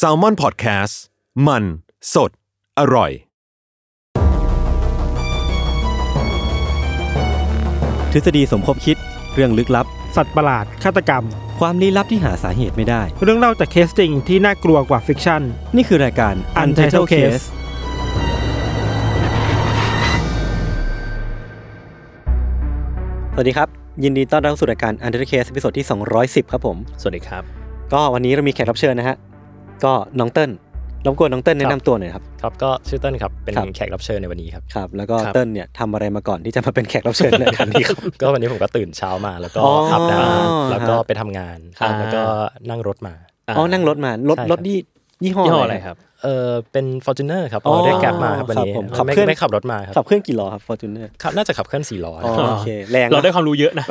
s a l m o n PODCAST มัน สด อร่อย ทฤษฎีสมคบคิดเรื่องลึกลับ สัตว์ประหลาดฆาตกรรม ความลี้ลับที่หาสาเหตุไม่ได้ เรื่องเล่าจากเคสจริงที่น่ากลัวกว่า fiction นี่คือรายการ Untitled Case สวัสดีครับ ยินดีต้อนรับเข้าสู่รายการ Untitled Case ตอนที่ 210 ครับผม สวัสดีครับ ก็วันนี้เรามีแขกรับเชิญนะฮะก็น้องเติ้ลรบกวนน้องเติ้ลแนะนำตัวหน่อยครับครับก็ชื่อเติ้ลครับเป็นครับแขกรับเชิญในวันนี้ครับครับแล้วก็ครับเติ้ลเนี่ยทำอะไรมาก่อนที่จะมาเป็นแขกรับเชิญในรายการนี้ครับก็วันนี้ผมก็ตื่นเช้ามาแล้วก็อ๋ออาบน้ำแล้วก็ฮะไปทำงานครับแล้วก็นั่งรถมาอ๋อนั่งรถมารถใช่ครับรถยี่ยี่ห้อยี่ห้ออะอะไรไรคครับรับ เออเป็น Fortuner ครับอ๋อเราได้แกร็บมาครับวันนี้ครับผมขับไม่เคลื่อนไม่ขับรถมาครับขับเครื่องกี่ล้อครับ Fortuner ขับน่าจะขับเคลื่อนสี่ล้ออ๋อครับโอเคแรงเราได้นะความรู้เยอะนะ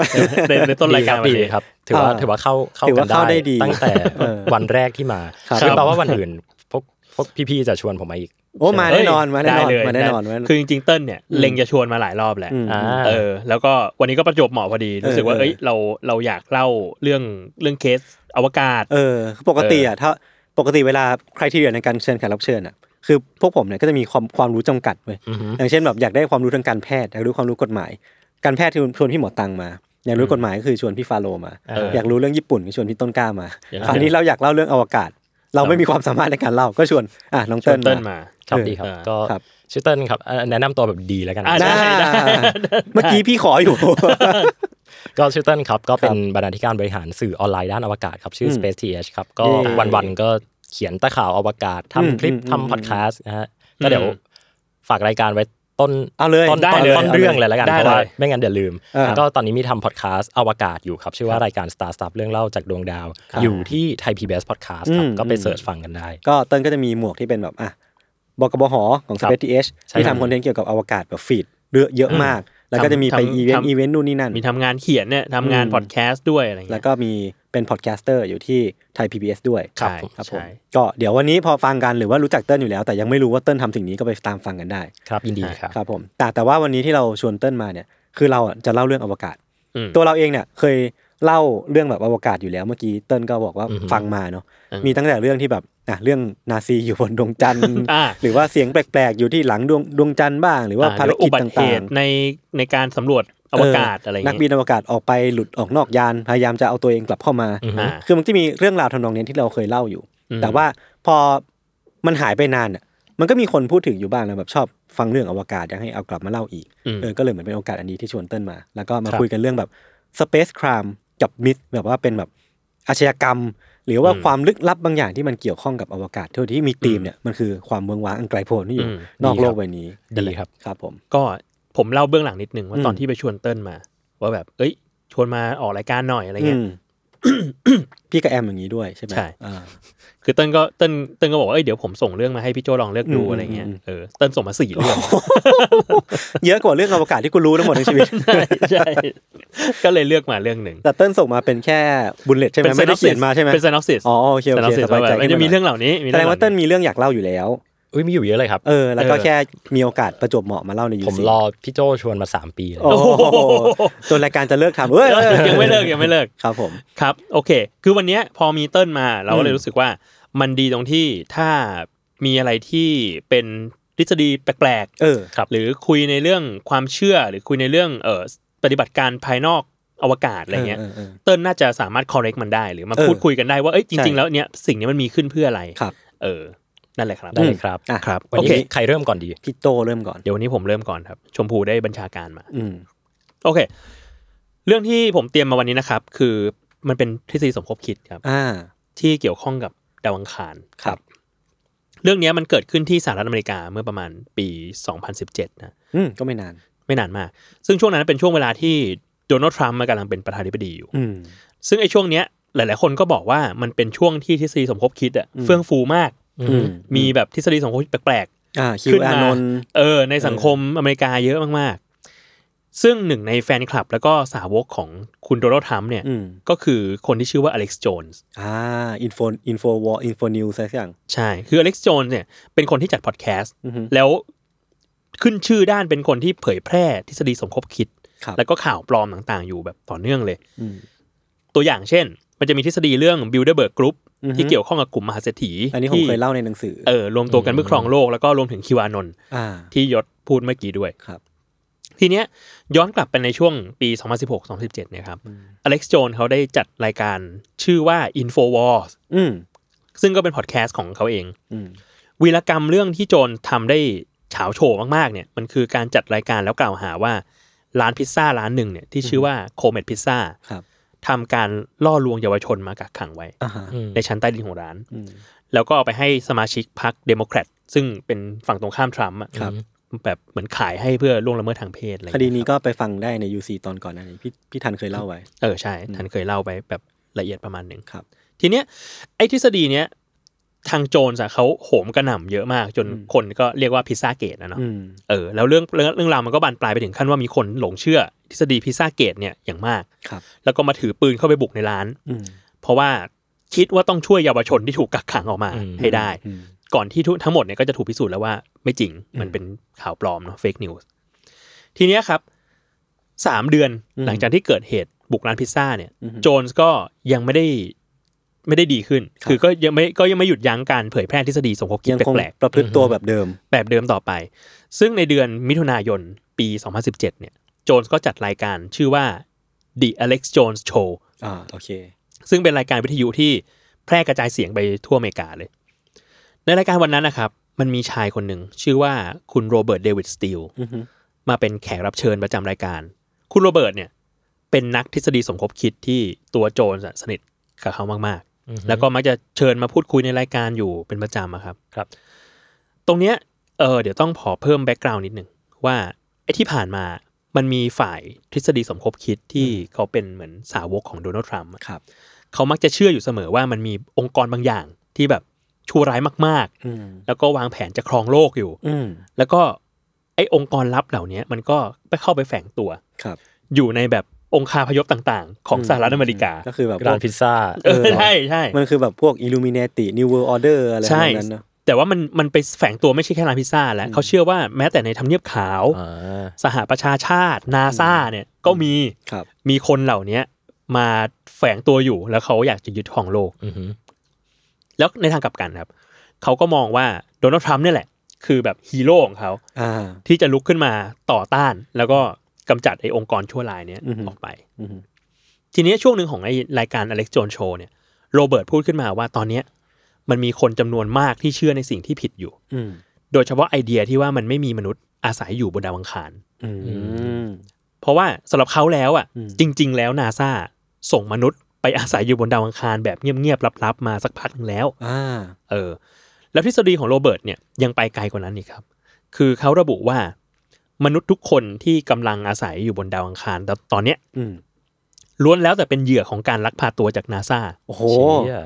ในในต้นรายการดีวันคนี้บดีครับถือว่าอ่าถือว่าเข้าเข้าถือกัว่านเข้าได้ดีตั้งแต่เออวันแรกที่มาครับไม่แปลว่าวันอื่นพวกพวกพี่ๆจะชวนผมมาอีกโอ้มาแน่นอนมาแน่นอนได้เลยมาแน่นอนได้มาคือจริงๆเติ้ลเนี่ยอืมเล็งจะชวนมาหลายรอบแหละอืมอ่าเออ แล้วก็วันนี้ก็ประจวบเหมาะพอดีรู้สึกว่าเออเอ้ยเราเราอยากเล่าเรื่องเรื่องเคสอวกาศ เออคือปกติอะถ้า ปกติเวลาใครที่เรียนในการเชิญแขกรับเชิญอะคือพวกผมเนี่ยก็จะมีความความรู้จำกัดเว้ยอือฮึอย่างเช่นแบบอยากได้ความรู้ทางการแพทย์อยากรู้ความรู้กฎหมาย การแพทย์ที่ชวนพี่หมอตังมา อยากรู้กฎหมายก็คือชวนพี่ฟาโลมาเอออยากรู้เรื่องญี่ปุ่นก็ชวนพี่ต้นกล้ามาอย่างคราวนี้เราอยากเล่าเรื่องอวกาศ เราไม่มีความสามารถในการเล่าก็ชวนอะน้องชวเติ้นลเติ้ลมามาครับเออดีครับอ่าก็ครับชื่อเติ้ลครับอ่าแนะนำตัวแบบดีแล้วกันอ่าได้ได้เมื่อกี้พี่ขออยู่ ก็ชื่อเติ้ลครับ ก็เป็นบรรณาธิการบริหารสื่อออนไลน์ด้านอวกาศครับ ชื่ออืม Space TH ครับ ก็เย้วันๆก็เขียนตะข่าวอวกาศอืมทำคลิปอืมทำพอดแคสต์นะฮะก็เดี๋ยวอืมฝากรายการไว้ต้นเอาเลยต้นได้ต้นเลยต้นเรื่องเลยแล้วกันได้เพราะว่าเลยไม่งั้นเดี๋ยวลืมอ่าก็ตอนนี้มีทำพอดแคสต์อวกาศอยู่ครับ ชื่อว่ารายการ Star Stuff เรื่องเล่าจากดวงดาว อยู่ที่ไทย PBS Podcast ครับอืมก็ไปอืมเสิร์ชฟังกันได้ ก็เติ้ลก็จะมีหมวกที่เป็นแบบอะบกบหของครับ Space TH ใช่ที่ครับทำคอนเทนต์เกี่ยวกับอวกาศแบบฟีดเยอะเยอะมาก แล้วก็จะมีไปทำอีเวนต์ทำอีเวนต์นู่นนี่นั่น มีทำงานเขียนเนี่ยทำงานอืมพอดแคสต์ด้วยอะไรเงี้ยแล้วก็มีเป็น podcaster อยู่ที่ไทย PBS ด้วยใช่ครับผมใช่ก็เดี๋ยววันนี้พอฟังกันหรือว่ารู้จักเติ้ลอยู่แล้ว แต่ยังไม่รู้ว่าเติ้ลทำสิ่งนี้ก็ไปตามฟังกันได้ ครับยินดีครับครับผมแต่แต่ว่าวันนี้ที่เราชวนเติ้ลมาเนี่ย คือเราอะจะเล่าเรื่องอวกาศอืมตัวเราเองเนี่ยเคยเล่าเรื่องแบบอวกาศอยู่แล้วเมื่อกี้เติ้ลก็บอกว่าอือฮึฟังมาเนาะอืมมีตั้งแต่เรื่องที่แบบ อะเรื่องนาซีอยู่บนดวงจันทร์อ่าหรือว่าเสียงแปลกๆ อยู่ที่หลังดวงดวงจันทร์บ้าง หรือว่าอ่ภารหรือกิอุบัติเหตุต่างๆในในการสำรวจๆอวกาศอะไรนักเงี้ยบินอวกาศออกไปหลุดออกนอกยานพยายามจะเอาตัวเองกลับเข้ามาอือฮึอ่าคือมันจะมีเรื่องราวทำนองนี้ที่เราเคยเล่าอยู่อืมแต่ว่าพอมันหายไปนานอะมันก็มีคนพูดถึงอยู่บ้างนะแบบชอบฟังเรื่องอวกาศอยากให้เอากลับมาเล่าอีกอืมเออก็เลยเหมือนเป็นโอกาสอันดีที่ชวนเติ้ลมา แล้วก็มาครับคุยกันเรื่องแบบ Space Crime กับมิ h แบบว่าเป็นแบบอาชญากรรม หรือว่าอืมความลึกลับบางอย่างที่มันเกี่ยวข้องกับอวกาศเท่าที่มีธีมเนี่ยมันคือความเมืองว้างอันไกลโพ้นที่อยู่อืมนอกดีครับ โลกใบนี้ดีครับ ครับผม ก็ผมเล่าเบื้องหลังนิดนึงว่าอืม ตอนที่ไปชวนเติ้ลมา ว่าแบบเอ้ย ชวนมาออกรายการหน่อยอะไรเงี้ย อืม พี่กับแอมอย่างนี้ด้วยใช่ไหมใช่ อ่า คือเติ้ลก็เติ้ลเติ้ลก็บอกว่าเอ้ยเดี๋ยวผมส่งเรื่องมาให้พี่โจลองเลือกดูอืมอะไรเงี้ยอืมเออเติ้ลส่งมาสี่เรื่อง เยอะกว่าเรื่องอวกาศที่คุณรู้ทั้งหมดในชีวิตใช่ใช่ก็เลยเลือกมาเรื่องหนึ่งแต่เติ้ลส่งมาเป็นแค่บุลเลตใช่ไหมไม่ได้เขียนมาใช่ไหมเป็น synopsis อ๋อโอเคโอเค synopsis สบายใจว่าแบบมันจะมีเรื่องเหล่านี้มีแสดงว่าหเติ้ล่ลมีเรื่องอยากเล่าอยู่แล้ว อุ้ยมีอยู่เยอะเลยครับ เออ แล้วก็เออแค่มีโอกาสประจวบเหมาะมาเล่าในยูผมซีรอพี่โจชวนมาสามปีแล้วโอ้โหจนรายการจะเลิกทำเอ้ยยังไม่เลิกยังไม่เลิกครับผมครับ โอเค คือวันเนี้ยพอมีเติ้ลมาเราก็เลอืยมรู้สึกว่ามันดีตรงที่ถ้ามีอะไรที่เป็นทฤษฎีแปลกเออๆหรือคุยในเรื่องความเชื่อหรือคุยในเรื่องเอ่อปฏิบัติการภายนอกอวกาศอะไรเงี้ยเออเออเออเติ้ลน่าจะสามารถ correct มันได้ หรือมาเออพูดคุยกันได้ว่าเอ้ยจใช่ริง ๆ แล้วเนี้ยสิ่งนี้มันมีขึ้นเพื่ออะไรครับ เออ นั่นแหละครับได้เลยครับอะครับวันโอนี้เคใครเริ่มก่อนดีพี่โตเริ่มก่อนเดี๋ยววันนี้ผมเริ่มก่อนครับ ชมพูได้บัญชาการมาอืมโอเค เรื่องที่ผมเตรียมมาวันนี้นะครับ คือมันเป็นทฤษฎีสมคบคิดครับ อ่า ที่เกี่ยวข้องกับดาวอังคารครับ เรื่องเนี้ยมันเกิดขึ้นที่สหรัฐอเมริกาเมื่อประมาณปี 2017 นะ อืมก็ไม่นาน ไม่นานมาก ซึ่งช่วงนั้นเป็นช่วงเวลาที่โดนัลด์ทรัมป์มันกำลังเป็นประธานาธิบดีอยู่ อืมซึ่งไอ้ช่วงเนี้ยหลาย ๆ คนก็บอกว่ามันเป็นช่วงที่ทฤษฎีสมคบคิดอะเฟื่องฟูมากอื มมีแบบทฤษฎีสมคบคิดแปลกๆอ่า QAnon ขึ้นมาเออ ในสังคมอเมริกาเยอะมากๆ ซึ่งหนึ่งในแฟนคลับ แล้วก็สาวกของคุณโดนัลด์ทรัมป์เนี่ยอืมก็คือคนที่ชื่อว่าอเล็กซ์โจนส์อ่า info Infowars info news สักอย่างใช่ คืออเล็กซ์โจนส์เนี่ยเป็นคนที่จัดพอดแคสต์อือฮึแล้วขึ้นชื่อด้านเป็นคนที่เผยแพร่ทฤษฎีสมคบคิดครับแล้วก็ข่าวปลอมต่างๆ อยู่แบบต่อเนื่องเลยอืมตัวอย่างเช่น มันจะมีทฤษฎีเรื่อง Bilderberg Group อือฮึ ที่เกี่ยวข้องกับกลุ่มมหาเศรษฐีอันนี้ผมที่เคยเล่าในหนังสือเออรวมตัวกันเพื่อครองโลกแล้วก็รวมถึงคิวอานนท์อ่าที่ยศพูดเมื่อกี้ด้วยครับ ทีเนี้ยย้อนกลับไปในช่วงปี 2016-2017เนี่ยครับอเล็กซ์โจนเขาได้จัดรายการชื่อว่า Infowars อืมซึ่งก็เป็นพอดแคสต์ของเขาเองอืมวีรกรรมเรื่องที่โจนส์ทำได้ฉาวโฉ่มากๆเนี่ยมันคือการจัดรายการแล้วกล่าวหาว่าร้านพิซซ่าร้านหนึ่งเนี่ยที่ชื่อว่า Comet Pizza ครับ ทำการล่อลวงเยาวชนมากักขังไว้อ่าฮะในชั้นใต้ดินของร้านอืมแล้วก็เอาไปให้สมาชิกพรรคเดโมแครตซึ่งเป็นฝั่งตรงข้ามทรัมป์อะครับแบบเหมือนขายให้เพื่อล่วงละเมิดทางเพศอะไรเงี้ยคดีนี้ก็ไปฟังได้ใน UC ตอนก่อนหน้านั้นพี่พี่ทันเคยเล่าไว้ เออใช่ท่านเคยเล่าไปแบบละเอียดประมาณหนึ่งครับ ทีเนี้ยไอ้ทฤษฎีเนี้ยทางโจนส์อะเขาโหมกระหน่ำเยอะมาก จนคนก็เรียกว่าพิซซ่าเกตนะเนาะอืมเออแล้วเรื่องเรื่องเรื่องราวมันก็บานปลายไปถึงขั้นว่ามีคนหลงเชื่อ ทฤษฎีพิซซ่าเกตเนี่ยอย่างมากครับแล้วก็มาถือปืนเข้าไปบุกในร้านอืมเพราะว่าคิดว่าต้องช่วยเยาวชนที่ถูกกักขังออกมาให้ได้อืมก่อนที่ทุกทั้งหมดเนี่ยก็จะถูกพิสูจน์แล้วว่าไม่จริงมันเป็นข่าวปลอมเนาะ fake news ทีเนี้ยครับสามเดือนหลังจากที่เกิดเหตุบุกร้านพิซซ่าเนี่ย โจนส์ก็ยังไม่ได้ไม่ได้ดีขึ้น คือก็ยังไม่ก็ยังไม่หยุดยั้งการเผยแพร่ทฤษฎีสมคบคิดยังคงแปลกประพฤติตัวแบบเดิมๆแบบเดิมต่อไป ซึ่งในเดือนมิถุนายนปี 2017 เนี่ย โจนส์ก็จัดรายการชื่อว่า The Alex Jones Show อ่าโอเค ซึ่งเป็นรายการวิทยุที่แพร่กระจายเสียงไปทั่วอเมริกาเลย ในรายการวันนั้นนะครับ มันมีชายคนหนึ่งชื่อว่าคุณโรเบิร์ตเดวิดสตีลอือฮึมาเป็นแขกรับเชิญประจำรายการ คุณโรเบิร์ตเนี่ย เป็นนักทฤษฎีสมคบคิดที่ตัวโจนส์อะสนิทกับเขามากๆ แล้วก็มักจะเชิญมาพูดคุยในรายการอยู่เป็นประจำอะครับ ครับ ตรงเนี้ยเออเดี๋ยวต้องขอเพิ่ม background นิดหนึ่งว่าไอ้ที่ผ่านมา มันมีฝ่ายทฤษฎีสมคบคิดที่เขาเป็นเหมือนสาวกของโดนัลด์ทรัมป์อะครับเขามักจะเชื่ออยู่เสมอว่ามันมีองค์กรบางอย่างที่แบบชั่วร้ายมากอืมๆแล้วก็วางแผนจะครองโลกอยู่อืมแล้วก็ไอ้องค์กรลับเหล่านี้มันก็ไปเข้าไปแฝงตัวครับ อยู่ในแบบองคาพยพต่างๆ ของสหรัฐอเมริกา ก็คือแบบพวร้ากนพิซซ่า เออใช่ใช่มันคือแบบพวก Illuminati New World Order อะไรใช่แบบนั้นเนอะ แต่ว่ามันมันไปแฝงตัวไม่ใช่แค่ร้านพิซซ่าแล้วเขาเชื่อว่าแม้แต่ในทำเนียบขาวอ่าสหประชาชาตินาซาเนี่ยก็มีครับมีคนเหล่านี้มาแฝงตัวอยู่แล้วเขาอยากจะยึดครองโลกอือหือแล้วในทางกลับกันครับเขาก็มองว่าโดนัลด์ทรัมป์เนี่ยแหละ คือแบบฮีโร่ของเขาอ่าที่จะลุกขึ้นมาต่อต้าน แล้วก็กำจัดไอ้องค์กรชั่วร้ายเนี้ยอือฮึออกไปอือฮึทีนี้ช่วงหนึ่งของไอ้รายการอเล็กซ์โจนโชว์เนี่ยโรเบิร์ตพูดขึ้นมาว่าตอนเนี้ย มันมีคนจำนวนมากที่เชื่อในสิ่งที่ผิดอยู่ อืมโดยเฉพาะไอเดียที่ว่ามันไม่มีมนุษย์อาศัยอยู่บนดาวอังคารอืมเพราะว่าสำหรับเขาแล้วอะอืมจริง ๆ แล้วนาซาส่งมนุษย์ไปอาศัยอยู่บนดาวอังคารแบบเงียบๆลับๆมาสักพักหนึ่งแล้วอ่าเออ แล้วทฤษฎีของโรเบิร์ตเนี่ยยังไปไกลกว่านั้นอีกครับ คือเขาระบุว่ามนุษย์ทุกคนที่กำลังอาศัยอยู่บนดาวอังคารตตอนเนี้ยอืมล้วนแล้วแต่เป็นเหยื่อของการลักพาตัวจากนาซาโอ้โหเชี่ย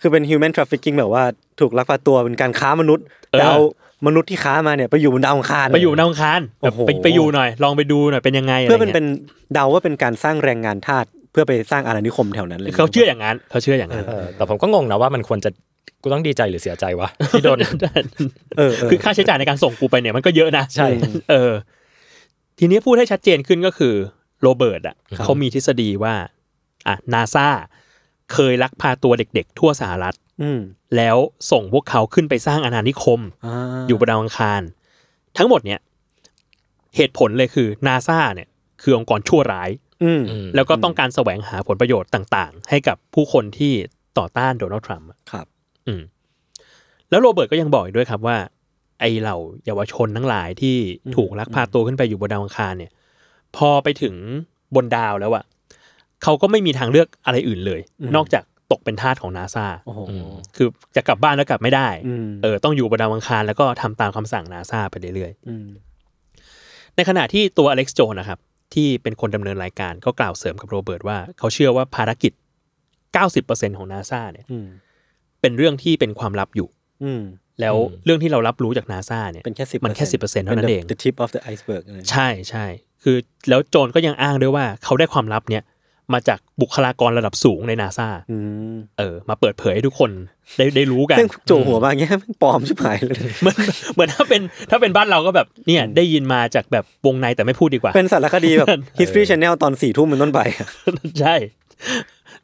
คือเป็น human trafficking แบบว่าถูกลักพาตัวเป็นการค้ามนุษย์เออแต่เอามนุษย์ที่ค้ามาเนี่ยไปอยู่บนดาวอังคารไปอยู่บนดาวอังคารแบบโอ้โหไปไปอยู่หน่อย ลองไปดูหน่อยเป็นยังไงอะไรเพื่อเป็นเงี้ยเป็นเดาว่าเป็นการสร้างแรงงานทาสเพื่อไปสร้างอาณานิคมแถวนั้นเลยเขาเชื่ออย่างนั้นเขาเชื่ออย่างนั้นเออแต่ผมก็งงนะว่ามันควรจะกูต้องดีใจหรือเสียใจวะที่โดนเออเออคือค่าใช้จ่ายในการส่งกูไปเนี่ยมันก็เยอะนะใช่เออ ทีนี้พูดให้ชัดเจนขึ้นก็คือโรเบิร์ตอะเขามีทฤษฎีว่าอะนาซา เคยลักพาตัวเด็กๆ ทั่วสหรัฐอืมแล้วส่งพวกเขาขึ้นไปสร้างอาณานิคมอ่าอยู่บนดาวอังคาร ทั้งหมดเนี่ย เหตุผลเลยคือนาซาเนี่ย คือองค์กรชั่วร้ายอืมอืมแล้วก็ต้องการแสวงหาผลประโยชน์ต่าง ๆ ให้กับผู้คนที่ต่อต้านโดนัลด์ทรัมป์อะครับ อืม แล้วโรเบิร์ตก็ยังบอกอีกด้วยครับว่า ไอเหล่าเยาวชนทั้งหลายที่ถูกลักพาตัวขึ้นไปอยู่บนดาวอังคารเนี่ย พอไปถึงบนดาวแล้วอะ เขาก็ไม่มีทางเลือกอะไรอื่นเลย นอกจากตกเป็นทาสของนาซาโอ้โหคือจะกลับบ้านแล้วกลับไม่ได้อืมเออ ต้องอยู่บนดาวอังคารแล้วก็ทำตามคำสั่งนาซาไปเรื่อยอืมๆในขณะที่ตัวอเล็กซ์โจนนะครับ ที่เป็นคนดำเนินรายการก็กล่าวเสริมกับโรเบิร์ตว่า เขาเชื่อว่าภารกิจ 90%ของนาซาเนี่ยอืมเป็นเรื่องที่เป็นความลับอยู่ อืมแล้วเรื่องที่เรารับรู้จากนาซาเนี่ยเป็นแค่สิบมันแค่10%เท่านั้นเอง the tip of the iceberg อะไรใช่ใช่คือแล้วโจนก็ยังอ้างด้วยว่าเขาได้ความลับเนี่ย มาจากบุคลากรระดับสูงในนาซาอืมเออ มาเปิดเผยให้ทุกคนได้ได้รู้กันซึ่งโจหัวมาอย่างเงี้ยมันปลอมชิบหายเลยเหมือนเหมือนถ้าเป็นถ้าเป็นบ้านเราก็แบบเนี่ยได้ยินมาจากแบบวงในแต่ไม่พูดดีกว่า เป็นสารคดีแบบ history channel ตอนสี่ทุ่มเป็นต้นไปอะใช่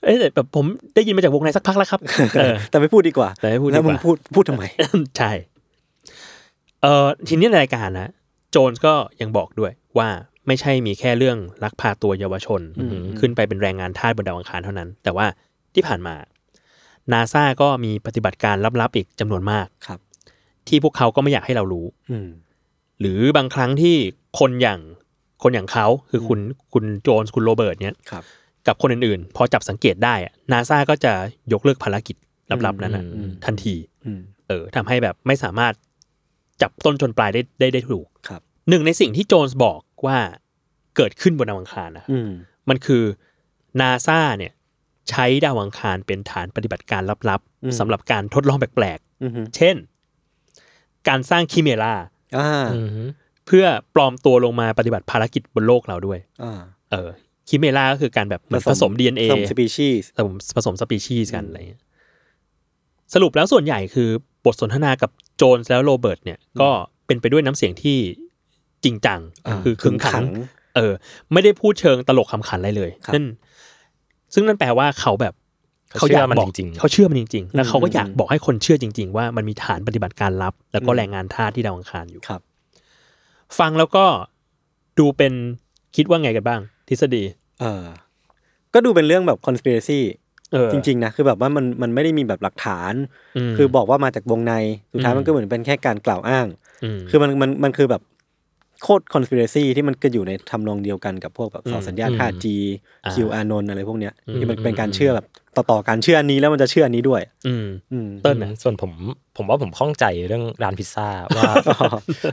เอ้ยแต่แบบผมได้ยินมาจากวงในสักพักแล้วครับเออแต่ไม่พูดดีกว่าแต่ไม่พูดดีกว่าแล้วมึงพูดพูดทำไมใช่เออทีนี้ในรายการนะโจนส์ก็ยังบอกด้วยว่า ไม่ใช่มีแค่เรื่องลักพาตัวเยาวชน ขึ้นไปเป็นแรงงานทาสบนดาวอังคารเท่านั้น แต่ว่าที่ผ่านมานาซาก็มีปฏิบัติการลับๆอีกจำนวนมากครับ ที่พวกเขาก็ไม่อยากให้เรารู้ อืมหรือบางครั้งที่คนอย่างคนอย่างเขาคือคุณคุณโจนส์คุณโรเบิร์ตเนี่ยครับกับคนอื่นๆ พอจับสังเกตได้นาซาก็จะยกเลิกภารกิจลับๆนั้นนะอืมทันทีอืมเออทำให้แบบไม่สามารถจับต้นชนปลายได้ได้ได้ถูกครับหนึ่งในสิ่งที่โจนส์บอก ว่าเกิดขึ้นบนดาวอังคารนะอืมมันคือนาซาเนี่ยใช้ดาวอังคารเป็นฐานปฏิบัติการลับอืมๆสำหรับการทดลองแปลกอืมๆเช่น การสร้างคิเมราอ่าอืมเพื่อปลอมตัวลงมาปฏิบัติภารกิจบนโลกเราด้วยอ่าเออคิเมราก็คือการแบบเหมือนผสม DNA ผสมสปีชีส์ผสมผสมสปีชีส์กันอะไรเงี้ยสรุปแล้วส่วนใหญ่คือบทสนทนากับโจนส์แล้วโรเบิร์ตเนี่ยก็เป็นไปด้วยน้ำเสียงที่ จริงจังคือขึงขัง เออ ไม่ได้พูดเชิงตลกคำขันอะไรเลยครับนั่นซึ่งนั่นแปลว่าเขาแบบเขาเชื่อมันบอกจริงๆเขาเชื่อมันจริง ๆ แล้วเขาก็อยากอืมบอกให้คนเชื่อจริง ๆ ว่ามันมีฐานปฏิบัติการลับ แล้วก็อืมแรงงานทาสที่ดาวอังคารอยู่ครับ ฟังแล้วก็ดูเป็นคิดว่าไงกันบ้าง ทฤษฎี เออ ก็ดูเป็นเรื่องแบบ conspiracy เออจริงๆนะคือแบบว่ามันมันไม่ได้มีแบบหลักฐานมคือบอกว่ามาจากวงในสุดท้ายอืมมันก็เหมือนเป็นแค่การกล่าวอ้างมคือมันมันมันคือแบบ โคตร conspiracy ที่มันก็อยู่ในทำนองเดียวกันกับพวกแบบเสาสัญญาณอืม 5G อ่า Q อานนท์อะไรพวกเนี้ยอืมที่มันเป็นการเชื่อแบบต่อๆการเชื่ออันนี้แล้วมันจะเชื่ออันนี้ด้วยอืมอืมเติ้ลนะส่วนผมผมว่าผมข้องใจเรื่องร้านพิซซ่าว่า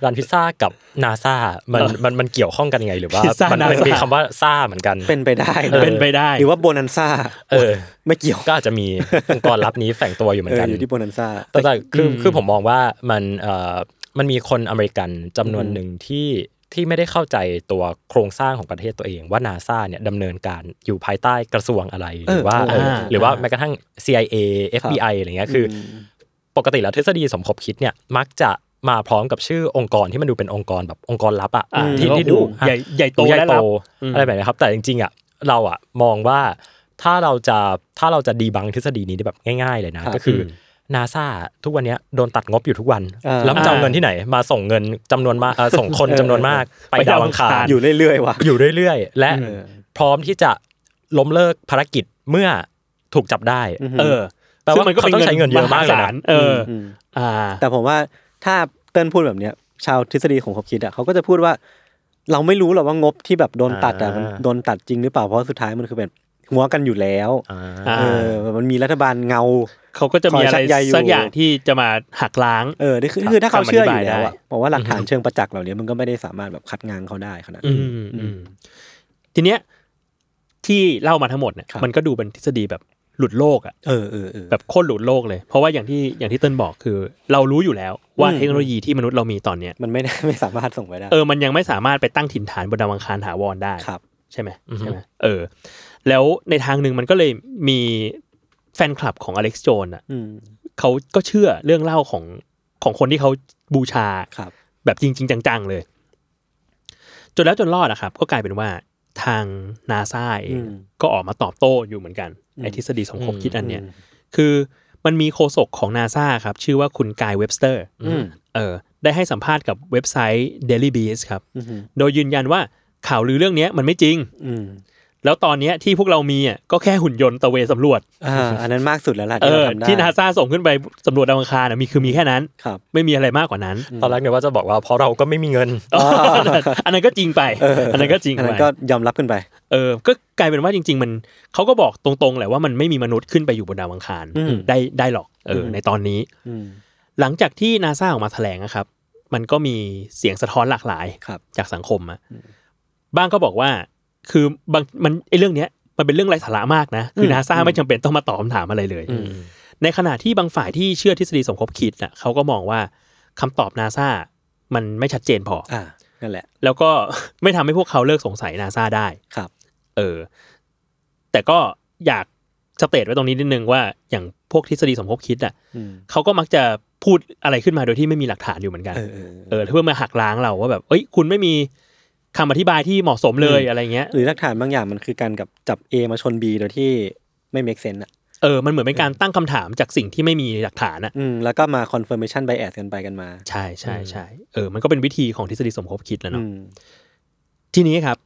ร้านพิซซ่ากับนาซามันมันมันเกี่ยวข้องกันยังไง หรือว่าพิซซ่ามัน NASA มันมีคำว่าซ่าเหมือนกันเป็นไปได้เออเป็นไปได้หรือว่าโบนันซ่าเออ ไม่เกี่ยวก็อาจจะมีองค์กรลับนี้แฝงตัวอยู่เหมือเอนอกันอยู่ที่โบนันซ่าแต่แต่คืออืมคือผมมองว่ามันเอ่อ มันมีคนอเมริกันจำนวนหนึ่งที่ที่ไม่ได้เข้าใจตัวโครงสร้างของประเทศตัวเองว่านาซาเนี่ยดำเนินการอยู่ภายใต้กระทรวงอะไรหรือว่าเออเอออ่าหรือว่าแม้กระทั่ง CIA FBI อะไรเงี้ยคืออปกติแล้วทฤษฎีสมคบคิดเนี่ยมักจะมาพร้อมกับชื่อองค์กรที่มันดูเป็นองค์กรแบบองค์กรลับอะอ่าที่แล้วที่ดูโอ้โหใหญ่ใหญ่โตใหญ่และโตลับอืมอะไรแบบนี้ครับ แต่จริงๆอะเราอะมองว่าถ้าเราจะถ้าเราจะดีบังทฤษฎีนี้ได้แบบง่าย ๆ เลยนะครับก็คืออ นาซาทุกวันเนี้ยโดนตัดงบอยู่ทุกวันอ่าแล้วมันจะเอาเงินที่ไหน มาส่งเงินจำนวนมากเอ่อส่งคนจำนวนมาก ไปไปดาดาววอัอังงคาคารรอยู่เรื่อยๆว่ะอยู่เรื่อยๆ และเออพร้อมที่จะล้มเลิกภารกิจเมื่อถูกจับได้อือฮึเออแปลว่าเขาต้องใช้เงินเยอะมากเลยนะหศเอออมอ่า แต่ผมว่าถ้าเติ้ลพูดแบบเนี้ย ชาวทฤษฎีของคบคิดอะเขาก็จะพูดว่า เราไม่รู้หรอกว่างบที่แบบโดนตัดอะอ่ามัมันโดนตัดจริงหรือเปล่าเพราะสุดท้ายมันคือแบบหัวกันอยู่แล้วอ่าอ่าเออมันมีรัฐบาลเงา เขาก็จะมีอะไรคอยชักใยอยู่สักอย่างที่จะมาหักล้าง เออนี่คือคือถ้าเขาเชื่ออยู่แล้วคำอธิบายได้อะผมว่าหลักฐานเชิงประจักษ์เหล่านี้มันก็ไม่ได้สามารถแบบคัดงานเขาได้ขนาดอืนั้นมอืมทีเนี้ยที่เล่ามาทั้งหมดเนี่ยครับมันก็ดูเป็นทฤษฎีแบบหลุดโลกอะเออเออเออแบบโคตรหลุดโลกเลย เพราะว่าอย่างที่อย่างที่เติ้ลบอกคือ เรารู้อยู่แล้วว่าอืมเทคโนโลยีที่มนุษย์เรามีตอนเนี้ยมันไม่ได้ไม่สามารถส่งไปได้เออมันยังไม่สามารถไปตั้งถิ่นฐานบนดาวอังคารถาวรได้ครับ ใช่ไหมใช่ไหมเออ แล้วในทางหนึ่งมันก็เลยมี แฟนคลับของอเล็กซ์โจนอะอืมเขาก็เชื่อเรื่องเล่าของของคนที่เขาบูชาครับแบบจริง ๆ จัง ๆ เลย จนแล้วจนรอดนะครับ ก็กลายเป็นว่าทางนาซาเองอืมก็ออกมาตอบโต้อยู่เหมือนกันอืมไอ้ทฤษฎีสมคบคิดอันเนี้ยอืมคือมันมีโฆษกของนาซาครับ ชื่อว่าคุณกายเว็บสเตอร์อืมเออได้ให้สัมภาษณ์กับเว็บไซต์ Daily Beast ครับอืมโดยยืนยันว่าข่าวลือเรื่องเนี้ยมันไม่จริงอืม แล้วตอนเนี้ยที่พวกเรามีอะก็แค่หุ่นยนต์ตะเวนสำรวจอ่าอันนั้นมากสุดแล้วล่ะเอที่เราอทำได้ที่นาซาส่งขึ้นไปสำรวจดาวอังคารน่ะมีคือมีแค่นั้นครับไม่มีอะไรมากกว่านั้น ตอนแรกเนี่ยว่าจะบอกว่าเพราะเราก็ไม่มีเงิน อันนั้นก็จริงไป อันนั้นก็จริงอันไปนั้นก็ยอมรับกันไป เออ ก็กลายเป็นว่าจริง ๆ มันเขาก็บอกตรงๆแหละว่ามันไม่มีมนุษย์ขึ้นไปอยู่บนดาวอังคารอืมได้ได้หรอกเอออมในตอนนี้อืมหลังจากที่นาซาออกมาแถลงนะครับ มันก็มีเสียงสะท้อนหลากหลายครับจากสังคมอะบ้างก็บอกว่า คือบางมันไอ้เรื่องเนี้ยมันเป็นเรื่องไร้สาระมากนะ คือมนาซาอืมไม่จำเป็นต้องมาตอบคำถามอะไรเลยอืมในขณะที่บางฝ่ายที่เชื่อทฤษฎีสมคบคิดน่ะเขาก็มองว่าคำตอบนาซามันไม่ชัดเจนพออ่านั่นแหละ แล้วก็ไม่ทำให้พวกเขาเลิกสงสัยนาซาได้ครับ เออ แต่ก็อยากสเตทไว้ตรงนี้นิดนึงว่าอย่างพวกทฤษฎีสมคบคิดอะอืมเขาก็มักจะพูดอะไรขึ้นมาโดยที่ไม่มีหลักฐานอยู่เหมือนกัน เออเออเออเพื่อมาหักล้างเราว่าแบบ เอ้ย คุณไม่มี คำอธิบายที่เหมาะสมเลยอืมอะไรเงี้ยหรือหลักฐานบางอย่างมันคือการกับจับ A มาชน B โดยที่ไม่ make sense อะเออ มันเหมือนเป็นการตั้งคำถามจากสิ่งที่ไม่มีหลักฐานอะอืมแล้วก็มา confirmation bias กันไปกันมา ใช่ใช่ใช่เออ มันก็เป็นวิธีของทฤษฎีสมคบคิดแหล้วอืเนาะมทีนี้ครับ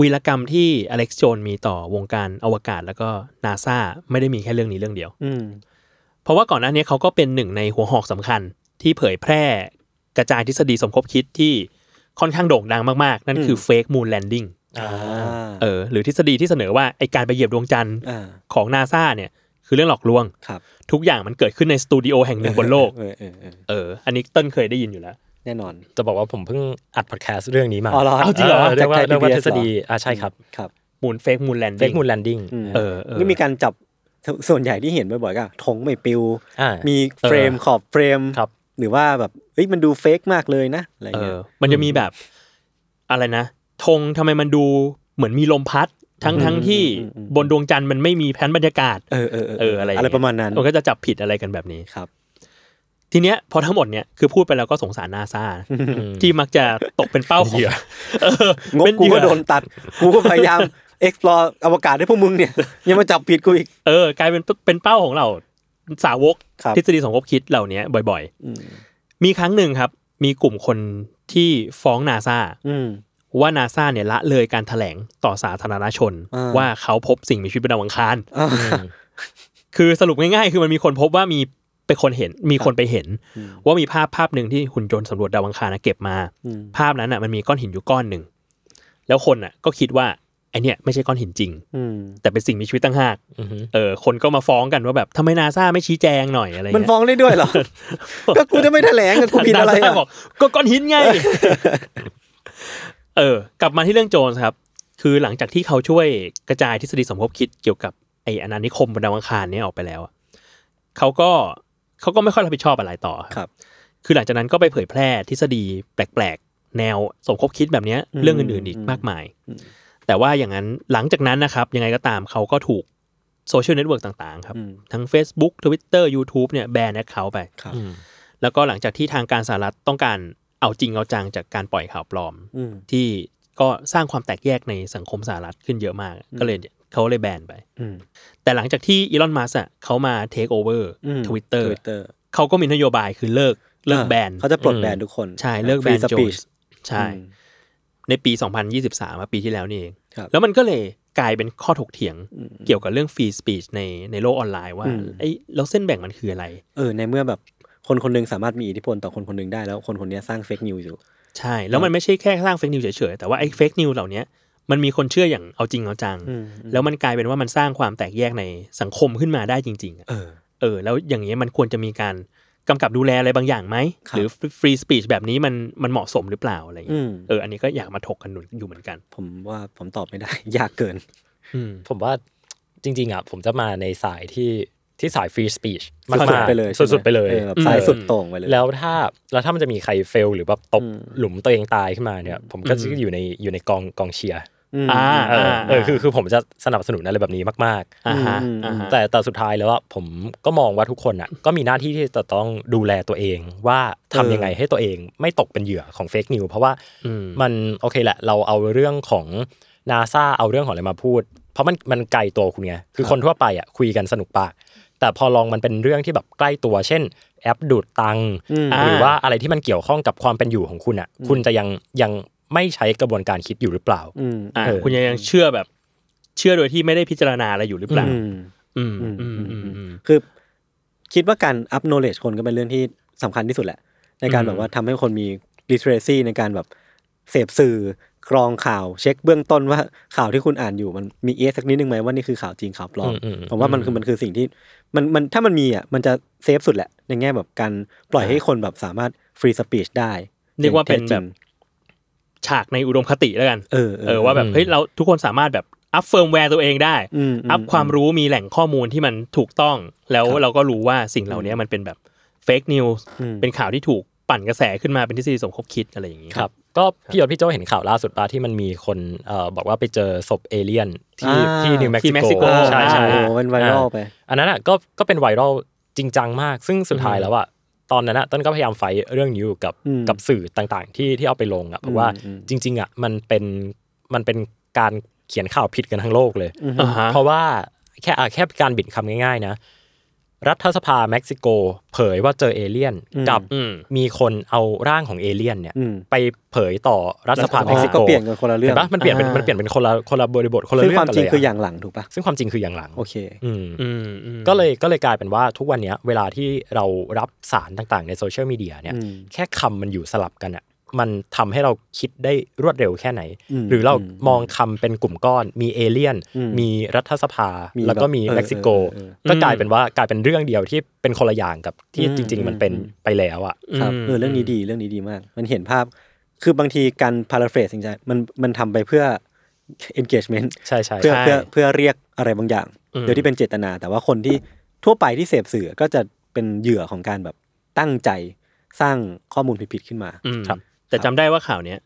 วีรกรรมที่อเล็กซ์โจนมีต่อวงการอวกาศแล้วก็นาซาไม่ได้มีแค่เรื่องนี้เรื่องเดียว อืมเพราะว่าก่อนหน้านี้เขาก็เป็นหนึ่งในหัวหอกสำคัญที่เผยแพร่กระจายทฤษฎีสมคบคิดที่ ค่อนข้างโด่งดังมากๆ นั่นคือ fake moon landing อ่าเออหรือทฤษฎีที่เสนอว่าไอการไปเหยียบดวงจันทร์อ่าของนาซาเนี่ยคือเรื่องหลอกลวงครับทุกอย่างมันเกิดขึ้นในสตูดิโอแห่งหนึ่งบนโลกเออเออเออเออ อันนี้เติ้ลเคยได้ยินอยู่แล้วแน่นอน จะบอกว่าผมเพิ่งอัดพอดแคสต์เรื่องนี้มาอ๋อเหรอเอาจริงเหรอเรียกว่าจากไทยเรียกว่า PBS ทฤษฎีเหรออ่าใช่ครับครับ moon fake moon landing fake moon landing อืมเออเออก็มีการจับส่วนใหญ่ที่เห็นบ่อยๆก็ธงไม่ปิวอ่ามี frame ขอบ frame ครับหรือว่าแบบ เฮ้ยมันดู fake มากเลยนะอะไรเงี้ย เออมันจะมีแบบอะไรนะธงทำไมมันดูเหมือนมีลมพัด ทั้งทั้งที่บนดวงจันทร์มันไม่มีแผนบรรยากาศเออเออเออเอออะไรอะไรประมาณนั้นมันก็จะจับผิดอะไรกันแบบนี้ครับ ทีเนี้ยพอทั้งหมดเนี่ยคือพูดไปแล้วก็สงสารนาซาที่มักจะตกเป็นเป้าของเหยื่อเอองบเป็นกูเหยื่ก็อโดนตัดกูก็พยายาม explore อวกาศให้พวกมึงเนี่ยยังมาจับผิดกูอีกเออ กลายเป็นเป็นเป้าของเราสาวกครับทฤษฎีสมคบคิดเหล่านี้บ่อยอืมๆ มีครั้งหนึ่งครับ มีกลุ่มคนที่ฟ้องนาซาอืมว่านาซาเนี่ยละเลยการแถลงต่อสาธารณชนอ่าว่าเขาพบสิ่งมีชีวิตบนดาวอังคารอ่าคือสรุปง่ายๆ คือมันมีคนพบว่ามีเป็นคนเห็นมีคนไปเห็น ว่ามีภาพภาพหนึ่งที่หุ่นยนต์สำรวจดาวอังคารนะเก็บมาอืมภาพนั้นอะมันมีก้อนหินอยู่ก้อนหนึ่งแล้วคนอะ ก็คิดว่า ไอเนี่ยไม่ใช่ก้อนหินจริงอืมแต่เป็นสิ่งมีชีวิตตั้งหากอือฮึเออคนก็มาฟ้องกันว่าแบบทำไมนาซาไม่ชี้แจงหน่อยอะไรมันเงี้ยฟ้องได้ด้วยเหรอ ก็กูจะไม่แถลงอะกูผิดอะไรนาซาอะบอกก็ก้อนหินไง เออกลับมาที่เรื่องโจนส์ครับ คือหลังจากที่เขาช่วยกระจายทฤษฎีสมคบคิดเกี่ยวกับไออาณานิคมบนดาวอังคารเนี้ออกไปแล้วอะเขาก็เขาก็ไม่ค่อยรับผิดชอบอะไรต่อครับ คือหลังจากนั้นก็ไปเผยแพร่ทฤษฎีแปลกๆแนวสมคบคิดแบบเนี้ยอืมเรื่องอื่นๆอีกมากมาย แต่ว่าอย่างนั้นหลังจากนั้นนะครับยังไงก็ตามเขาก็ถูกsocial network ต่างๆครับอืมทั้ง Facebook Twitter YouTube เนี่ยแบน account ไปครับอืมแล้วก็หลังจากที่ทางการสหรัฐต้องการเอาจริงเอาจังจากการปล่อยข่าวปลอมอืมที่ก็สร้างความแตกแยกในสังคมสหรัฐขึ้นเยอะมาก ก็เลยเขาเลยแบนไปอืมแต่หลังจากที่อีลอนมัสก์เขามาเทคโอเวอร์อืมทวิตเตอร์ Twitter เขาก็มีนโยบายคือเลิกเลิกแบนเขาจะปลดแบนทุกคน ใช่เลิกแบน Free โจน speech ส์ใช่อืม ในปี 2023อะปีที่แล้วนี่เองครับแล้วมันก็เลยกลายเป็นข้อถกเถียงอืมเกี่ยวกับเรื่อง free speech ในในโลกออนไลน์ว่าอืมไอ้แล้วเส้นแบ่งมันคืออะไร เออในเมื่อแบบคนคนหนึ่งสามารถมีอิทธิพลต่อคนคนหนึ่งได้แล้วคนคนเนี้ยสร้าง fake news อยู่ ใช่ แล้วมันไม่ใช่แค่สร้าง fake news เฉยๆ แต่ว่าไอ้ fake news เหล่านี้มันมีคนเชื่ออย่างเอาจริงเอาจังอืมแล้วมันกลายเป็นว่ามันสร้างความแตกแยกในสังคมขึ้นมาได้จริงๆอะเออ เออ แล้วอย่างเนี้ยมันควรจะมีการ กำกับดูแลอะไรบางอย่างไหมครับหรือฟรีสปีชแบบนี้มันมันเหมาะสมหรือเปล่าอะไรอย่างอืเงี้ยมเอออันนี้ก็อยากมาถกกันอยู่เหมือนกัน ผมว่าผมตอบไม่ได้ ยากเกินอืมผมว่าจริง ๆอะผมจะมาในสายที่ที่สายฟรีสปีชมากสุดๆๆไปเลยใช่หมสุดๆไปเลยออแบบซ้ายสุดโต่งไปเลย แล้วถ้าแล้วถ้ามันจะมีใครเฟล หรือแบบตกอืมหลุมตัวเองตายขึ้นมาเนี่ย ผมก็จะอืมอยู่ในอยู่ในกองกองเชียร์ม อ่าเออเออคือคือผมจะสนับสนุนอะไรแบบนี้มากอ่าฮะอืมอ่าฮะๆแต่แต่สุดท้ายแล้วอะผมก็มองว่าทุกคนอะก็มีหน้าที่ที่จะต้องดูแลตัวเองว่าทำยังไงให้ตัวเองไม่ตกเป็นเหยื่อของเฟกนิวเพราะว่าอืมมันโอเคแหละเราเอาเรื่องของนาซาเอาเรื่องของอะไรมาพูด เพราะมันมันไกลตัวคุณไงคือคนทั่วไปอะคุยกันสนุกปากแต่พอลองมันเป็นเรื่องที่แบบใกล้ตัว เช่น แอปดูดตังค์อืมหรือว่าอะไรที่มันเกี่ยวข้องกับความเป็นอยู่ของคุณอะ คุณจะยังยัง ไม่ใช้กระบวนการคิดอยู่หรือเปล่าอ่าคุณยังเชื่อแบบ เชื่อโดยที่ไม่ได้พิจารณาอะไรอยู่หรือเปล่าอืมอืมอืมคือ คิดว่าการ up knowledge คนก็เป็นเรื่องที่สำคัญที่สุดแหละ ในการแบบว่าทำให้คนมี literacy ในการแบบเสพสื่อกรองข่าวเช็คเบื้องต้นว่าข่าวที่คุณอ่านอยู่มันมีเอ๊ะสักนิดนึงไหมว่านี่คือข่าวจริงข่าวปลอมผมว่ามันคือมันคือสิ่งที่มันมันถ้ามันมีอะมันจะ safe สุดแหละในแง่แบบการปล่อยให้คนแบบสามารถ free speech ได้ เรียกว่าเป็นแบบ ฉากในอุดมคติแล้วกันเออเออว่าแบบอืมเฮ้ยเราทุกคนสามารถแบบ up firmware ตัวเองได้อืม up ความรู้มีแหล่งข้อมูลที่มันถูกต้อง แล้วครับเราก็รู้ว่าสิ่งเหล่านี้มันเป็นแบบ fake news อืมเป็นข่าวที่ถูกปั่นกระแสขึ้นมาเป็นทฤษฎีสมคบคิดอะไรอย่างนี้ครับก็พี่ยศพี่โจเห็นข่าวล่าสุดปะที่มันมีคนเอ่อบอกว่าไปเจอศพเอเลี่ยนที่อ่าที่นิวเม็กซิโกโกใช่ใช่โอ้โหเป็น viral ไป อันนั้นอะก็ก็เป็น viral จริงจังมาก ซึ่งสุดท้ายแล้วอะ ตอนนั้นอะเติ้ลก็พยายาม fight เรื่องนี้อยู่กับอืมกับสื่อต่างๆ ที่ที่เอาไปลงอะเพราะว่าอืมจริง ๆอะมันเป็นมันเป็นการเขียนข่าวผิดกันทั้งโลกเลยอ่าฮะเพราะว่าแค่อะแค่การบิดคำง่ายๆนะ รัฐสภาเม็กซิโก เผยว่าเจอเอเลี่ยนอืมกับอืมมีคนเอาร่างของเอเลี่ยนเนี่ยอืมไปเผยต่อรัฐสภาอ๋อเม็กซิโกก็เปลี่ยนกันคนละเรื่องห็นปะมันเปลี่ยนเป็นอ่ามัมันเปลี่ยนเป็นคนละคนละบริบทคนละเรื่องกันเลยอะซึ่งเรื่อคงวามจริงคืออย่างหลังถูกปะซึ่งความจริงคืออย่างหลังโอเคอืมอืมอืมก็เลยก็เลยกลายเป็นว่าทุกวันเนี้ยเวลาที่เรารับสารต่างๆ ในโซเชียลมีเดียเนี่ยอืมแค่คำมันอยู่สลับกันอะ มันทำให้เราคิดได้รวดเร็วแค่ไหนอืมหรือเราอืมมองคำเป็นกลุ่มก้อน มีเอเลี่ยนอืมมีรัฐสภามีแล้วก็มีแบบเออเม็กซิโกเออเออก็กลายเป็นว่ากลายเป็นเรื่องเดียวที่เป็นคนละอย่างกับที่อืมจริง ๆ มันเป็นอืมไปแล้วอะครับเออเรื่องนี้ดีเรื่องนี้ดีมาก มันเห็นภาพ คือบางทีการ paraphrase จริงๆมันมันทำไปเพื่อ engagement ใช่ใช่เพื่อใช่เพื่อเพื่อเรียกอะไรบางอย่างอืมโดยที่เป็นเจตนา แต่ว่าคนที่ทั่วไปที่เสพสื่อก็จะเป็นเหยื่อของการแบบตั้งใจสร้างข้อมูลผิดๆขึ้นมาอืมครับ แต่จำได้ว่าข่าวเนี้ย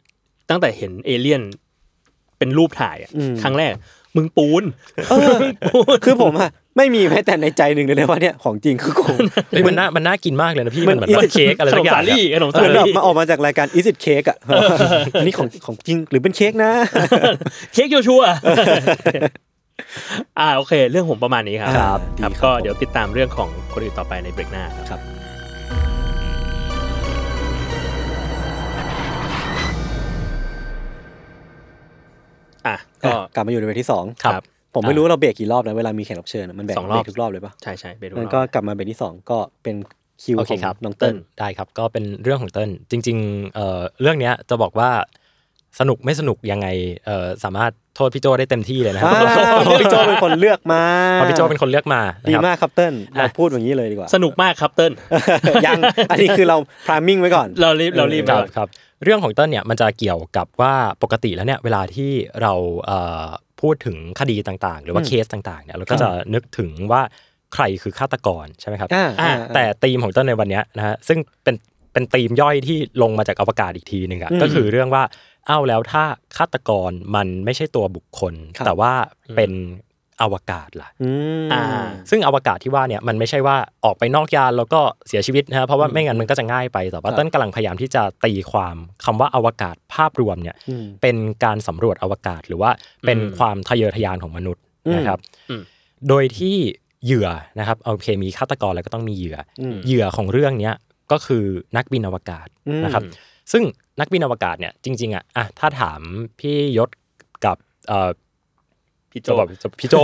ตั้งแต่เห็นเอเลี่ยนเป็นรูปถ่ายอะอืมครั้งแรก มึงปูนเออคือผมอะไม่มีแม้แต่ในใจหนึ่งเลยนะว่าเนี่ยของจริงคือกูเฮ้ยมันน่ามันน่ากินมากเลยนะพี่มัมันนเหมือนว่าเค้กอะไรขนสักมอย่าสางลี่อะขนมเหสามือนแบบลี่มาออกมาจากรายการ Is it Cake อะอันนี้ของของจริงหรือเป็นเค้กนะเค้กโยชัวอ่าโอเค เรื่องผมประมาณนี้ครับครับครับดีครับก็ผมเดี๋ยวติดตามเรื่องของคนอื่นต่อไปในเบรกหน้าครับ อะก็ก็กลับมาอยู่ในเบรกที่สองครับ ผมไม่รู้ว่าเราเบรกกี่รอบนะเวลามีแขกรับเชิญอะมันแบกสองรอบเบรกทุกรอบเลยปะใช่ใช่ไปดูงั้นรอบก็กลับมาเบรกที่สองก็เป็นคิวของ โอเคครับน้องเติ้ลได้ครับ ก็เป็นเรื่องของเติ้ลจริงๆเอ่อเรื่องเนี้ยจะบอกว่าสนุกไม่สนุกยังไงเอ่อสามารถโทษพี่โจได้เต็มที่เลยนะครับ อ่าพี่โจเป็นคนเลือกมาเพราะพี่โจเป็นคนเลือกมาดีนะครับมากครับเติ้ลเราอะพูดอย่างนี้เลยดีกว่า สนุกมากครับเติ้ลยังอันนี้คือเรา priming ไว้ก่อน เรารีบเรารีบก่รับครับ เรื่องของเติ้ลเนี่ยมันจะเกี่ยวกับว่าปกติแล้วเนี่ยเวลาที่เราเอ่อพูดถึงคดีต่างๆ หรือว่าอืมเคสต่างๆเนี่ยเราก็จะนึกถึงว่าใครคือฆาตกรใช่ไหมครับอ่าอ่าแต่ธีมของเต้นในวันเนี้ยนะฮะซึ่งเป็นเป็นธีมย่อยที่ลงมาจากอวกาศอีกทีหนึ่งอะอืมก็คือเรื่องว่าเอ้าแล้วถ้าฆาตกรมันไม่ใช่ตัวบุคคลครับแต่ว่าเป็น อวกาศล่ะอืมอ่าซึ่งอวกาศที่ว่าเนี่ยมันไม่ใช่ว่าออกไปนอกยานแล้วก็เสียชีวิตนะฮะเพราะว่าไม่งั้นมันก็จะง่ายไปแต่ว่าครับเต้นกำลังพยายามที่จะตีความคำว่าอวกาศภาพรวมเนี่ยอืมเป็นการสำรวจอวกาศหรือว่าเป็นอืมความทะเยอทะยานของมนุษย์นะครับอืมโดยที่เหยื่อนะครับโอเคมีฆาตกรแล้วก็ต้องมีเหยื่ออมเหยื่อของเรื่องเนี้ยก็คือนักบินอวกาศอืมนะครับ ซึ่งนักบินอวกาศเนี่ยจริงๆอะอะถ้าถามพี่ยศกับเอ่อ พี่โจจะบอกจะพี่โจ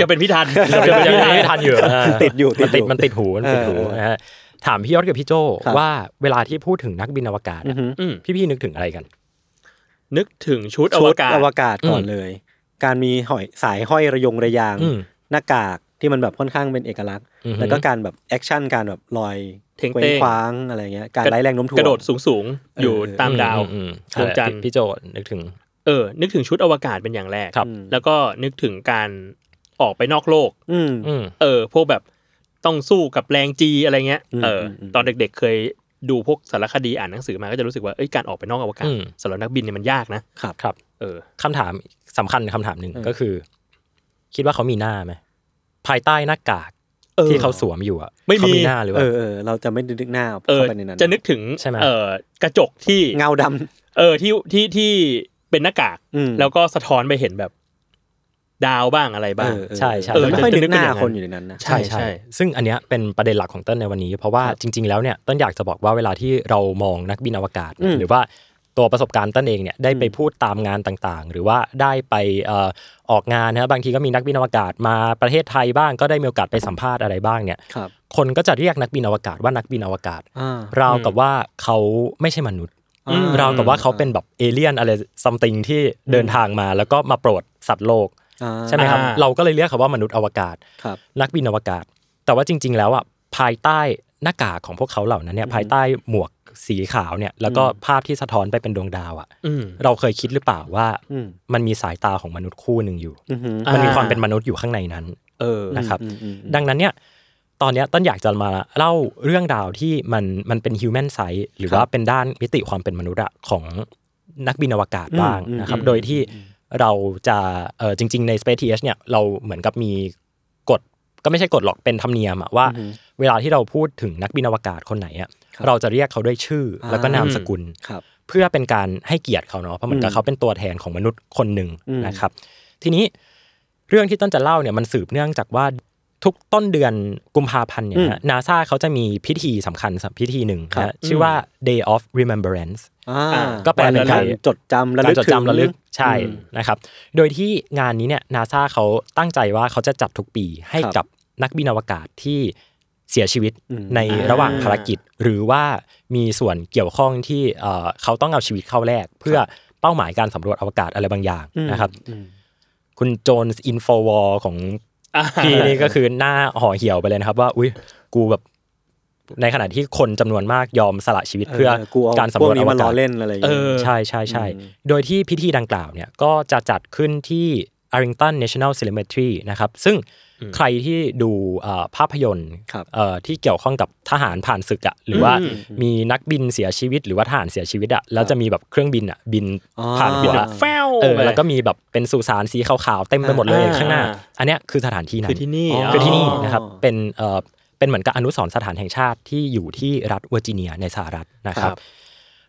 จะเป็นพี่ทันจะเป็นยังไม่ทันอยู่อ่าติดอยู่มันติดอยู่มันติดหูมันติดหูเออนะฮะถามพี่ยศกับพี่โจครับว่าเวลาที่พูดถึงนักบินอวกาศอือหืออืมพี่พี่ๆนึกถึงอะไรกัน นึกถึงชุดอวกาศ ชุดอวกาศก่อนอืมเลย การมีหอยสายห้อยระยงระยางอืมหน้ากากที่มันแบบค่อนข้างเป็นเอกลักษณ์อือหือแล้วก็การแบบ action การแบบลอยเท่งๆเคว้งคว้างอะไรเงี้ยการไร้แรงโน้มถ่วงกระโดดสูงสูงๆอยู่เออตามดาวอืมดวงจันทร์พี่พี่โจนึกถึง เออ นึกถึงชุดอวกาศเป็นอย่างแรกครับ แล้วก็นึกถึงการออกไปนอกโลก อืมอืมเออ พวกแบบต้องสู้กับแรงจีอะไรเงี้ยอืมเอออมตอนเด็ก ๆ เคยดูพวกสารคดีอ่านหนังสือมาก็จะรู้สึกว่าเอ้ยการออกไปนอกอวกาศอืมสำหรับนักบินเนี่ยมันยากนะครับครับ เออคำถามสำคัญคำถามหนึ่งเออก็คือ คิดว่าเขามีหน้าไหมภายใต้หน้ากากเออที่เขาสวมอยู่อะไม่มีเขามีหน้าหรือเอว่าอเออเราจะไม่นึกหน้าเออเข้าไปในนั้นจะนึกถึงใช่ไหมเออกระจกที่เงาดเออที่ที่ที่ เป็นหน้ากากำอืมแล้วก็สะท้อนไปเห็นแบบดาวบ้างอะไรบ้างเออเออใช่ใช่เออไม่ค่อยจะนึกหน้านึกเป็นอย่างนั้นคนอยู่ในนั้นนะใช่ใช่ซึ่งอันเนี้ยเป็นประเด็นหลักของเต้นในวันนี้ เพราะว่าครับจริง ๆ แล้วเนี่ยเต้นอยากจะบอกว่าเวลาที่เรามองนักบินอวกาศอืมหรือว่าตัวประสบการณ์เต้นเองเนี่ยได้ไปอืมพูดตามงานต่างๆ หรือว่าได้ไปเอ่อออกงานนะบางทีก็มีนักบินอวกาศมาประเทศไทยบ้างก็ได้มีโอกาสไปสัมภาษณ์อะไรบ้างเนี่ยครับคนก็จะเรียกนักบินอวกาศว่านักบินอวกาศอ่าราวกับว่าเขาไม่ใช่มนุษย์ อืมราวกับว่าเขาเป็นแบบเอเลี่ยนอะไรซัมติงที่เดินทางมาแล้วก็มาโปรดสัตว์โลกอ่าใช่ไหมครับอ่าเราก็เลยเรียกเขาว่ามนุษย์อวกาศครับนักบินอวกาศ แต่ว่าจริง ๆ แล้วอะภายใต้หน้ากากของพวกเขาเหล่านั้นเนี่ยภายใต้หมวกสีขาวเนี่ย แล้วก็ภาพที่สะท้อนไปเป็นดวงดาวอะอืมเราเคยคิดหรือเปล่าว่าอืมมันมีสายตาของมนุษย์คู่หนึ่งอยู่อือหืออ่ามันมีความเป็นมนุษย์อยู่ข้างในนั้นเออนะครับอืมอืมอืมดังนั้นเนี่ย ตอนเนี้ยต้นอยากจะมาเล่าเรื่องราวที่มันมันเป็น human side หรือว่าเป็นด้านมิติความเป็นมนุษย์อะของนักบินอวกาศบ้างนะครับ โดยที่เราจะเออจริง ๆ ใน Space TH เนี่ยเราเหมือนกับมีกฎก็ไม่ใช่กฎหรอกเป็นธรรมเนียมอะว่า เวลาที่เราพูดถึงนักบินอวกาศคนไหนอะเราจะเรียกเขาด้วยชื่ออแล้วก็นามสกุลครับเพื่อเป็นการให้เกียรติเขาเนาะเพราะเหมือนกับอืมเขาเป็นตัวแทนของมนุษย์คนหนึ่งอืมนะครับ ทีนี้เรื่องที่ต้นจะเล่าเนี่ยมันสืบเนื่องจากว่า ทุกต้นเดือนกุมภาพันธ์เนี่ยนาซาเขาจะมีพิธีสำคัญพิธีหนึ่งครับนะชื่อว่า Day of Remembrance อ่าอ่าก็แปลเป็นการไทยจดจำระกาลึรกจดถึงจำระลึกใช่อืมนะครับ โดยที่งานนี้เนี่ยนาซาเขาตั้งใจว่าเขาจะจัดทุกปีให้ครับกับนักบินอวกาศที่เสียชีวิตอืมในระหว่างภารกิจ หรือว่ามีส่วนเกี่ยวข้องที่เอ่อเขาต้องเอาชีวิตเข้าแลกเพื่อเป้าหมายการสำรวจอวกาศอะไรบางอย่างนะครับอืมคุณโจนส์ Infowars ของอ่า พี่นี่ก็คือหน้าห่อเหี่ยวไปเลยนะครับ ว่า อุ้ยกูแบบในขณะที่คนจำนวนมากยอมสละชีวิตเพื่อกูเอาการสำรววกาศ พวกนี้มาล้อเล่นอะไรอย่างเอเงี้ยอใช่ใช่ใช่อืมโดยที่พิธีดังกล่าวเนี่ยก็จะจัดขึ้นที่ Arlington National Cemetery นะครับ ซึ่ง ใครที่ดูเอ่อภาพยนตร์ครับเอ่อที่เกี่ยวข้องกับทหารผ่านศึกอะหรือว่าอืมมีนักบินเสียชีวิต หรือว่าทหารเสียชีวิตอะแล้วจะมีแบบเครื่องบินอะบินอ๋อผ่านหัวแฟวเออไปแล้วก็มีแบบเป็นสุสานสีขาวๆเต็มไปหมดเลยอ่าข้างหน้า อันเนี้ยคือสถานที่นั้น คือที่นี่อ๋อคือที่นี่อ๋อนะครับเป็นเอ่อเป็นเหมือนกับอนุสรณ์สถานแห่งชาติที่อยู่ที่รัฐเวอร์จิเนียในสหรัฐนะครับครับ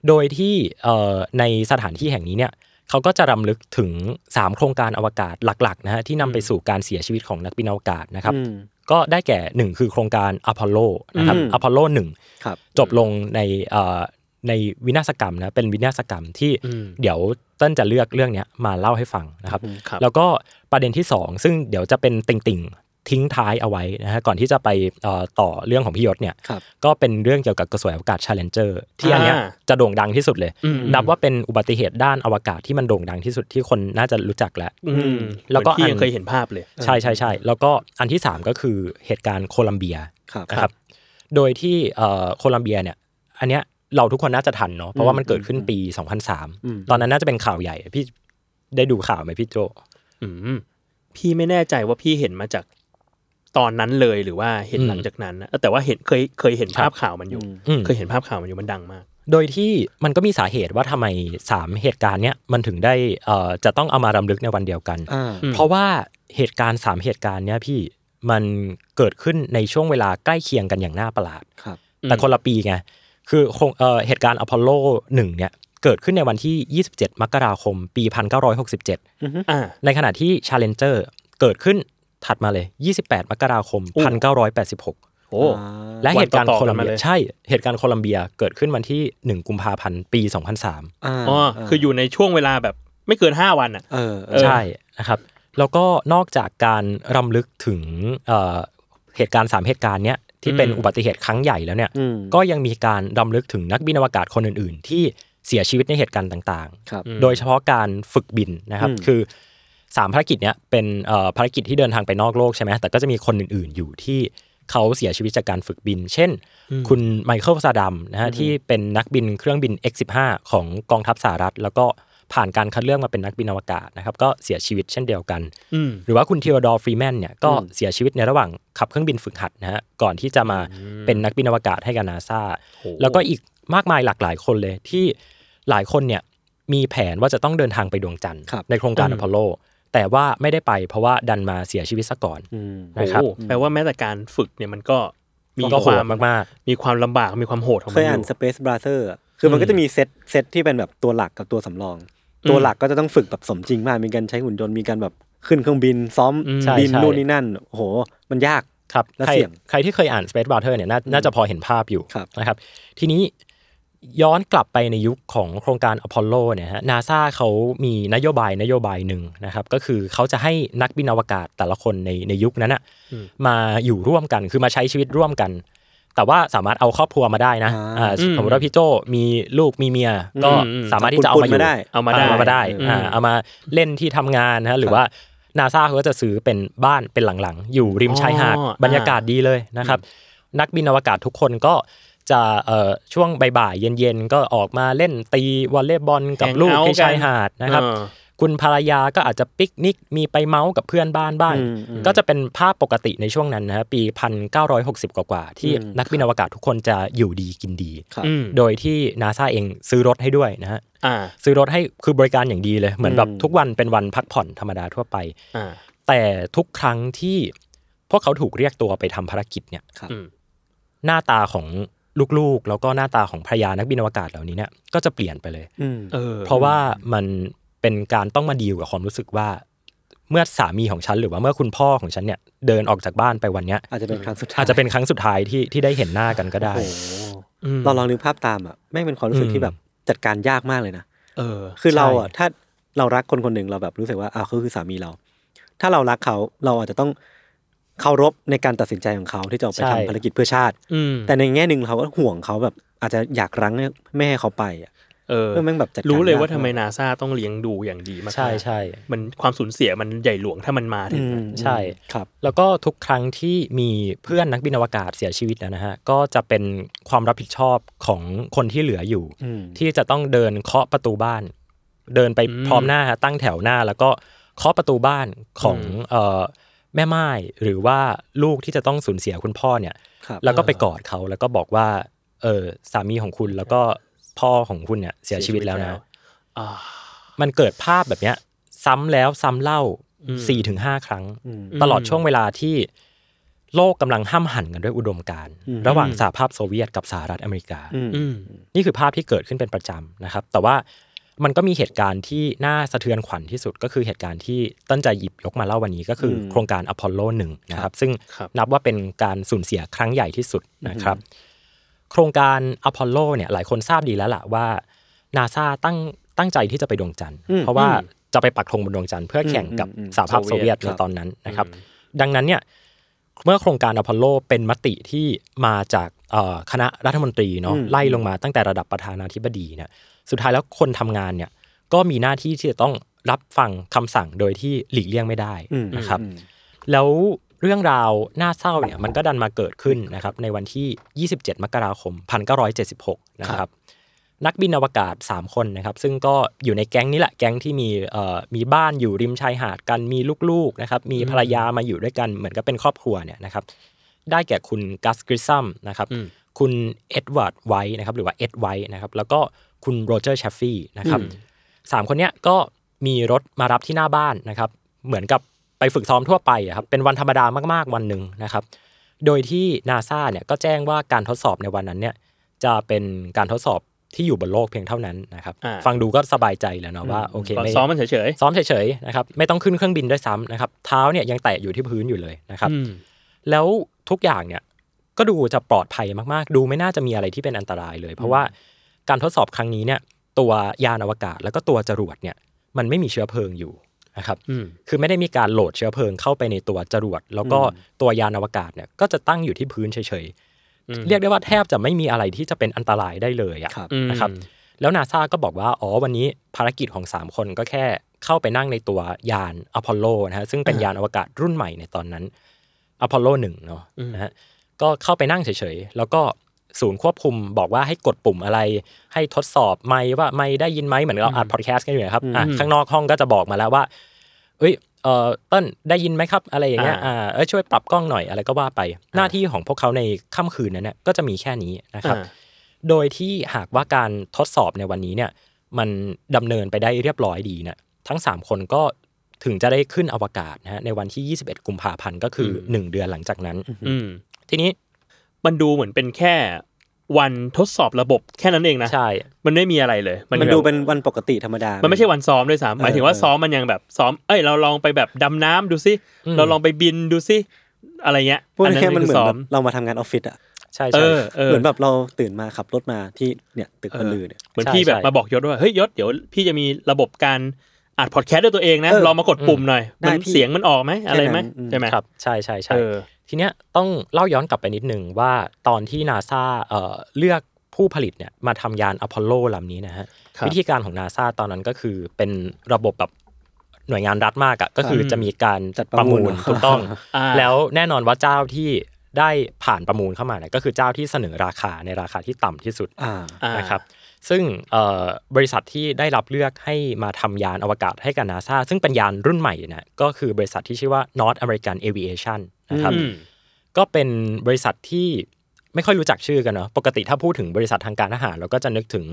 โดยที่เอ่อในสถานที่แห่งนี้เนี่ย เขาก็จะรำลึกถึง 3 โครงการอวกาศหลักๆนะฮะที่นำไปสู่การเสียชีวิตของนักบินอวกาศนะครับอืมก็ได้แก่หนึ่งคือโครงการอพอลโลนะครับอืมอพอลโลหนึ่งครับจบลงในเอ่อในวินาศกรรมนะเป็นวินาศกรรมที่อืมเดี๋ยวเต้นจะเลือกเรื่องเนี้ยมาเล่าให้ฟังนะครับครับ แล้วก็ประเด็นที่ 2 ซึ่งเดี๋ยวจะเป็นติ่งๆ ทิ้งท้ายเอาไว้นะฮะก่อนที่จะไปเอ่อต่อเรื่องของพี่ยศเนี่ยครับก็เป็นเรื่องเกี่ยวกับกระสวยอวกาศ Challenger ที่อันเนี้ยอ่าจะโด่งดังที่สุดเลยอืมนับว่าเป็นอุบัติเหตุด้านอวกาศที่มันโด่งดังที่สุดที่คนน่าจะรู้จักแล้วอืมแล้วก็เหมือนพี่อันยังเคยเห็นภาพเลยใช่ใช่ใช่แล้วก็อันที่ 3 ก็คือเหตุการณ์โคลัมเบียครับนะครับโดยที่เอ่อโคลัมเบียเนี่ยอันเนี้ยเราทุกคนน่าจะทันเนาะเพราะว่ามันเกิดขึ้นปี 2003 ตอนนั้นน่าจะเป็นข่าวใหญ่พี่ได้ดูข่าวไหมพี่โจอืมพี่ไม่แน่ใจว่าพี่เห็นมาจาก ตอนนั้นเลยหรือว่าเห็นอืมหลังจากนั้นนะแต่ว่าเห็นเคยเคยเห็นภาพข่าวมันอยู่อืมเคยเห็นภาพข่าวมันอยู่มันดังมาก โดยที่มันก็มีสาเหตุว่าทำไม 3 เหตุการณ์เนี้ยมันถึงได้เอ่อจะต้องเอามารำลึกในวันเดียวกันอ่าอืมเพราะว่าเหตุการณ์ 3 เหตุการณ์เนี้ยพี่มันเกิดขึ้นในช่วงเวลาใกล้เคียงกันอย่างน่าประหลาดครับแต่คนละปีไงคือโครงเอ่อเหตุการณ์อพอลโลหนึ่งเนี่ยเกิดขึ้นในวันที่ 27 มกราคม ปี 1967อ่าในขณะที่ Challenger เกิดขึ้น ถัดมาเลย 28 มกราคมโอ้1986 โอ้และเหตุการณ์วันต่อๆโคลัมกันมาเบีเลยยใช่เหตุการณ์โคลัมเบียเกิดขึ้นวันที่ 1 กุมภาพันธ์ปี 2003อ่าอ๋อคืออยู่ในช่วงเวลาแบบไม่เกินห้าวันอะเออเอเออใช่นะครับ แล้วก็นอกจากการรำลึกถึงเอ่อเหตุการณ์ 3 เหตุการณ์เนี้ยที่เป็นอืมอุบัติเหตุครั้งใหญ่แล้วเนี่ยอืมก็ยังมีการรำลึกถึงนักบินอวกาศคนอื่น ๆ ที่เสียชีวิตในเหตุการณ์ต่างครับอืมๆโดยเฉพาะการฝึกบินนะครับอืมคือ สามภารกิจเนี้ยเป็นเอ่อภารกิจที่เดินทางไปนอกโลกใช่ไหมแต่ก็จะมีคนอื่น ๆ อยู่ที่เขาเสียชีวิตจากการฝึกบิน เช่น คุณไมเคิลซาดัมนะฮะที่เป็นนักบินเครื่องบิน X15 ของกองทัพสหรัฐ แล้วก็ผ่านการคัดเลือกมาเป็นนักบินอวกาศนะครับก็เสียชีวิตเช่นเดียวกันอืมหรือว่าคุณเทโอดอร์ฟรีแมนเนี่ยก็เสียชีวิตในระหว่างขับเครื่องบินฝึกหัดนะฮะก่อนที่จะมาเป็นนักบินอวกาศให้กับนาซาโอ้แล้วก็อีกมากมายหลากหลายคนเลยที่หลายคนเนี่ยมีแผนว่าจะต้องเดินทางไปดวงจันทร์ครับในโครงการอพอลโล แต่ว่าไม่ได้ไปเพราะว่าดันมาเสียชีวิตซะก่อนอืมนะครับโอ้แปลว่าแม้แต่การฝึกเนี่ยมันก็มีก็โหคดวามมากมีความลำบากมีความโหดของเคมันยออ่านยู่ Space Brother อะคือมันก็จะมีเซตเซตที่เป็นแบบตัวหลักกับตัวสำรอง ตัวหลักก็จะต้องฝึกแบบสมจริงมาก มีการใช้หุ่นยนต์มีการแบบขึ้นเครื่องบินซ้อมอืมใช่บินใช่นู่นนี่นั่นโอ้โหมันยากครับและใครเสี่ยงใครที่เคยอ่าน Space Brother เนี่ยน่าน่าจะพอเห็นภาพอยู่ครับนะครับ ทีนี้ ย้อนกลับไปในยุคของโครงการอพอลโลเนี่ยฮะนาซาเขามีนโยบายนโยบายหนึ่งนะครับก็คือเขาจะให้นักบินอวกาศแต่ละคนในในยุคนั้นอะมาอยู่ร่วมกันคือมาใช้ชีวิตร่วมกัน แต่ว่าสามารถเอาครอบครัวมาได้นะอ่าอ่าอืมสมมติว่าพี่โจมีลูกมีเมีย ก็อืมสามารถที่จะเอามาอยู่ปุ่นๆมาได้เอามาได้เอามาได้อืมอ่าเอามาเล่นที่ทำงานนะฮะหรือว่านาซาเขาก็จะซื้อเป็นบ้านเป็นหลังๆ อยู่ริมชายหาดอ๋อบรรยากาศดีเลยนะครับนักบินอวกาศทุกคนก็ จะเอ่อช่วงบ่ายๆเย็นๆก็ออกมาเล่นตีวอลเลย์บอลกับ Hang ลูก out ที่ชายกันหาดนะครับเออคุณภรรยาก็อาจจะปิกนิกมีไปเมาส์กับเพื่อนบ้านบ้างอืมอืมก็จะเป็นภาพปกติในช่วงนั้นนะฮะปี 1960 กว่าๆที่อืมนักบินอวกาศทุกคนจะอยู่ดีกินดีครับอืมโดยที่นาซาเองซื้อรถให้ด้วยนะฮะอ่าซื้อรถให้คือบริการอย่างดีเลย เหมือนแบบอืมทุกวันเป็นวันพักผ่อนธรรมดาทั่วไปอ่าแต่ทุกครั้งที่พวกเขาถูกเรียกตัวไปทำภารกิจเนี่ยครับอืมหน้าตาของ ลูกๆ แล้วก็หน้าตาของภรรยานักบินอวกาศเหล่านี้เนี่ยก็จะเปลี่ยนไปเลยอืมเออเพราะว่ามันเป็นการต้องมาดีลกับความรู้สึกว่า เมื่อสามีของฉันหรือว่าเมื่อคุณพ่อของฉันเนี่ยเดินออกจากบ้านไปวันเนี้ยอาจจะเป็นครั้งสุดท้ายอาจจะเป็นครั้งสุดท้ายที่ที่ได้เห็นหน้ากันก็ได้โอ้โหอืมเราลองนึกภาพตามอะแม่งเป็นความรู้สึกอืมที่แบบจัดการยากมากเลยนะเออ คือเราอะใช่ถ้าเรารักคนคนหนึ่งเราแบบรู้สึกว่าอ้าวเขาคือสามีเรา ถ้าเรารักเขาเราอาจจะต้อง เคารพในการตัดสินใจของเขาที่จะออกไปทำภารกิจเพื่อชาติ อืมแต่ในแง่หนึ่งเราก็ห่วงเขาแบบอาจจะอยากรั้งไม่ให้เขาไปอะเออ เพื่อแม่งแบบจัดการรู้เลยว่าทำไมกนาซาต้องเลี้ยงดูอย่างดีมากๆใช่ใช่ มันความสูญเสียมันใหญ่หลวงถ้ามันมาถึอืงมใช่ ครับ แล้วก็ทุกครั้งที่มีเพื่อนนักบินอวกาศเสียชีวิตแล้วนะฮะก็จะเป็นความรับผิดชอบของคนที่เหลืออยู่ อืม ที่จะต้องเดินเคาะประตูบ้าน เดินไปพร้อมหน้าฮะตั้งแถวหน้า แล้วก็เคาะประตูบ้านของเอ่อ แม่ไม้หรือว่าลูกที่จะต้องสูญเสียคุณพ่อเนี่ยครับแล้วก็ไปกอดเขาแล้วก็บอกว่า เออสามีของคุณแล้วก็พ่อของคุณเนี่ยเสียชีวิตแล้วนะอ่ามันเกิดภาพแบบเนี้ย ซ้ำแล้วซ้ำเล่าอืมสี่ถึงห้าครั้งอืมตลอดช่วงเวลาที่โลกกำลังห้ามหันกันด้วยอุดมการณ์อืมระหว่างสหภาพโซเวียตกับสหรัฐอเมริกาอืมอืมนี่คือภาพที่เกิดขึ้นเป็นประจำนะครับ แต่ว่า มันก็มีเหตุการณ์ที่น่าสะเทือนขวัญที่สุดก็คือเหตุการณ์ที่เติ้ลจะหยิบยกมาเล่าวันนี้ก็คืออมโครงการอพอลโลหนึ่งนะครับซึ่งครับนับว่าเป็นการสูญเสียครั้งใหญ่ที่สุดนะครับ โครงการอพอลโลเนี่ยหลายคนทราบดีแล้วล่ะว่านาซาตั้งตั้งใจที่จะไปดวงจันทร์อืมเพราะว่าจะไปปักธงบนดวงจันทร์เพื่อแข่งกับอืมอืมสหภาพโซเวียตโซเวีในตอนนั้นนะครับ ดังนั้นเนี่ยเมื่อโครงการอพอลโลเป็นมติที่มาจากเอ่อคณะรัฐมนตรีเนาะอืมไล่ลงมาตั้งแต่ระดับประธานาธิบดีเนี่ย สุดท้ายแล้วคนทำงานเนี่ยก็มีหน้าที่ที่จะต้องรับฟังคำสั่งโดยที่หลีกเลี่ยงไม่ได้อืมนะครับอืมแล้วเรื่องราวน่าเศร้าเนี่ยมันก็ดันมาเกิดขึ้นนะครับในวันที่ 27 มกราคม 1976 นะครับ นักบินอวกาศ 3 คนนะครับ ซึ่งก็อยู่ในแก๊งนี้แหละแก๊งที่มีเอ่อมีบ้านอยู่ริมชายหาดกันมีลูกๆนะครับมีภรรยามาอยู่ด้วยกันเหมือนกับเป็นครอบครัวเนี่ยนะครับ ได้แก่คุณกัสกริซัมนะครับอืม คุณเอ็ดวาร์ดไวท์นะครับหรือว่าเอ็ดไวท์นะครับแล้วก็คุณโรเจอร์เชฟฟี่นะครับสามคนเนี้ยก็มีรถมารับที่หน้าบ้านนะครับ เหมือนกับไปฝึกซ้อมทั่วไปอะครับเป็นวันธรรมดามากๆวันหนึ่งนะครับ โดยที่นาซาเนี่ยก็แจ้งว่าการทดสอบในวันนั้นเนี่ยจะเป็นการทดสอบที่อยู่บนโลกเพียงเท่านั้นนะครับอ่าฟังดูก็สบายใจแล้วเนาะว่าโอเคก็ไม่ซ้อมมันเฉยซ้อมเฉยๆนะครับไม่ต้องขึ้นเครื่องบินด้วยซ้ำนะครับเท้าเนี่ยยังแตะอยู่ที่พื้นอยู่เลยนะครับๆอืมแล้วทุกอย่างเนี่ย ก็ดูจะปลอดภัยมากๆ ดูไม่น่าจะมีอะไรที่เป็นอันตรายเลย เพราะว่าการทดสอบครั้งนี้เนี่ย ตัวยานอวกาศแล้วก็ตัวจรวดเนี่ย มันไม่มีเชื้อเพลิงอยู่นะครับอืมคือไม่ได้มีการโหลดเชื้อเพลิงเข้าไปในตัวจรวด แล้วก็ตัวยานอวกาศเนี่ยก็จะตั้งอยู่ที่พื้นเฉยอืมๆเรียกได้ว่าแทบจะไม่มีอะไรที่จะเป็นอันตรายได้เลยอะครับนะครับ แล้วนาซาก็บอกว่าอ๋อวันนี้ภารกิจของ 3 คนก็แค่เข้าไปนั่งในตัวยานอพอลโลนะฮะซึ่งเป็นยานอวกาศรุ่นใหม่ในตอนนั้นอพอลโลหนึ่งเนาะนะฮะ ก็เข้าไปนั่งเฉยๆ แล้วก็ศูนย์ควบคุมบอกว่าให้กดปุ่มอะไร ให้ทดสอบไมค์ว่าไมค์ได้ยินไหมเหมือนเราอัดพอดแคสต์กันอยู่นะครับอะข้างนอกห้องก็จะบอกมาแล้วว่าเอ้ยเออเติ้ลได้ยินไหมครับ อะไรอย่างเงี้ยอ่าอ่าเอ้ยช่วยปรับกล้องหน่อยอะไรก็ว่าไป หน้าที่ของพวกเขาในค่ำคืนนั้นเนี่ยก็จะมีแค่นี้นะครับอ่าโดยที่หากว่าการทดสอบในวันนี้เนี่ย มันดำเนินไปได้เรียบร้อยดีเนี่ยทั้ง 3 คนก็ถึงจะได้ขึ้นอวกาศนะฮะในวันที่ 21 กุมภาพันธ์ก็คืออ1เดือนหลังจากนั้นอืม ทีนี้มันดูเหมือนเป็นแค่วันทดสอบระบบแค่นั้นเองนะใช่ มันไม่มีอะไรเลย มันแบบดูเป็นวันปกติธรรมดา มันไม่ใช่วันซ้อมด้วยซ้ำหมายถึงว่าเออซ้อมมันยังแบบซ้อม เอ้ยเราลองไปแบบดำน้ำดูซิอืมเราลองไปบินดูซิอะไรเงี้ยพวกอันี้แค่มันคืเหมือนซ้อแบมบเรามาทำงานออฟฟิศอะใช่เอใช่อเออเหมือนแบบเราตื่นมาขับรถมาที่เนี่ยตึกบรรลือเนี่ยเหมือนใช่พี่แบบใช่มาบอกยศว่าเฮ้ยยศเดี๋ยวพี่จะมีระบบการอัดพอดแคสต์ด้วยตัวเองนะเออลองมากดปุ่มหน่อยได้มันพี่เสียงมันออกไหมอะไรไหมแค่นั้นอืมใช่ไหมครับใช่ใช่ใช่เออ ทีเนี้ยต้องเล่าย้อนกลับไปนิดนึงว่าตอนที่นาซาเอ่อเลือกผู้ผลิตเนี่ยมาทำยานอพอลโลลำนี้นะฮะครับวิธีการของนาซาตอนนั้นก็คือเป็นระบบแบบหน่วยงานรัฐมากอะก็คือจะมีการจัดปประระมูมูลลถูกต้องอ่าแล้วแน่นอนว่าเจ้าที่ได้ผ่านประมูลเข้ามาเนี่ยก็คือเจ้าที่เสนอราคาในราคาที่ต่ำที่สุดอ่าอ่านะครับ ซึ่งเอ่อบริษัทที่ได้รับเลือกให้มาทำยานอวกาศให้กับนาซาซึ่งเป็นยานรุ่นใหม่เนี่ยก็คือบริษัทที่ชื่อว่า North American Aviation นะครับอืมก็เป็นบริษัทที่ไม่ค่อยรู้จักชื่อกันเนาะปกติถ้าพูดถึงบริษัททางการทหารเราก็จะนึกถึง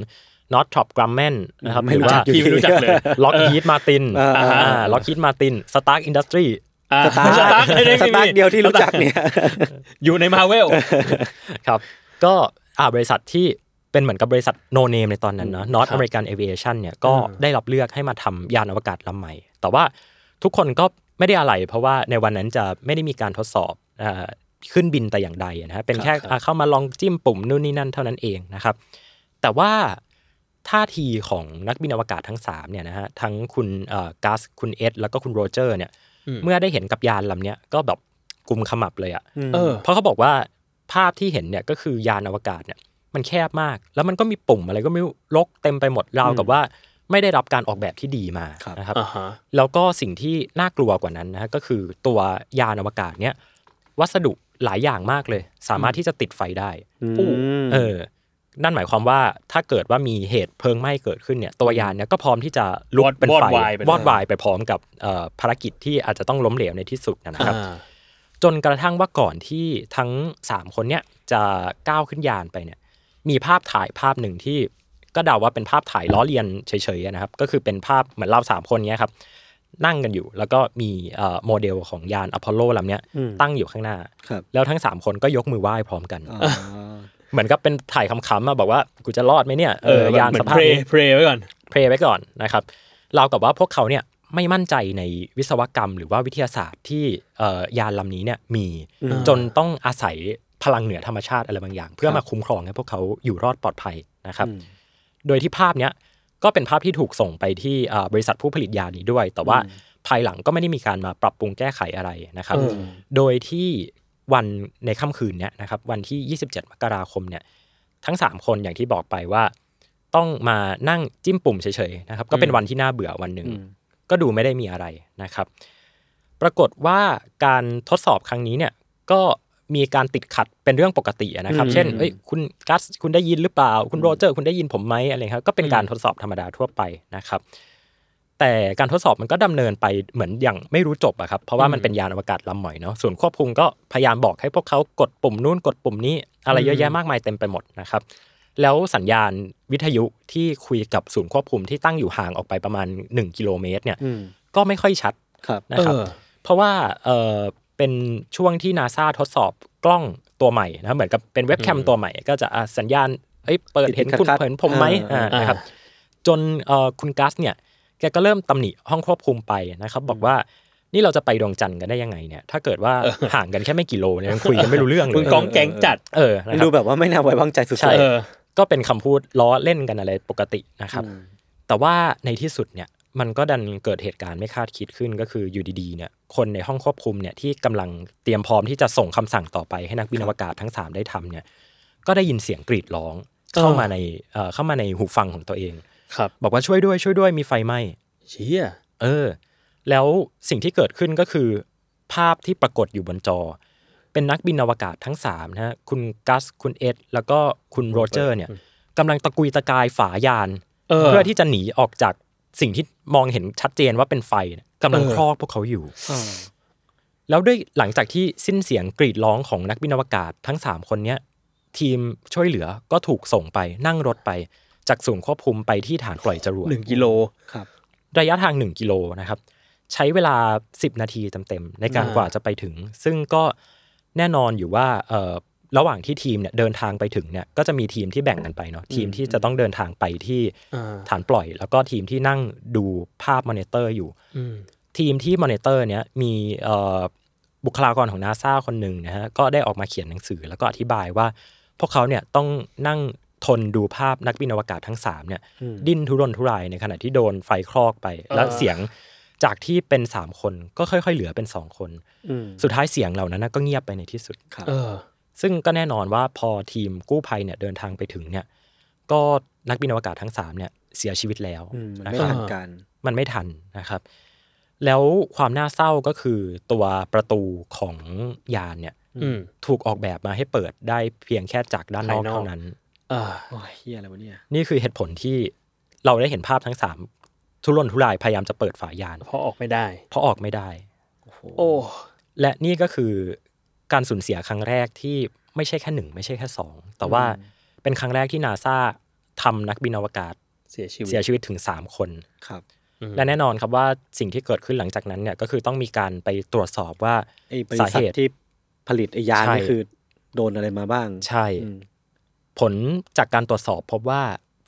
Northrop Grumman นะครับไม่หรือรู้จัว่ากอยู่พี่ไม่รู้จักเลย Lockheed Martin อ่าอ่า Lockheed Martin Stark Industry อ่า Stark Stark Stark เดียวที่รู้จักเนี่ยอยู่ในมาเวลครับ ก็อ่าบริษัทที่ เป็นเหมือนกับบริษัท no name ในตอนนั้นเนาะ North ครับ American Aviation เนี่ยก็อืมได้รับเลือกให้มาทำยานอวกาศลำใหม่ แต่ว่าทุกคนก็ไม่ได้อะไร เพราะว่าในวันนั้นจะไม่ได้มีการทดสอบอ่าขึ้นบินแต่อย่างใดนะฮะเป็นแค่อ่าเข้ามาลองจิ้มปุ่มนู่นนี่นั่นเท่านั้นเองนะครับ แต่ว่าท่าทีของนักบินอวกาศทั้ง3เนี่ยนะฮะทั้งคุณกัสคุณเอ็ดแล้วก็คุณโรเจอร์เนี่ยอืมเมื่อได้เห็นกับยานลำเนี้ยก็แบบกุมขมับเลยอะเออเพราะเขาบอกว่าภาพที่เห็นเนี่ยก็คือยานอวกาศเนี่ย มันแคบมาก แล้วมันก็มีปุ่มอะไรก็ไม่รู้รกเต็มไปหมดราวกับว่า ไม่ได้รับการออกแบบที่ดีมาครับนะครับอ่าฮะแล้วก็สิ่งที่น่ากลัวกว่านั้นนะฮะก็คือตัวยานอวกาศเนี่ยวัสดุหลายอย่างมากเลย สามารถที่จะติดไฟได้อืมเออ นั่นหมายความว่าถ้าเกิดว่ามีเหตุเพลิงไหม้เกิดขึ้นเนี่ย ตัวยานเนี่ยก็พร้อมที่จะลุกวอดเป็นวอดไฟวายไปวอดวายไปพร้อมกับเอ่อภารกิจที่อาจจะต้องล้มเหลวในที่สุดนะครับอ่าจนกระทั่งว่าก่อนที่ทั้ง 3 คนเนี่ยจะก้าวขึ้นยานไปเนี่ย มีภาพถ่ายภาพหนึ่งที่ก็เดาว่าเป็นภาพถ่ายล้อเลียนเฉยๆนะครับ ก็คือเป็นภาพเหมือนเราสามคนเนี้ยครับนั่งกันอยู่ แล้วก็มีเอ่อโมเดลของยานอพอลโลลำเนี้ยอืมตั้งอยู่ข้างหน้าครับแล้วทั้ง 3 คนก็ยกมือไหว้พร้อมกันอ๋อเหมือนกับเป็นถ่ายขำๆมาบอกว่ากูจะรอดไหมเนี่ยเออยานสภาพนี้เหมือน pray pray ไว้ก่อน pray ไว้ก่อนนะครับราวกับว่าพวกเขาเนี่ยไม่มั่นใจในวิศวกรรมหรือว่าวิทยาศาสตร์ที่เอ่อยานลำนี้เนี่ยมีอืมจนต้องอาศัย พลังเหนือธรรมชาติอะไรบางอย่าง เพื่อมาคุ้มครองให้พวกเขาอยู่รอดปลอดภัยนะครับอืมโดยที่ภาพเนี้ยก็เป็นภาพที่ถูกส่งไปที่เอ่อบริษัทผู้ผลิตยานี้ด้วย แต่ว่าภายหลังก็ไม่ได้มีการมาปรับปรุงแก้ไขอะไรนะครับเออโดยที่วันในค่ำคืนเนี้ยนะครับวันที่ 27 มกราคมเนี่ยทั้ง 3 คนอย่างที่บอกไปว่า ต้องมานั่งจิ้มปุ่มเฉยๆนะครับ ก็เป็นวันที่น่าเบื่อวันหนึ่งอืมก็ดูไม่ได้มีอะไรนะครับ ปรากฏว่าการทดสอบครั้งนี้เนี่ยก็ มีการติดขัดเป็นเรื่องปกติอะนะครับอืมเช่นเอ้ยคุณกัสคุณได้ยินหรือเปล่า คุณโรเจอร์คุณได้ยินผมไหมอะไรครับก็เป็นการทดสอบธรรมดาทั่วไปนะครับแต่การทดสอบมันก็ดำเนินไปเหมือนอย่างไม่รู้จบอะครับ เพราะว่ามันเป็นยานอวกาศลำใหม่เนาะส่วนควบคุมก็พยายามบอกให้พวกเขากดปุ่มนู้นกดปุ่มนี้ อะไรเยอะแยะมากมายเต็มไปหมดนะครับ แล้วสัญญาณวิทยุที่คุยกับศูนย์ควบคุมที่ตั้งอยู่ห่างออกไปประมาณ 1 กิโลเมตรเนี่ยอืมก็ไม่ค่อยชัดครับนะครับเออเพราะว่า เออเป็นช่วงที่นาซาทดสอบกล้องตัวใหม่นะเหมือนกับเป็นเว็บแคมตัวใหม่ ก็จะอะสัญญาณเอ้ยเปิดเห็นคุณติดๆขัดๆเห็นผมไหมอ่าอ่านะครับจนเออคุณกัสเนี่ยแกก็เริ่มตำหนิห้องควบคุมไปนะครับบอกว่านี่เราจะไปดวงจันทร์กันได้ยังไงเนี่ยถ้าเกิดว่าห่างกันแค่ไม่กี่โลเนี่ยยังคุยกันไม่รู้เรื่องเลยมึงกองแก๊งจัดเออนะคดูรับแบบว่าไม่น่าไว้วางใจสุดๆใช่เออก็เป็นคำพูดล้อเล่นกันอะไรปกตินะครับอืมแต่ว่าในที่สุดเนี่ย มันก็ดันเกิดเหตุการณ์ไม่คาดคิดขึ้นก็คืออยู่ดีๆเนี่ยคนในห้องควบคุมเนี่ยที่กำลังเตรียมพร้อมที่จะส่งคำสั่งต่อไปให้นักบินอวกาศทั้ง 3 ได้ทำเนี่ยก็ได้ยินเสียงกรีดร้องเข้ามาในเอ่อเข้ามาในหูฟังของตัวเองครับ บอกว่าช่วยด้วยช่วยด้วยมีไฟไหม้เชี่ยเออ แล้วสิ่งที่เกิดขึ้นก็คือ ภาพที่ปรากฏอยู่บนจอ เป็นนักบินอวกาศทั้ง3นะฮะคุณกัสคุณเอ็ดแล้วก็คุณโรเจอร์เนี่ยกำลังตะกุยตะกายฝายานเออเพื่อที่จะหนีออกจาก สิ่งที่มองเห็นชัดเจนว่าเป็นไฟเนี่ยกำลังเออคลอกพวกเขาอยู่อ่าแล้วด้วยหลังจากที่สิ้นเสียงกรีดร้องของนักบินอวกาศทั้ง 3 คนเนี้ยทีมช่วยเหลือก็ถูกส่งไปนั่งรถไป จากศูนย์ควบคุมไปที่ฐานปล่อยจรวดหนึ่งกิโลครับ ระยะทาง 1 กิโลนะครับ ใช้เวลา 10 นาทีเต็มๆในการอ่ากว่าจะไปถึง ซึ่งก็แน่นอนอยู่ว่าเอ่อ ระหว่างที่ทีมเนี่ยเดินทางไปถึงเนี่ยก็จะมีทีมที่แบ่งกันไปเนาะทีมที่จะต้องเดินทางไปที่อ่าฐานปล่อย แล้วก็ทีมที่นั่งดูภาพมอนิเตอร์อยู่อืมทีมที่มอนิเตอร์เนี้ยมีเอ่อบุคลากรของนาซาคนหนึ่งนะฮะก็ได้ออกมาเขียนหนังสือ แล้วก็อธิบายว่า พวกเขาเนี่ยต้องนั่งทนดูภาพนักบินอวกาศทั้ง3เนี่ยอืมดิ้นทุรนทุรายในขณะที่โดนไฟคลอกไป แล้วเสียงจากที่เป็น3คนก็ค่อย ๆ เหลือเป็น2คนอืมสุดท้ายเสียงเหล่านั้นนะก็เงียบไปในที่สุดครับเออ ซึ่งก็แน่นอนว่าพอทีมกู้ภัยเนี่ยเดินทางไปถึงเนี่ย ก็นักบินอวกาศทั้ง3เนี่ยเสียชีวิตแล้วอืมมันนะไม่ครับทันการมันไม่ทันนะครับ แล้วความน่าเศร้าก็คือตัวประตูของยานเนี่ยอืมถูกออกแบบมาให้เปิดได้เพียงแค่จากด้านนอกภายนอกเท่านั้นอ่าโอ้ยเฮียอะไรวะเนี่ยนี่คือเหตุผลที่เราได้เห็นภาพทั้งสามทุรนทุรายพยายามจะเปิดฝายาน เพราะออกไม่ได้ เพราะออกไม่ได้ โอ้ และนี่ก็คือ การสูญเสียครั้งแรกที่ไม่ใช่แค่หนึ่งไม่ใช่แค่สองแต่ว่าเป็นครั้งแรกที่นาซาทำนักบินอวกาศเสียชีวิตเสียชีวิตถึงสามคนครับและแน่นอนครับว่าสิ่งที่เกิดขึ้นหลังจากนั้นเนี่ยก็คือต้องมีการไปตรวจสอบว่าไอ้บริสาษัทเหตุที่ผลิตไอ้ยานใช่นี่คือโดนอะไรมาบ้าง ใช่อืมผลจากการตรวจสอบพบว่า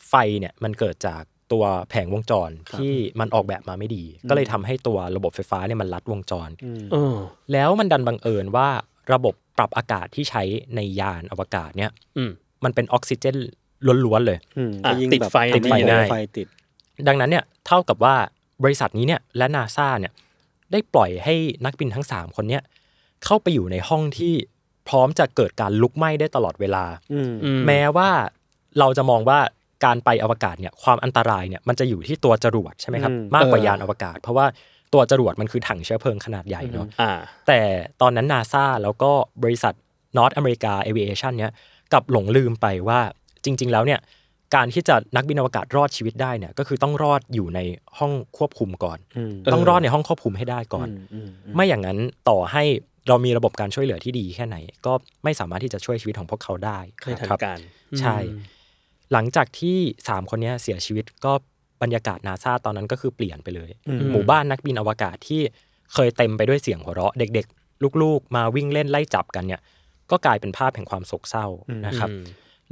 ไฟเนี่ยมันเกิดจากตัวแผงวงจรที่มันออกแบบมาไม่ดี ก็เลยทำให้ตัวระบบไฟฟ้าเนี่ยมันลัดวงจรเออแล้วมันดันบังเอิญว่า ระบบปรับอากาศที่ใช้ในยานอวกาศเนี่ยอืมมันเป็นออกซิเจนล้วนๆเลยอืมอะก็ยิ่งติดแบบไฟติดไฟทำให้ง่ายไฟติด ดังนั้นเนี่ยเท่ากับว่าบริษัทนี้เนี่ยและนาซาเนี่ยได้ปล่อยให้นักบินทั้ง 3 คนเนี่ยเข้าไปอยู่ในห้องที่พร้อมจะเกิดการลุกไหม้ได้ตลอดเวลาอืมอืมแม้ว่าเราจะมองว่าการไปอวกาศเนี่ยความอันตรายเนี่ยมันจะอยู่ที่ตัวจรวดใช่ไหมครับอืมมากกว่าเออยานอวกาศ เพราะว่า ตัวจรวดมันคือถังเชื้อเพลิงขนาดใหญ่เนาะอ่าแต่ตอนนั้นนาซาแล้วก็บริษัท North America Aviation เนี่ยกลับหลงลืมไปว่าจริง ๆ แล้วเนี่ยการที่จะนักบินอวกาศรอดชีวิตได้เนี่ยก็คือต้องรอดอยู่ในห้องควบคุมก่อนอืมต้องรอดในห้องควบคุมให้ได้ก่อนอืมอืมอืมไม่อย่างนั้นต่อให้เรามีระบบการช่วยเหลือที่ดีแค่ไหน ก็ไม่สามารถที่จะช่วยชีวิตของพวกเขาได้ไม่ทันครับการใช่ หลังจากที่ 3 คนเนี้ยเสียชีวิตก็ บรรยากาศนาซาตอนนั้นก็คือเปลี่ยนไปเลย หมู่บ้านนักบินอวกาศที่เคยเต็มไปด้วยเสียงหัวเราะเด็ก ๆ ลูกๆ มาวิ่งเล่นไล่จับกันเนี่ย ก็กลายเป็นภาพแห่งความโศกเศร้านะครับอืม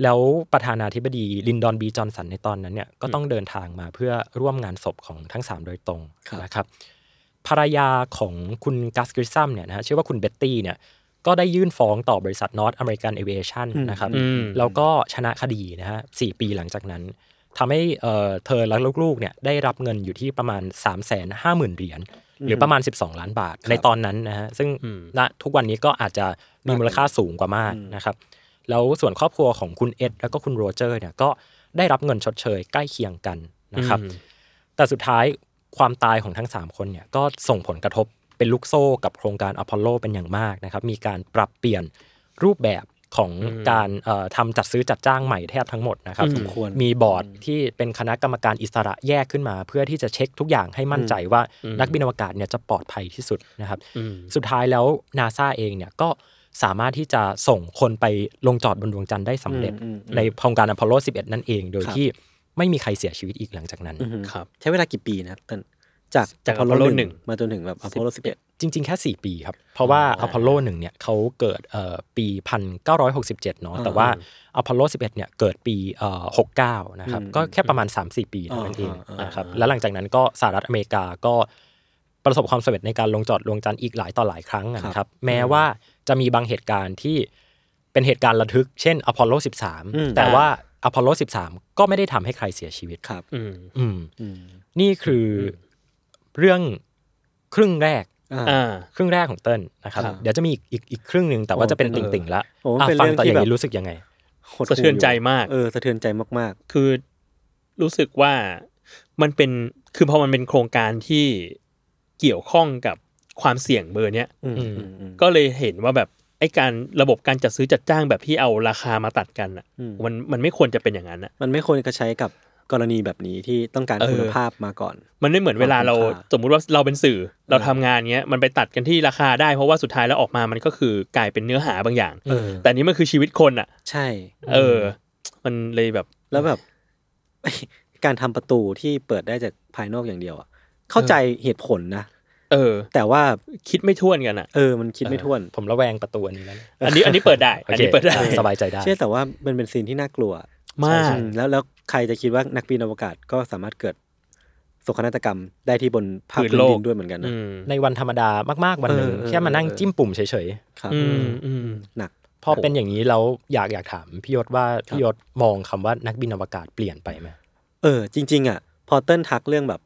แล้วประธานาธิบดีลินดอนบีจอห์นสันในตอนนั้นเนี่ยก็ต้องเดินทางมาเพื่อร่วมงานศพของทั้ง 3 โดยตรงนะครับภรรยาของคุณกัสกริซัมเนี่ยนะฮะชื่อว่าคุณเบ็ตตี้เนี่ยก็ได้ยื่นฟ้องต่อบริษัท North American Aviation นะครับอืมแล้วก็ชนะคดีนะฮะสี่ปีหลังจากนั้น ทำให้เอ่อเธอและลูกๆเนี่ยได้รับเงินอยู่ที่ประมาณ 3 5 0 0 0 0เหรียญหรือประมาณ 12 ล้านบาทในตอนนั้นนะฮะซึ่งณทุกวันนี้ก็อาจจะมีมูลค่าสูงกว่ามากนะครับแล้วส่วนครอบครัวของคุณเอ็ดแล้วก็คุณโรเจอร์เนี่ยก็ได้รับเงินชดเชยใกล้เคียงกันนะครับอืมแต่สุดท้ายความตายของทั้ง 3 คนเนี่ยก็ส่งผลกระทบเป็นลูกโซ่กับโครงการอพอลโลเป็นอย่างมากนะครับ มีการปรับเปลี่ยนรูปแบบ ของการเอ่อทำจัดซื้อจัดจ้างใหม่แทบทั้งหมดนะครับสมควรมีบอร์ดที่เป็นคณะกรรมการอิสระแยกขึ้นมา เพื่อที่จะเช็คทุกอย่างให้มั่นใจว่านักบินอวกาศเนี่ยจะปลอดภัยที่สุดนะครับอืมสุดท้ายแล้วนาซาเองเนี่ยก็สามารถที่จะส่งคนไปลงจอดบนดวงจันทร์ได้สำเร็จอืมอืมอืมในโครงการอพอลโล 11 นั่นเอง โดยครับที่ไม่มีใครเสียชีวิตอีกหลังจากนั้นอืมครับใช้เวลากี่ปีนะครับเติ้ล จากจากอพอลโล Apollo หหนึ่นึ่งงมาจนถึงแบบอพอลโลสิบเอ็ดจริง ๆ แค่ 4 ปีครับ เพราะว่าอพอลโลหนึ่งเนี่ยเขาเกิดเอ่อปี 1967 เนาะแต่ว่าอพอลโล11 เนี่ยเกิดปีเอ่อ69 นะครับ ก็แค่ประมาณ 3-4 ปีเท่านั้นเองนะครับแล้วหลังจากนั้นก็สหรัฐอเมริกาก็ประสบความสำเร็จในการลงจอดดวงจันทร์อีกหลายต่อหลายครั้งอะนะครับ แม้ว่าจะมีบางเหตุการณ์ที่เป็นเหตุการณ์ระทึก เช่นอพอลโล 13 แต่ว่าอพอลโล 13 ก็ไม่ได้ทำให้ใครเสียชีวิตครับ อืมอืมอืมนี่คือ เรื่องครึ่งแรกอ่าอ่าครึ่งแรกของเติ้ลนะครับครับเดี๋ยวจะมีอีกอีกอีกครึ่งหนึ่งแต่ว่าโอ้จะเป็นเป็นติ่งๆละโอ้อะเป็นฟังเรื่องต่อที่อย่างแบบนี้รู้สึกยังไงโหดสะเทือนใจมาก เออสะเทือนใจมากคือรู้สึกว่ามันเป็นคือพอมันเป็นโครงการที่เกี่ยวข้องกับความเสี่ยงเบอร์เนี้ยๆอืมอืมอืมอืมก็เลยเห็นว่าแบบไอ้การระบบการจัดซื้อจัดจ้างแบบที่เอาราคามาตัดกันอะอืมมันมันไม่ควรจะเป็นอย่างนั้นอะ มันไม่ควรจะใช้กับ กรณีแบบนี้ที่ต้องการเออคุณภาพมาก่อน มันไม่เหมือนเวลาเราความคุ้มค่าสมมุติว่าเราเป็นสื่อเราทำงานเงี้ยมันไปตัดกันที่ราคาได้เพราะว่าสุดท้ายแล้วออกมามันก็คือกลายเป็นเนื้อหาบางอย่างเออแต่อันนี้มันคือชีวิตคนอะ ใช่ เออ มันเลยแบบแล้วแบบ การทำประตูที่เปิดได้จากภายนอกอย่างเดียวอะเข้าใจเหตุผลนะเออ แต่ว่าคิดไม่ท่วนกันอะเออมันคิดไม่ถ้วน ผมระแวงประตูอันนี้แล้วนะอันนี้อันนี้เปิดได้โออันเคนี้เปิดได้สบายใจได้เชื่อแต่ว่ามันเป็นซีนที่น่ากลัวมากอืมแล้วแล้ว ใครจะคิดว่านักบินอวกาศก็สามารถเกิดโศกนาฏกรรมได้ที่บนภาคพื้นพื้นโลกดินด้วยเหมือนกันนะอืมในวันธรรมดามากๆวันหนึ่งเออเออ แค่มานั่งเออจิ้มปุ่มเฉยครับอืมอืมหนักๆพอเป็นอย่างนี้แล้วอยากอยากถามพี่ยศว่าพี่ยศมองคำว่านักบินอวกาศเปลี่ยนไปไหมเออ จริง ๆ อะ พอเติ้ลทักเรื่องแบบ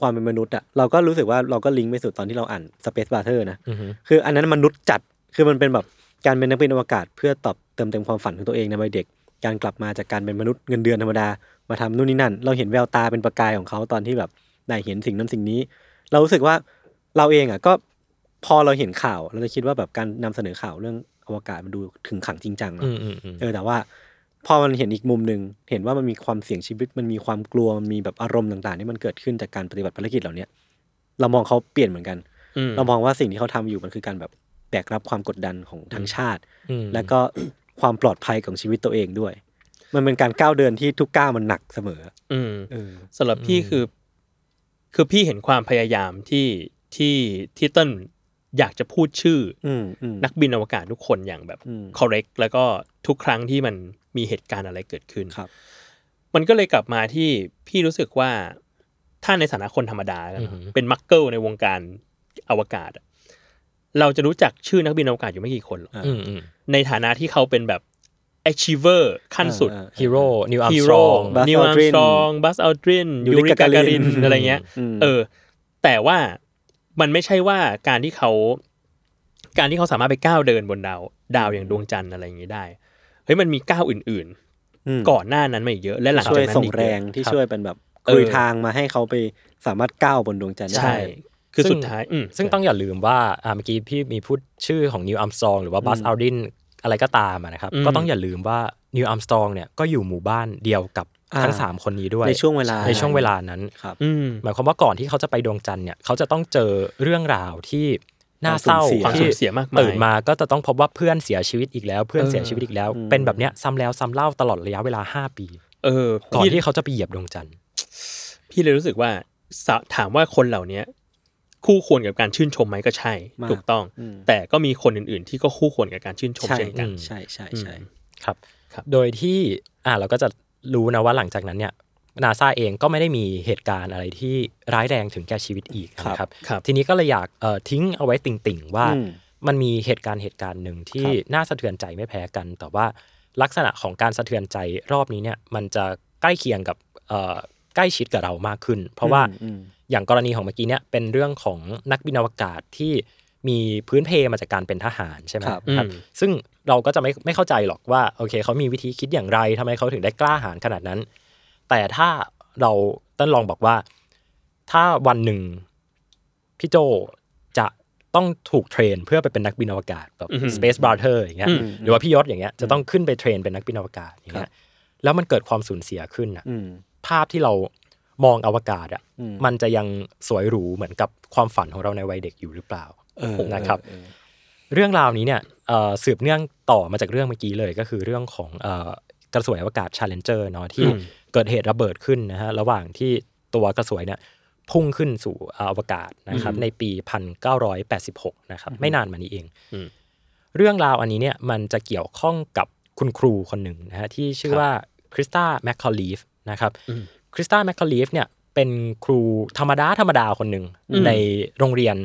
ความเป็นมนุษย์อะเราก็รู้สึกว่าเราก็ลิงก์ไปสู่ตอนที่เราอ่าน Space Battle นะ อือฮึคืออันนั้นมนุษย์จัด คือมันเป็นแบบการเป็นนักบินอวกาศ เพื่อตอบเติมเต็มความฝันของตัวเองในวัยเด็ก การกลับมาจากการเป็นมนุษย์เงินเดือนธรรมดามาทำนู่นนี่นั่น เราเห็นแววตาเป็นประกายของเขาตอนที่แบบได้เห็นสิ่งนั้นสิ่งนี้ เรารู้สึกว่าเราเองอะก็พอเราเห็นข่าวเราจะคิดว่าแบบการนำเสนอข่าวเรื่องอวกาศมันดูถึงขังจริงจังอืเนาะมอืมอืมเออแต่ว่า พอมันเห็นอีกมุมหนึ่งเห็นว่ามันมีความเสี่ยงชีวิตมันมีความกลัวมันมีแบบอารมณ์ต่างๆที่มันเกิดขึ้นจากการปฏิบัติภารกิจเหล่าเนี้ยเรามองเขาเปลี่ยนเหมือนกันอืมเรามองว่าสิ่งที่เขาทำอยู่มันคือการแบบแบกรับความกดดันของทั้งชาติอืมแล้วก็ ความปลอดภัยของชีวิตตัวเองด้วย มันเป็นการก้าวเดินที่ทุกก้าวมันหนักเสมอ อืมเออสำหรับพี่คือ คือพี่เห็นความพยายามที่ที่ที่เต้นอยากจะพูดชื่อออืมอืมนักบินอวกาศทุกคนอย่างแบบอืม correct แล้วก็ทุกครั้งที่มันมีเหตุการณ์อะไรเกิดขึ้นครับ มันก็เลยกลับมาที่พี่รู้สึกว่าถ้าในฐานะคนธรรมดาแล้วนะเป็นมักเกิลในวงการอวกาศอะเราจะรู้จักชื่อนักบินอวกาศอยู่ไม่กี่คนหรอกอ่าอืมอืมในฐานะที่เขาเป็นแบบ achiever ขั้นสุดอ่าฮีโร่นิวอัมฮีสตรโร่อง Buzz นิวอัม Aldrin สตรองบัสอัลดรินยูยูริริกากาการิการินนอะไรเงี้ยอืมเออ แต่ว่ามันไม่ใช่ว่าการที่เขา การที่เขาสามารถไปก้าวเดินบนดาว ดาวอย่างดวงจันทร์อะไรอย่างนี้ได้เฮ้ยมันมีก้าวอื่นอืมๆก่อนหน้านั้นมาอีกเยอะ และหลังช่วจากยนั้นส่งอีกแรเยอะงที่ครับช่วยเป็นแบบเออคุยทางมาให้เขาไปสามารถก้าวบนดวงจันทร์ได้ใช่ คือสุดท้ายอืมซึ่งต้องอย่าลืมว่าอ่าเมื่อกี้พี่มีพูดชื่อของนิวอัมสตรองหรือว่าบัสอัลดินอะไรก็ตามอะนะครับอืมก็ต้องอย่าลืมว่านิวอัมสตรองเนี่ยก็อยู่หมู่บ้านเดียวกับทั้งสามคนนี้ด้วยในช่วงเวลาในช่วงเวลานั้นครับอืมหมายความว่าก่อนที่เขาจะไปดวงจันทร์เนี่ยเขาจะต้องเจอเรื่องราวที่น่าเศร้าความสูญเสียความสูญเสียมากมายตื่นมาก็จะต้องพบว่าเพื่อนเสียชีวิตอีกแล้ว เพื่อนเสียชีวิตอีกแล้วอืมเป็นแบบเนี้ยซ้ำแล้วซ้ำเล่าตลอดระยะเวลา 5 ปี เออ ก่อนพี่ที่เขาจะไปเหยียบดวงจันทร์พี่เลยรู้สึกว่าสะถามว่าคนเหล่าเนี้ย คู่ควรกับการชื่นชมไหมก็ใช่มากถูกต้องอืมแต่ก็มีคนอื่น ๆ ที่ก็คู่ควรกับการชื่นชมใช่เช่นกัน ใช่ใช่ใช่ครับครับโดยที่อ่าเราก็จะรู้นะว่าหลังจากนั้นเนี่ยนาซาเองก็ไม่ได้มีเหตุการณ์อะไรที่ร้ายแรงถึงแก่ชีวิตอีกนะครับครับทีนี้ก็เลยอยากเอ่อทิ้งเอาไว้ติ่งๆ ว่าอืมมันมีเหตุการณ์เหตุการณ์หนึ่งที่ครับน่าสะเทือนใจไม่แพ้กัน แต่ว่าลักษณะของการสะเทือนใจรอบนี้เนี่ยมันจะใกล้เคียงกับเอ่อใกล้ชิดกับเรามากขึ้น เพราะว่า อืมอย่างกรณีของเมื่อกี้เนี่ยเป็นเรื่องของนักบินอวกาศที่มีพื้นเพมาจากการเป็นทหารใช่ไหมครับครับอืมซึ่งเราก็จะไม่ไม่เข้าใจหรอกว่าโอเคเขามีวิธีคิดอย่างไรทำไมเขาถึงได้กล้าหาญขนาดนั้น แต่ถ้าเราต้นลองบอกว่า ถ้าวันหนึ่งพี่โจจะต้องถูก train เพื่อไปเป็นนักบินอวกาศแบบอือหือ Space Brother อย่างเงี้ยอืมหรือว่าพี่ยศอย่างเงี้ยจะต้องขึ้นไป train เป็นนักบินอวกาศอย่างเงี้ยแล้วมันเกิดความสูญเสียขึ้นอะอืมภาพที่เรา มองอวกาศอะอืมมันจะยังสวยหรูเหมือนกับความฝันของเราในวัยเด็กอยู่หรือเปล่าเออนะครับเออเรื่องราวนี้เนี่ยเอ่อสืบเนื่องต่อมาจากเรื่องเมื่อกี้เลยก็คือเรื่องของเอ่อกระสวยอวกาศ Challenger เนาะที่อืมเกิดเหตุระเบิดขึ้นนะฮะระหว่างที่ตัวกระสวยเนี่ยพุ่งขึ้นสู่อวกาศนะครับในปี 1986 นะครับไม่นานมานี้เองอืมเรื่องราวอันนี้เนี่ยมันจะเกี่ยวข้องกับคุณครูคนหนึ่งนะฮะที่ชื่อว่าคริสตาแมคคอลีฟนะครับอืม คริสตาแมคคอลีฟเนี่ยเป็นครูธรรมดาธรรมดาคนหนึ่งอืมในโรงเรียน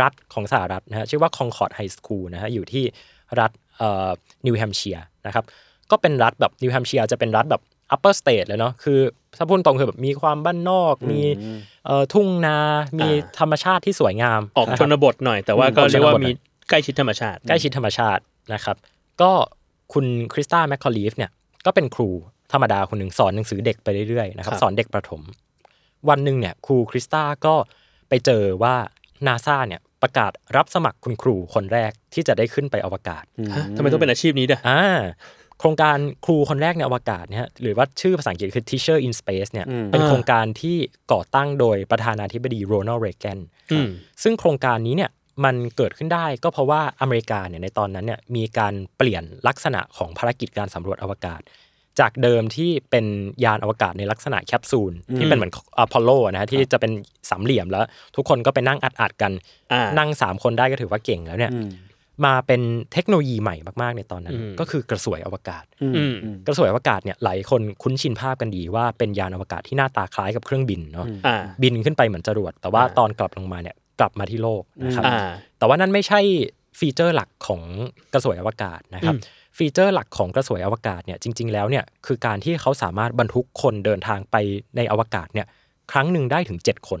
รัฐของสหรัฐนะฮะชื่อว่า Concord High School นะฮะอยู่ที่รัฐนิวแฮมเชียร์นะครับก็เป็นรัฐแบบนิวแฮมเชียร์จะเป็นรัฐแบบ upper state เลยเนาะคือถ้าพูดตรงคือแบบมีความบ้านนอก มีเอ่อทุ่งนา มีธรรมชาติที่สวยงาม ออกะครับชนบทหน่อย แต่ว่าก็ออกชนบทเรียกว่ามีใกล้ชิดธรรมชาติ ใกล้ชิดธรรมชาตินะครับ ก็คุณคริสตาแมคคอลีฟเนี่ยก็เป็นครู ธรรมดาคนหนึ่งสอนหนังสือเด็กไปเรื่อยๆนะครับครับสอนเด็กประถม วันหนึ่งเนี่ยครูคริสตาก็ไปเจอว่านาซาเนี่ยประกาศรับสมัครคุณครูคนแรกที่จะได้ขึ้นไปอวกาศฮะทำไมต้องเป็นอาชีพนี้ด้วยอ่าโครงการครูคนแรกในอวกาศเนี่ยหรือว่าชื่อภาษาอังกฤษคือ Teacher in Space เนี่ยอืมเป็นอ่าโครงการที่ก่อตั้งโดยประธานาธิบดีโรนัลด์เรแกนอืมซึ่งโครงการนี้เนี่ยมันเกิดขึ้นได้ก็เพราะว่าอเมริกาเนี่ยในตอนนั้นเนี่ยมีการเปลี่ยนลักษณะของภารกิจการสำรวจอวกาศ จากเดิมที่เป็นยานอวกาศในลักษณะแคปซูลที่เป็นเหมือนอพอลโลนะฮะที่จะเป็นสามเหลี่ยมแล้ว ทุกคนก็ไปนั่งอัดๆกันอ่านั่ง3คนได้ก็ถือว่าเก่งแล้วเนี่ยอืมมาเป็นเทคโนโลยีใหม่มากๆในตอนนั้นอืมก็คือกระสวยอวกาศอืมอืมอืมกระสวยอวกาศเนี่ยหลายคนคุ้นชินภาพกันดีว่าเป็นยานอวกาศที่หน้าตาคล้ายกับเครื่องบินเนาะอ่าบินขึ้นไปเหมือนจรวด แต่ว่าอ่าตอนกลับลงมาเนี่ยกลับมาที่โลกนะครับอ่าแต่ว่านั่นไม่ใช่ feature หลักของกระสวยอวกาศนะครับอืม feature หลักของกระสวยอวกาศเนี่ยจริง ๆ แล้วเนี่ยคือการที่เขาสามารถบรรทุกคนเดินทางไปในอวกาศเนี่ยครั้งหนึ่งได้ถึง 7 คน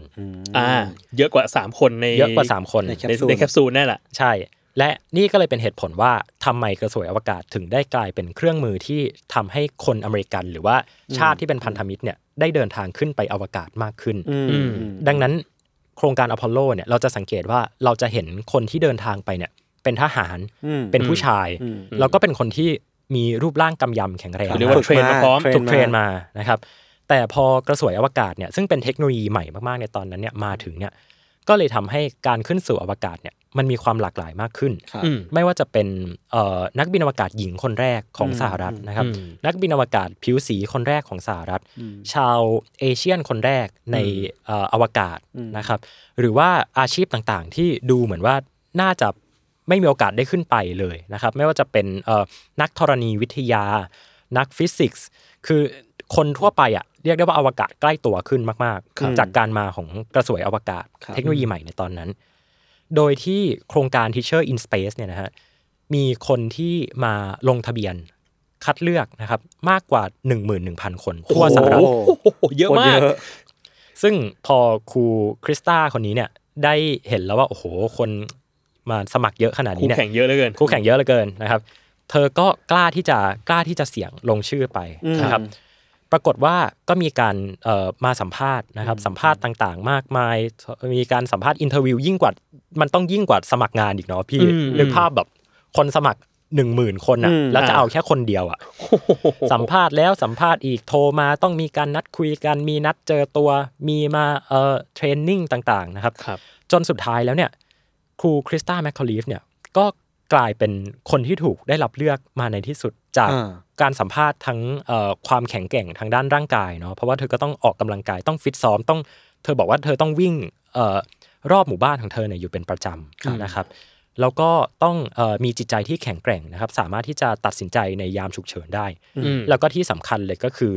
อ่าเยอะกว่าสามคนในเยอะกว่า 3 คนในแคปซูลในแคปซูลูลนั่นแหละใช่ และนี่ก็เลยเป็นเหตุผลว่าทำไมกระสวยอวกาศถึงได้กลายเป็นเครื่องมือที่ทำให้คนอเมริกัน หรือว่าชาติที่เป็นพันธมิตรเนี่ยได้เดินทางขึ้นไปอวกาศมากขึ้นอืมอืมอืมดังนั้นโครงการอพอลโลเนี่ยเราจะสังเกตว่าเราจะเห็นคนที่เดินทางไปเนี่ย เป็นทหารอืมเป็นผู้ชายอืมแล้วก็เป็นคนที่มีรูปร่างกำยำแข็งแรงเรียกว่าเทรนมาพร้อมเทรนถูกเทรนมานะครับ แต่พอกระสวยอวกาศเนี่ยซึ่งเป็นเทคโนโลยีใหม่มากๆในตอนนั้นเนี่ยมาถึงเนี่ยก็เลยทำให้การขึ้นสู่อวกาศเนี่ยมันมีความหลากหลายมากขึ้นครับอืมไม่ว่าจะเป็นเอ่อนักบินอวกาศหญิงคนแรกของอืมสหรัฐนะครับอืมนักบินอวกาศผิวสีคนแรกของสหรัฐ ชาวเอเชียนคนแรกในเอ่ออวกาศนะครับ หรือว่าอาชีพต่างๆ ที่ดูเหมือนว่าน่าจะ ไม่มีโอกาสได้ขึ้นไปเลยนะครับ ไม่ว่าจะเป็นเอ่อนักธรณีวิทยา นักฟิสิกส์คือคนทั่วไปอะเรียกได้ว่าอวกาศใกล้ตัวขึ้นมากๆ จากการมาของกระสวยอวกาศครับเทคโนโลยีใหม่ในตอนนั้น โดยที่โครงการ Teacher in Space เนี่ยนะฮะมีคนที่มาลงทะเบียนคัดเลือกนะครับมากกว่า 11,000 คน ทั่วสหรัฐโอ้โหเยอะโคตรมาก ซึ่งพอครูคริสตาคนนี้เนี่ยได้เห็นแล้วว่า โอ้โห คน มาสมัครเยอะขนาดคู่นี้เนี่ยแข่งเยอะเหลือเกินคู่แข่งเยอะเหลือเกินนะครับ เธอก็กล้าที่จะกล้าที่จะเสี่ยงลงชื่อไปนะครับ ปรากฏว่าก็มีการเอ่อมาสัมภาษณ์นะครับ สัมภาษณ์ต่างๆ มากมาย มีการสัมภาษณ์ interview ยิ่งกว่ามันต้องยิ่งกว่าสมัครงานอีกเนาะพี่อืมนึกภาพแบบคนสมัครหนึ่งหมื่นคนอะอืมแล้วจะเอาแค่คนเดียวอะสัมภาษณ์แล้วสัมภาษณ์อีกโทรมาต้องมีการนัดคุยกันมีนัดเจอตัวมีมาเอ่อ training ต่างๆนะครับครับจนสุดท้ายแล้วเนี่ย ครูคริสตาแมคคอลีฟเนี่ยก็กลายเป็นคนที่ถูกได้รับเลือกมาในที่สุดจากอ่าการสัมภาษณ์ทั้งเอ่อความแข็งแกร่งทางด้านร่างกายเนาะเพราะว่าเธอก็ต้องออกกำลังกายต้องฟิตซ้อมต้อง เธอบอกว่าเธอต้องวิ่งเอ่อรอบหมู่บ้านของเธอเนี่ยอยู่เป็นประจำนะครับแล้วก็ต้องเอ่อมีจิตใจที่แข็งแกร่งนะครับ สามารถที่จะตัดสินใจในยามฉุกเฉินได้อืมแล้วก็ที่สำคัญเลยก็คือ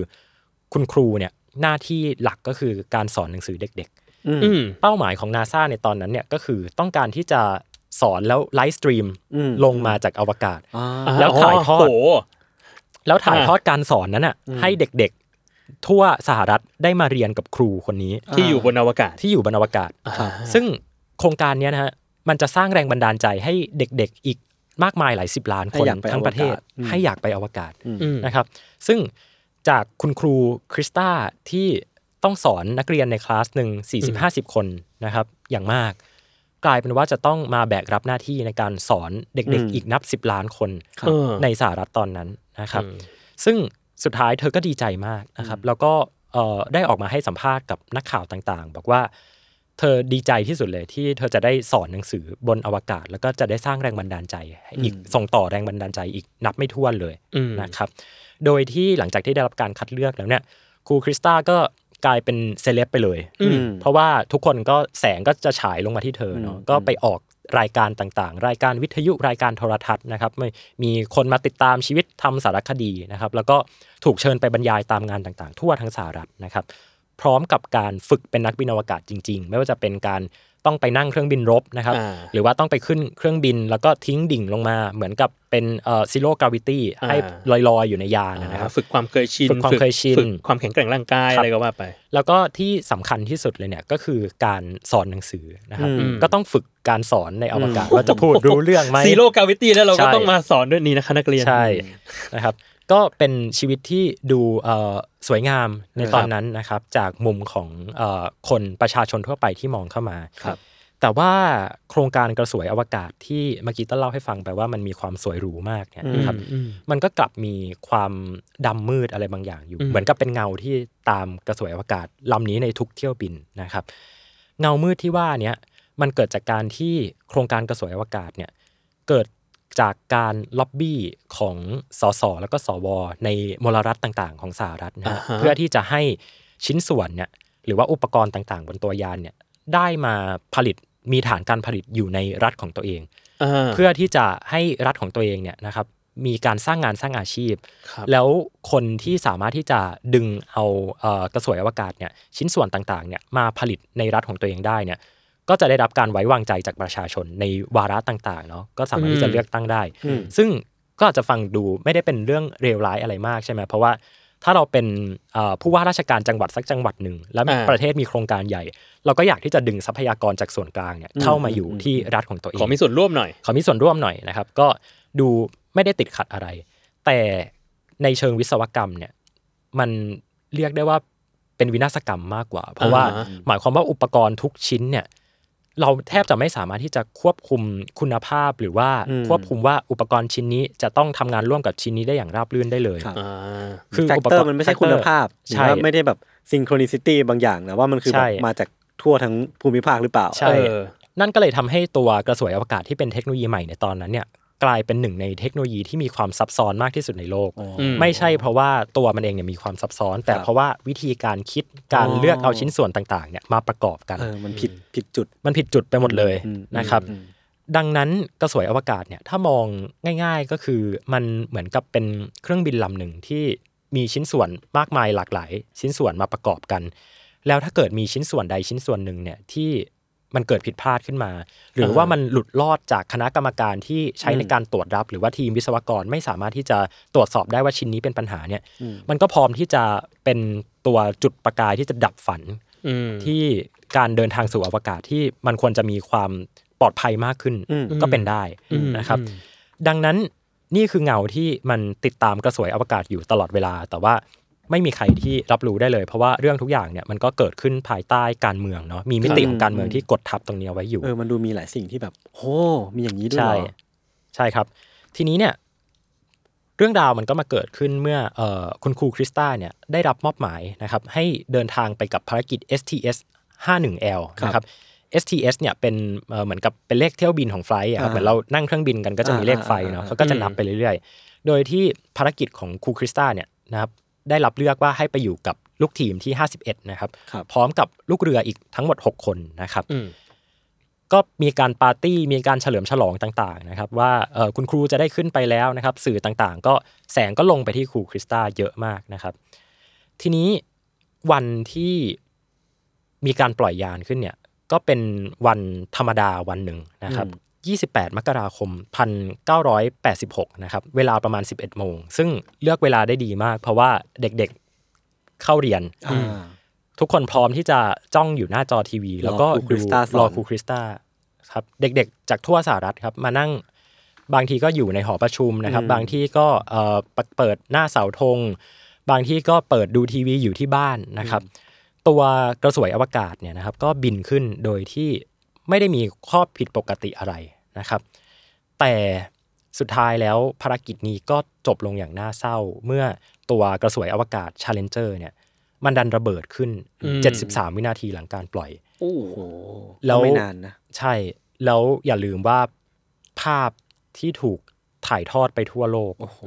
คุณครูเนี่ยหน้าที่หลักก็คือการสอนหนังสือเด็กอืมๆ เป้าหมายของนาซาในตอนนั้นเนี่ยก็คือต้องการที่จะสอนแล้ว live stream อืมลงมาจากอวกาศอ่าแล้วถ่ายทอดโอ้โหแล้วถ่ายอ่าทอดการสอนนั้นอะ ให้เด็กๆ ทั่วสหรัฐได้มาเรียนกับครูคนนี้ที่อยู่บนอวกาศที่อยู่บนอวกาศอ่าซึ่งโครงการเนี้ยนะฮะมันจะสร้างแรงบันดาลใจให้เด็กๆอีกมากมายหลายสิบล้านคนให้อยากไปทั้งประเทศอวกาศอืมให้อยากไปอวกาศอืมนะครับ ซึ่งจากคุณครูคริสตาที่ ต้องสอนนักเรียนในคลาสหนึ่ง40-50คนนะครับ อย่างมาก กลายเป็นว่าจะต้องมาแบกรับหน้าที่ในการสอนเด็กอืมๆอีกนับ10ล้านคนเออในสหรัฐตอนนั้นนะครับอืมซึ่งสุดท้ายเธอก็ดีใจมากนะครับ แล้วก็เอ่อได้ออกมาให้สัมภาษณ์กับนักข่าวต่างๆ บอกว่าเธอดีใจที่สุดเลยที่เธอจะได้สอนหนังสือบนอวกาศ แล้วก็จะได้สร้างแรงบันดาลใจให้อีกส่งต่อแรงบันดาลใจอีกนับไม่ถ้วนเลยอืมนะครับ โดยที่หลังจากที่ได้รับการคัดเลือกแล้วเนี่ยครูคริสตาก็ กลายเป็นเซเลบไปเลยอืมเพราะว่าทุกคนก็แสงก็จะฉายลงมาที่เธอเนาะอืมก็ไปออกรายการต่างๆ รายการวิทยุรายการโทรทัศน์นะครับไม่มีคนมาติดตามชีวิตทำสารคดีนะครับ แล้วก็ถูกเชิญไปบรรยายตามงานต่างๆ ทั่วทั้งสหรัฐนะครับ พร้อมกับการฝึกเป็นนักบินอวกาศจริง ๆ ไม่ว่าจะเป็นการ ต้องไปนั่งเครื่องบินรบนะครับอ่าหรือว่าต้องไปขึ้นเครื่องบินแล้วก็ทิ้งดิ่งลงมา เหมือนกับเป็นเอ่อ zero gravity ให้อ่าลอยๆอยู่ในยานนะครับฝึกความเคยชินฝึกความเคยชินฝึกความแข็งแกร่งร่างกายครับอะไรก็ว่าไป แล้วก็ที่สำคัญที่สุดเลยเนี่ยก็คือการสอนหนังสือนะครับอืมก็ต้องฝึกการสอนในอวกาศว่าจะพูดรู้เรื่องไหมซีโร่กาวิตี้แล้วเราก็ใช่ต้องมาสอนด้วยนี้นะคะนักเรียนใช่นะครับ ก็เป็นชีวิตที่ดูเอ่อสวยงามในตอนนั้นนะครับ จากมุมของเอ่อคนประชาชนทั่วไปที่มองเข้ามาครับ แต่ว่าโครงการกระสวยอวกาศที่เมื่อกี้ต้นเล่าให้ฟังไปว่ามันมีความสวยหรูมากเนี่ยนะครับอืมมันก็กลับมีความดำมืดอะไรบางอย่างอยู่อืมเหมือนกับเป็นเงาที่ตามกระสวยอวกาศลำนี้ในทุกเที่ยวบินนะครับ เงามืดที่ว่าเนี้ยมันเกิดจากการที่โครงการกระสวยอวกาศเนี่ยเกิด จากการล็อบบี้ของสสแล้วก็สวในมลรัฐต่าง ๆ ของสหรัฐนะฮะอ่าฮะเพื่อที่จะให้ชิ้นส่วนเนี่ยหรือว่าอุปกรณ์ต่างๆ บนตัวยานเนี่ยได้มาผลิตมีฐานการผลิตอยู่ในรัฐของตัวเองอ่าเพื่อที่จะให้รัฐของตัวเองเนี่ยนะครับมีการสร้างงานสร้างอาชีพครับแล้วคนที่สามารถที่จะดึงเอาเอ่อกระสวยอวกาศเนี่ยชิ้นส่วนต่างๆเนี่ยมาผลิตในรัฐของตัวเองได้เนี่ย ก็จะได้รับการไว้วางใจจากประชาชนในวาระต่างๆเนาะก็สามารถที่จะเลือกตั้งได้อืมซึ่งก็อาจจะฟังดูไม่ได้เป็นเรื่องเลวร้ายอะไรมากใช่ไหมเพราะว่าถ้าเราเป็นเอ่อผู้ว่าราชการจังหวัดสักจังหวัดหนึ่งแล้วอ่าประเทศมีโครงการใหญ่ เราก็อยากที่จะดึงทรัพยากรจากส่วนกลางเนี่ยเข้ามาอยู่ที่รัฐของตัวเองขอมีส่วนร่วมหน่อยขอมีส่วนร่วมหน่อยนะครับ ก็ดูไม่ได้ติดขัดอะไร แต่ในเชิงวิศวกรรมเนี่ยมันเรียกได้ว่าเป็นวินาศกรรมมากกว่า เพราะว่าอ่าฮะหมายความว่าอุปกรณ์ทุกชิ้นเนี่ย เราแทบจะไม่สามารถที่จะควบคุมคุณภาพหรือว่าอืมควบคุมว่าอุปกรณ์ชิ้นนี้จะต้องทำงานร่วมกับชิ้นนี้ได้อย่างราบรื่นได้เลยครับอ่าคือแฟกอุปเตอกรร์ณ์มันไม่ใช่ factor คุณภาพหรือใช่ว่าไม่ได้แบบซิงโครนิซิตี้บางอย่างนะว่ามันคือแบบใช่มาจากทั่วทั้งภูมิภาคหรือเปล่าใช่เออนั่นก็เลยทำให้ตัวกระสวยอวกาศที่เป็นเทคโนโลยีใหม่ในตอนนั้นเนี่ย กลายเป็นหนึ่งในเทคโนโลยีที่มีความซับซ้อนมากที่สุดในโลกอืมไม่ใช่เพราะว่าตัวมันเองเนี่ยมีความซับซ้อน แต่ครับเพราะว่าวิธีการคิดการอ๋อเลือกเอาชิ้นส่วนต่างๆเนี่ยมาประกอบกันเออมันผิดผิดจุดมันผิดจุดไปหมดเลยอืมนะครับอืมดังนั้นกระสวยอวกาศเนี่ยถ้ามองง่าย ๆก็คือมันเหมือนกับเป็นเครื่องบินลำหนึ่งที่มีชิ้นส่วนมากมายหลากหลาย ชิ้นส่วนมาประกอบกัน แล้วถ้าเกิดมีชิ้นส่วนใดชิ้นส่วนหนึ่งเนี่ยที่ มันเกิดผิดพลาดขึ้นมา หรือว่ามันหลุดลอดจากคณะกรรมการที่ใช้ในการตรวจรับ หรือว่าทีมวิศวกรไม่สามารถที่จะตรวจสอบได้ว่าชิ้นนี้เป็นปัญหาเนี่ย มันก็พร้อมที่จะเป็นตัวจุดประกายที่จะดับฝันอืมที่การเดินทางสู่อวกาศที่มันควรจะมีความปลอดภัยมากขึ้นอืมก็เป็นได้อืมนะครับอืมดังนั้นนี่คือเงาที่มันติดตามกระสวยอวกาศอยู่ตลอดเวลา แต่ว่า ไม่มีใครที่รับรู้ได้เลย เพราะว่าเรื่องทุกอย่างเนี่ยมันก็เกิดขึ้นภายใต้การเมืองเนาะมีมิติของการเมืองที่กดทับตรงนี้เอาไว้อยู่เออมันดูมีหลายสิ่งที่แบบโอ้มีอย่างนี้ด้วยใช่เหรอใช่ครับ ทีนี้เนี่ยเรื่องราวมันก็มาเกิดขึ้นเมื่อเออคุณครูคริสตาเนี่ยได้รับมอบหมายนะครับให้เดินทางไปกับภารกิจ STS 51L นะครับ STS เนี่ยเป็นเอ่อเหมือนกับเป็นเลขเที่ยวบินของไฟล์อะครับอ่าเหมือนเรานั่งเครื่องบินกันก็จะมีเลขไฟเนาะอ่าอ่าเขาก็จะนับไปเรื่อยๆ โดยที่ภารกิจของครูคริสตาเนี่ยนะครับ ได้รับเลือกว่าให้ไปอยู่กับลูกทีมที่ 51 นะครับครับพร้อมกับลูกเรืออีกทั้งหมด 6 คนนะครับอืมก็มีการปาร์ตี้มีการเฉลิมฉลองต่าง ๆ นะครับ ว่าเอ่อคุณครูจะได้ขึ้นไปแล้วนะครับ สื่อต่างๆ ก็แสงก็ลงไปที่ครูคริสตาเยอะมากนะครับ ทีนี้วันที่มีการปล่อยยานขึ้นเนี่ย ก็เป็นวันธรรมดาวันหนึ่งนะครับ 28 มกราคม 1986 นะครับ เวลาประมาณ 11 โมง ซึ่งเลือกเวลาได้ดีมาก เพราะว่าเด็กๆเข้าเรียนอ่าทุกคนพร้อมที่จะจ้องอยู่หน้าจอทีวี แล้วก็รอครูคริดูสตาสอนรอครูคริสตาครับ เด็กๆ จากทั่วสหรัฐครับ มานั่งบางทีก็อยู่ในหอประชุมนะครับ บางที่ก็เอ่อเปิดหน้าเสาธง บางที่ก็เปิดดูทีวีอยู่ที่บ้านนะครับ ตัวกระสวยอวกาศเนี่ยนะครับ ก็บินขึ้นโดยที่ไม่ได้มีข้อผิดปกติอะไร นะครับ แต่สุดท้ายแล้วภารกิจนี้ก็จบลงอย่างน่าเศร้า เมื่อตัวกระสวยอวกาศ Challenger เนี่ย มันดันระเบิดขึ้นอืม73 วินาทีหลังการปล่อยโอ้โอ้แล้วไม่นานนะใช่ แล้วอย่าลืมว่าภาพที่ถูกถ่ายทอดไปทั่วโลกโอ้โห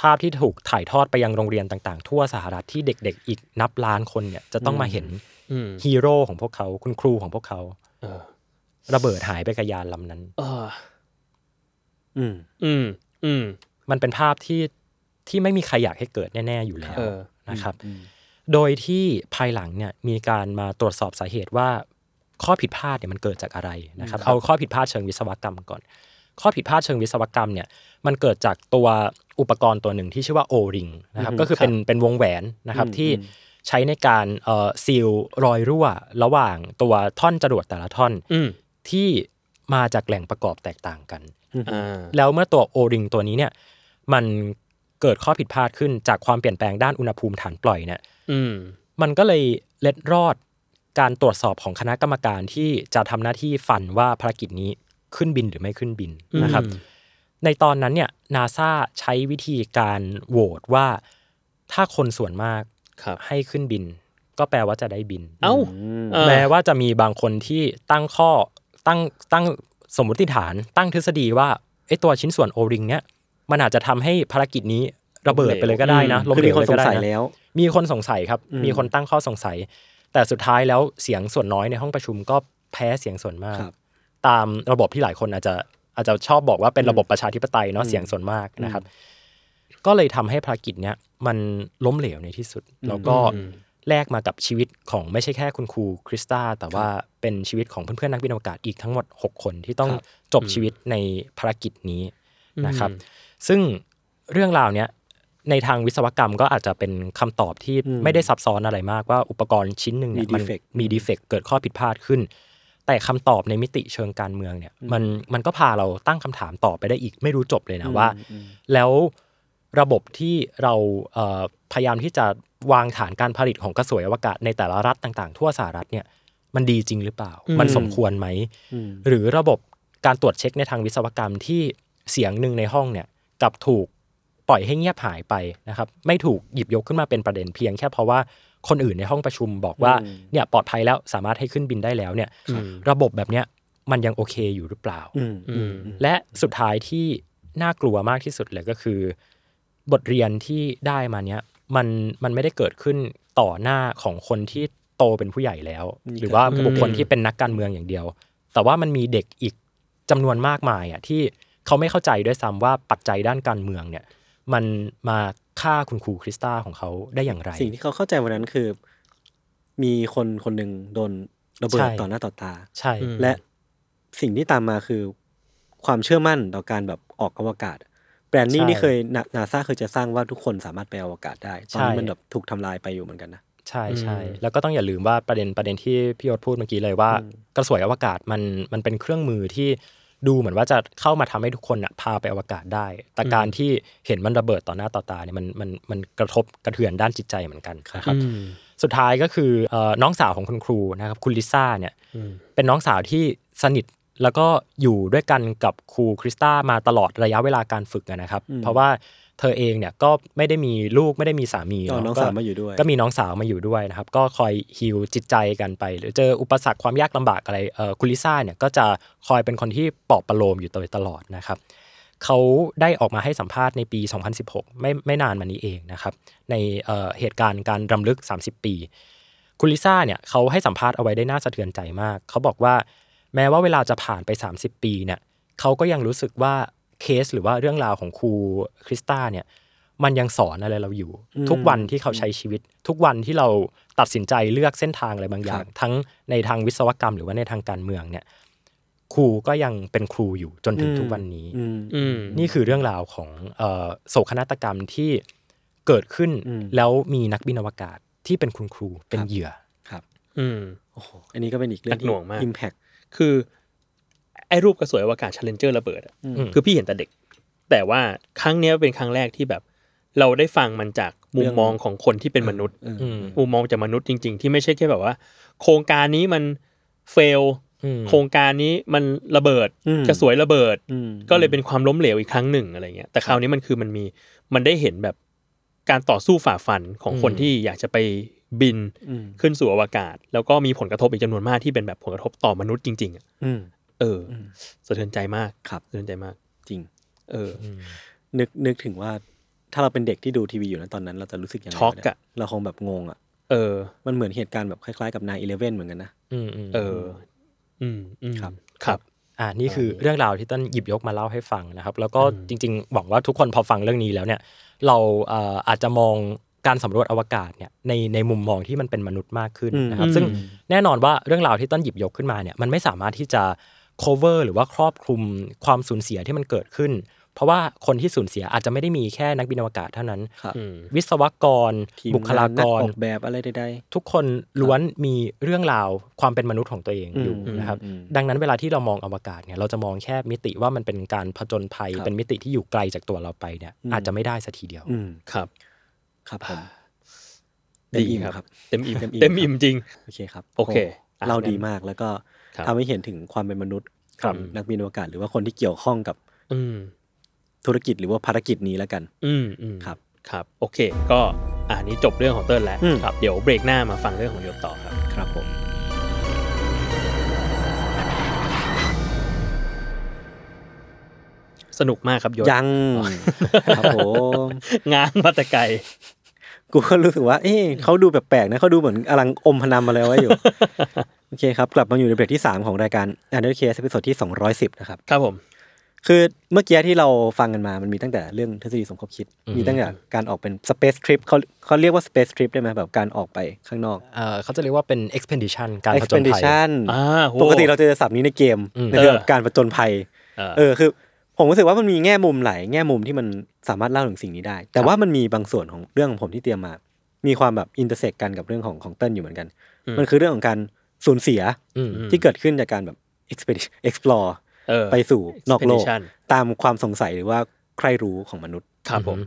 ภาพที่ถูกถ่ายทอดไปยังโรงเรียนต่างๆ ทั่วสหรัฐที่เด็กๆ อีกนับล้านคนเนี่ยจะต้องมาเห็นอืมฮีโร่ของพวกเขา คุณครูของพวกเขาเออ ระเบิดหายไปกับยานลำนั้น เออ อืม อืม อืม มันเป็นภาพที่ที่ไม่มีใครอยากให้เกิดแน่ ๆ อยู่แล้วเออนะครับ โดยที่ภายหลังเนี่ยมีการมาตรวจสอบสาเหตุว่า ข้อผิดพลาดเนี่ยมันเกิดจากอะไรนะครับ เอาข้อผิดพลาดเชิงวิศวกรรมก่อน ข้อผิดพลาดเชิงวิศวกรรมเนี่ย มันเกิดจากตัวอุปกรณ์ตัวหนึ่งที่ชื่อว่า O-ring นะครับอืมก็คือเป็นเป็นวงแหวนนะครับอืมที่อืมใช้ในการเอ่อซีลรอยรั่ว ระหว่างตัวท่อนจรวดแต่ละท่อนอืม ที่มาจากแหล่งประกอบแตกต่างกันอ่าแล้วเมื่อตัว O-ring ตัวนี้เนี่ย มันเกิดข้อผิดพลาดขึ้นจากความเปลี่ยนแปลงด้านอุณหภูมิฐานปล่อยเนี่ยอืมมันก็เลยเล็ดรอดการตรวจสอบของคณะกรรมการที่จะทำหน้าที่ฟันว่าภารกิจนี้ขึ้นบินหรือไม่ขึ้นบินนะครับอืมในตอนนั้นเนี่ยนาซาใช้วิธีการโหวตว่าถ้าคนส่วนมากครับให้ขึ้นบิน ก็แปลว่าจะได้บิน เอ้าเออแม้ว่าจะมีบางคนที่ตั้งข้อ ตั้งตั้งสมมติฐาน ตั้งทฤษฎีว่าไอ้ตัวชิ้นส่วนโอริงเนี่ยมันอาจจะทำให้ภารกิจนี้ระเบิดไปเลยก็ได้นะอืมล้มคือเหลมีวคนเลยก็ได้สงสัยนะแล้วมีคนสงสัยครับอืมมีคนตั้งข้อสงสัย แต่สุดท้ายแล้วเสียงส่วนน้อยในห้องประชุมก็แพ้เสียงส่วนมากครับตามระบบที่หลายคนอาจจะอาจจะชอบบอกว่าเป็นระบบประชาธิปไตยเนาะเสียงส่วนมากนะครับ ก็เลยทำให้ภารกิจเนี้ยมันล้มเหลวในที่สุด แล้วก็อืม แลกมากับชีวิตของไม่ใช่แค่คุณครูคริสตาแต่ว่าเป็นชีวิตของเพื่อนๆนักบินอวกาศอีกทั้งหมด 6 คนที่ต้องจบชีวิตในภารกิจนี้นะครับ ซึ่งเรื่องราวเนี้ยในทางวิศวกรรมก็อาจจะเป็นคำตอบที่อืมไม่ได้ซับซ้อนอะไรมากว่าอุปกรณ์ชิ้นหนึ่งเนี่ยมีมัน defect มีดีเฟกเกิดข้อผิดพลาดขึ้น แต่คำตอบในมิติเชิงการเมืองเนี่ยมันมันก็พาเราตั้งคำถามต่อไปได้อีกไม่รู้จบเลยนะว่า แล้วระบบที่เราเอ่อพยายามที่จะ วางฐานการผลิตของกระสวยอวกาศในแต่ละรัฐต่างๆ ทั่วสหรัฐเนี่ยมันดีจริงหรือเปล่าอืมมันสมควรไหมอืมหรือระบบการตรวจเช็คในทางวิศวกรรมที่เสียงหนึ่งในห้องเนี่ยกลับถูกปล่อยให้เงียบหายไปนะครับไม่ถูกหยิบยกขึ้นมาเป็นประเด็นเพียงแค่เพราะว่าคนอื่นในห้องประชุมบอกว่าอืมเนี่ยปลอดภัยแล้วสามารถให้ขึ้นบินได้แล้วเนี่ยอืมระบบแบบเนี้ยมันยังโอเคอยู่หรือเปล่าอืมอืมและสุดท้ายที่น่ากลัวมากที่สุดเลยก็คือ บทเรียนที่ได้มาเนี้ย มันมันไม่ได้เกิดขึ้นต่อหน้าของคนที่โตเป็นผู้ใหญ่แล้ว หรือว่าบุคคลที่เป็นนักการเมืองอย่างเดียว แต่ว่ามันมีเด็กอีกจำนวนมากมายอะที่เขาไม่เข้าใจด้วยซ้ำว่าปัจจัยด้านการเมืองเนี่ย มันมาฆ่าคุณครูคริสตาของเขาได้อย่างไร สิ่งที่เขาเข้าใจวันนั้นคือ มีคนคนหนึ่งโดนระเบิดใช่ต่อหน้าต่อตา ใช่อืมและสิ่งที่ตามมาคือ ความเชื่อมั่นต่อการแบบออกอวกาศแบ รนดิ้งนี่เคยนาซาเคยจะสร้างว่าทุกคนสามารถไปอวกาศได้ตอนนี้มันแบบถูกทำลายไปอยู่เหมือนกันนะใช่ใช่อืมแล้วก็ต้องอย่าลืมว่าประเด็นประเด็นที่พี่ยศพูดเมื่อกี้เลยว่า กระสวยอวกาศมันมันเป็นเครื่องมือที่ดูเหมือนว่าจะเข้ามาทำให้ทุกคนน่ะพาไปอวกาศได้ แต่การที่เห็นมันระเบิดต่อหน้าต่อตาเนี่ยมันมันมันกระทบกระเทือนด้านจิตใจเหมือนกันนะครับอืมสุดท้ายก็คือเอ่อน้องสาวของคุณครูนะครับคุณลิซ่าเนี่ยอืมเป็นน้องสาวที่สนิท แล้วก็อยู่ด้วยกันกับครูคริสตามาตลอดระยะเวลาการฝึกอะนะครับอืมเพราะว่าเธอเองเนี่ยก็ไม่ได้มีลูกไม่ได้มีสามีก็เะน้องก็สาวมาอยู่ด้วย ก็มีน้องสาวมาอยู่ด้วยนะครับ ก็คอยฮิวจิตใจกันไป หรือเจออุปสรรคความยากลำบากอะไรเอ่อคุณลิซ่าเนี่ยก็จะคอยเป็นคนที่ปลอบประโลมอยู่โดยตลอดนะครับเขาได้ออกมาให้สัมภาษณ์ในปี 2016 ไม่ไม่นานมานี้เองนะครับ ในเอ่อเหตุการณ์การรำลึก 30 ปี คุณลิซ่าเนี่ยเขาให้สัมภาษณ์เอาไว้ได้น่าสะเทือนใจมาก เขาบอกว่า แม้ว่าเวลาจะผ่านไป 30 ปีเนี่ยเขาก็ยังรู้สึกว่าเคสหรือว่าเรื่องราวของครูคริสตาเนี่ยมันยังสอนอะไรเราอยู่อืมทุกวันที่เขาใช้ชีวิต ทุกวันที่เราตัดสินใจเลือกเส้นทางอะไรบางอย่างครับทั้งในทางวิศวกรรมหรือว่าในทางการเมืองเนี่ยครูก็ยังเป็นครูอยู่จนถึงทุกวันนี้อืมอืมนี่คือเรื่องราวของเอ่อโศกนาฏกรรมที่เกิดขึ้นอืมแล้วมีนักบินอวกาศที่เป็นคุณครูเป็นครับเหยื่อครับ อืมโอ้โหอันนี้ก็เป็นอีกเรื่องหนักหน่วงมากอิมแพค คือ ไอ้รูปกระสวยอวกาศ Challenger ระเบิดอะอืมคือพี่เห็นแต่เด็ก แต่ว่าครั้งเนี้ยเป็นครั้งแรกที่แบบ เราได้ฟังมันจากมุมมองของคนที่เป็นมนุษย์เอออืมมุมมองจากมนุษย์จริง ๆ ที่ไม่ใช่แค่แบบว่า โครงการนี้มันเฟลอืมโครงการนี้มันระเบิดอืมกระสวยระเบิดอืมก็เลยเป็นความล้มเหลวอีกครั้งหนึ่งอะไรเงี้ยแต่คราวนี้มันคือมันมีมันได้เห็นแบบการต่อสู้ฝ่าฟันของคนอืมที่อยากจะไป บินอืมขึ้นสู่อวกาศ แล้วก็มีผลกระทบอีกจำนวนมากที่เป็นแบบผลกระทบต่อมนุษย์จริง ๆอะอืมเอออมสะเทือนใจมากครับสะเทือนใจมากจริง เออมนึกนึกถึงว่าถ้าเราเป็นเด็กที่ดูทีวีอยู่นะตอนนั้น เราจะรู้สึกยังไงช็อกวเนี่ยอะเราคงแบบงงอะเออ มันเหมือนเหตุการณ์แบบคล้ายๆกับนายอีเลฟเว่นเหมือนกันนะอืมอืมเอออืมอืมครับครับอ่านี่คือเรื่องราวที่ต้นหยิบยกมาเล่าให้ฟังนะครับ แล้วก็อืมจริง ๆ หวังว่าทุกคนพอฟังเรื่องนี้แล้วเนี่ย เราเอ่ออาจจะมอง การสำรวจอวกาศเนี่ยในในมุมมองที่มันเป็นมนุษย์มากขึ้นนะครับอืมซึ่งแน่นอนว่าเรื่องราวที่ต้นหยิบยกขึ้นมาเนี่ยมันไม่สามารถที่จะ cover หรือว่าครอบคลุมความสูญเสียที่มันเกิดขึ้น เพราะว่าคนที่สูญเสียอาจจะไม่ได้มีแค่นักบินอวกาศเท่านั้นครับอืมวิศวกรทีมบุคลางนนักรออกแบบอะไรใดทุกคนล้วนมีเรื่องราวความเป็นมนุษย์ของตัวเองอืมอยู่อืมนะครับอืมดังนั้นเวลาที่เรามองอวกาศเนี่ยเราจะมองแค่มิติว่ามันเป็นการผจญภัยครับเป็นมิติที่อยู่ไกลจากตัวเราไปเนี่ยอืมอาจจะไม่ได้สัทีเดียวๆอืมครับ ครับผมดีเต็มอิ่มครับครับเต็มอิ่มเต็มอิ่มเต็มอิ่มจริงโอเคครับโอเคโเราอะดีมากแล้วก็ครับทำให้เห็นถึงความเป็นมนุษย์ครับของนักบินอวกาศหรือว่าคนที่เกี่ยวข้องกับ อืมธุรกิจหรือว่าภารกิจนี้แล้วกัน อืมอืมครับครับ โอเค ก็อ่านี้จบเรื่องของเติ้ลแล้วอืมครับเดี๋ยวเบรกหน้ามาฟังเรื่องของโยต่อครับครับผมสนุกมากครับโยยังครับผมง้างมาแต่ไกล กูก็รู้สึกว่า เอ๊ะเขาดูแปลกๆนะเขาดูเหมือนกำลังอมพนันมาแล้วไว้อยู่ โอเคครับ กลับมาอยู่ในเบรกที่ 3 ของรายการ u n d e r Case ตอนที่ 210 นะครับ ครับผม คือเมื่อกี้ที่เราฟังกันมามันมีตั้งแต่เรื่องทฤษฎีสมคบคิดอืมมีตั้งแต่การออกเป็น Space Trip เขาเขาเรียกว่า Space Trip ได้ไหมแบบการออกไปข้างนอกเอ่อเขาจะเรียกว่าเป็น expedition การผจญภัย Expedition อ่าโหปกติเราเจอศัพท์นี้ในเกมอืมในเรื่องของการผจญภัย เออเออคือ ผมรู้สึกว่ามันมีแง่มุมหลายแง่มุมที่มันสามารถเล่าถึงสิ่งนี้ได้ แต่ว่ามันมีบางส่วนของเรื่องของผมที่เตรียมมา มีความแบบ intersect กันกับเรื่องของของเติ้ลอยู่เหมือนกันอืมมันคือเรื่องของการสูญเสียอืมที่เกิดขึ้นจากการแบบ expedition explore เออไปสู่นอกโลก Expedition ตามความสงสัยหรือว่าใคร่รู้ของมนุษย์ครับผม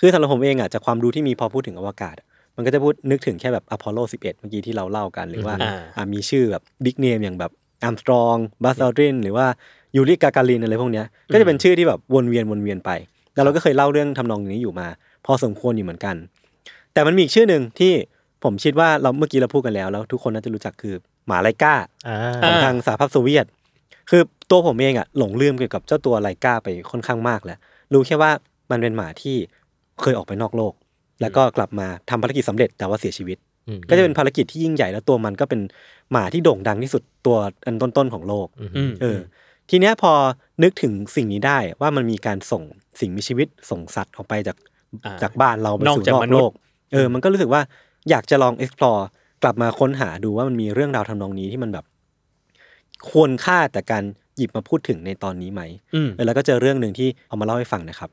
คือสำหรับผมเองอะจากความรู้ที่มีพอพูดถึงอวกาศอะมันก็จะพูดนึกถึงแค่แบบอพอลโล 11 เมื่อกี้ที่เราเล่ากันหรือว่าอ่าอ่ามีชื่อแบบ big name อย่างแบบอาร์มสตรองบัซ อัลดรินหรือว่า ยูริกาการินอะไรพวกเนี้ยก็จะเป็นชื่อที่แบบวนเวียนวนเวียนไปแล้วเราก็เคยเล่าเรื่องทำนองนี้อยู่มา พอสมควรอยู่เหมือนกัน แต่มันมีอีกชื่อหนึ่งที่ผมคิดว่าเราเมื่อกี้เราพูดกันแล้วแล้ว ทุกคนน่าจะรู้จักคือหมาไลกาอ่าของทางสหภาพโซเวียต คือตัวผมเองอะหลงลืมเกี่ยวกับเจ้าตัวไลกาไปค่อนข้างมากแล้วรู้แค่ว่ามันเป็นหมาที่เคยออกไปนอกโลก แล้วก็กลับมาทำภารกิจสำเร็จแต่ว่าเสียชีวิตอืมก็จะเป็นภารกิจที่ยิ่งใหญ่แล้วตัวมันก็เป็นหมาที่โด่งดังที่สุดตัวอันต้นๆของโลกอืมเออ ทีเนี้ยพอนึกถึงสิ่งนี้ได้ว่ามันมีการส่งสิ่งมีชีวิตส่งสัตว์ออกไปจากอ่าจากบ้านเราไปนอกสู่จากนอกมนุโลษย์กเออ มันก็รู้สึกว่าอยากจะลอง explore กลับมาค้นหาดูว่ามันมีเรื่องราวทำนองนี้ที่มันแบบ ควรค่าแต่การหยิบมาพูดถึงในตอนนี้ไหมอืมเออแล้วก็เจอเรื่องหนึ่งที่เอามาเล่าให้ฟังนะครับ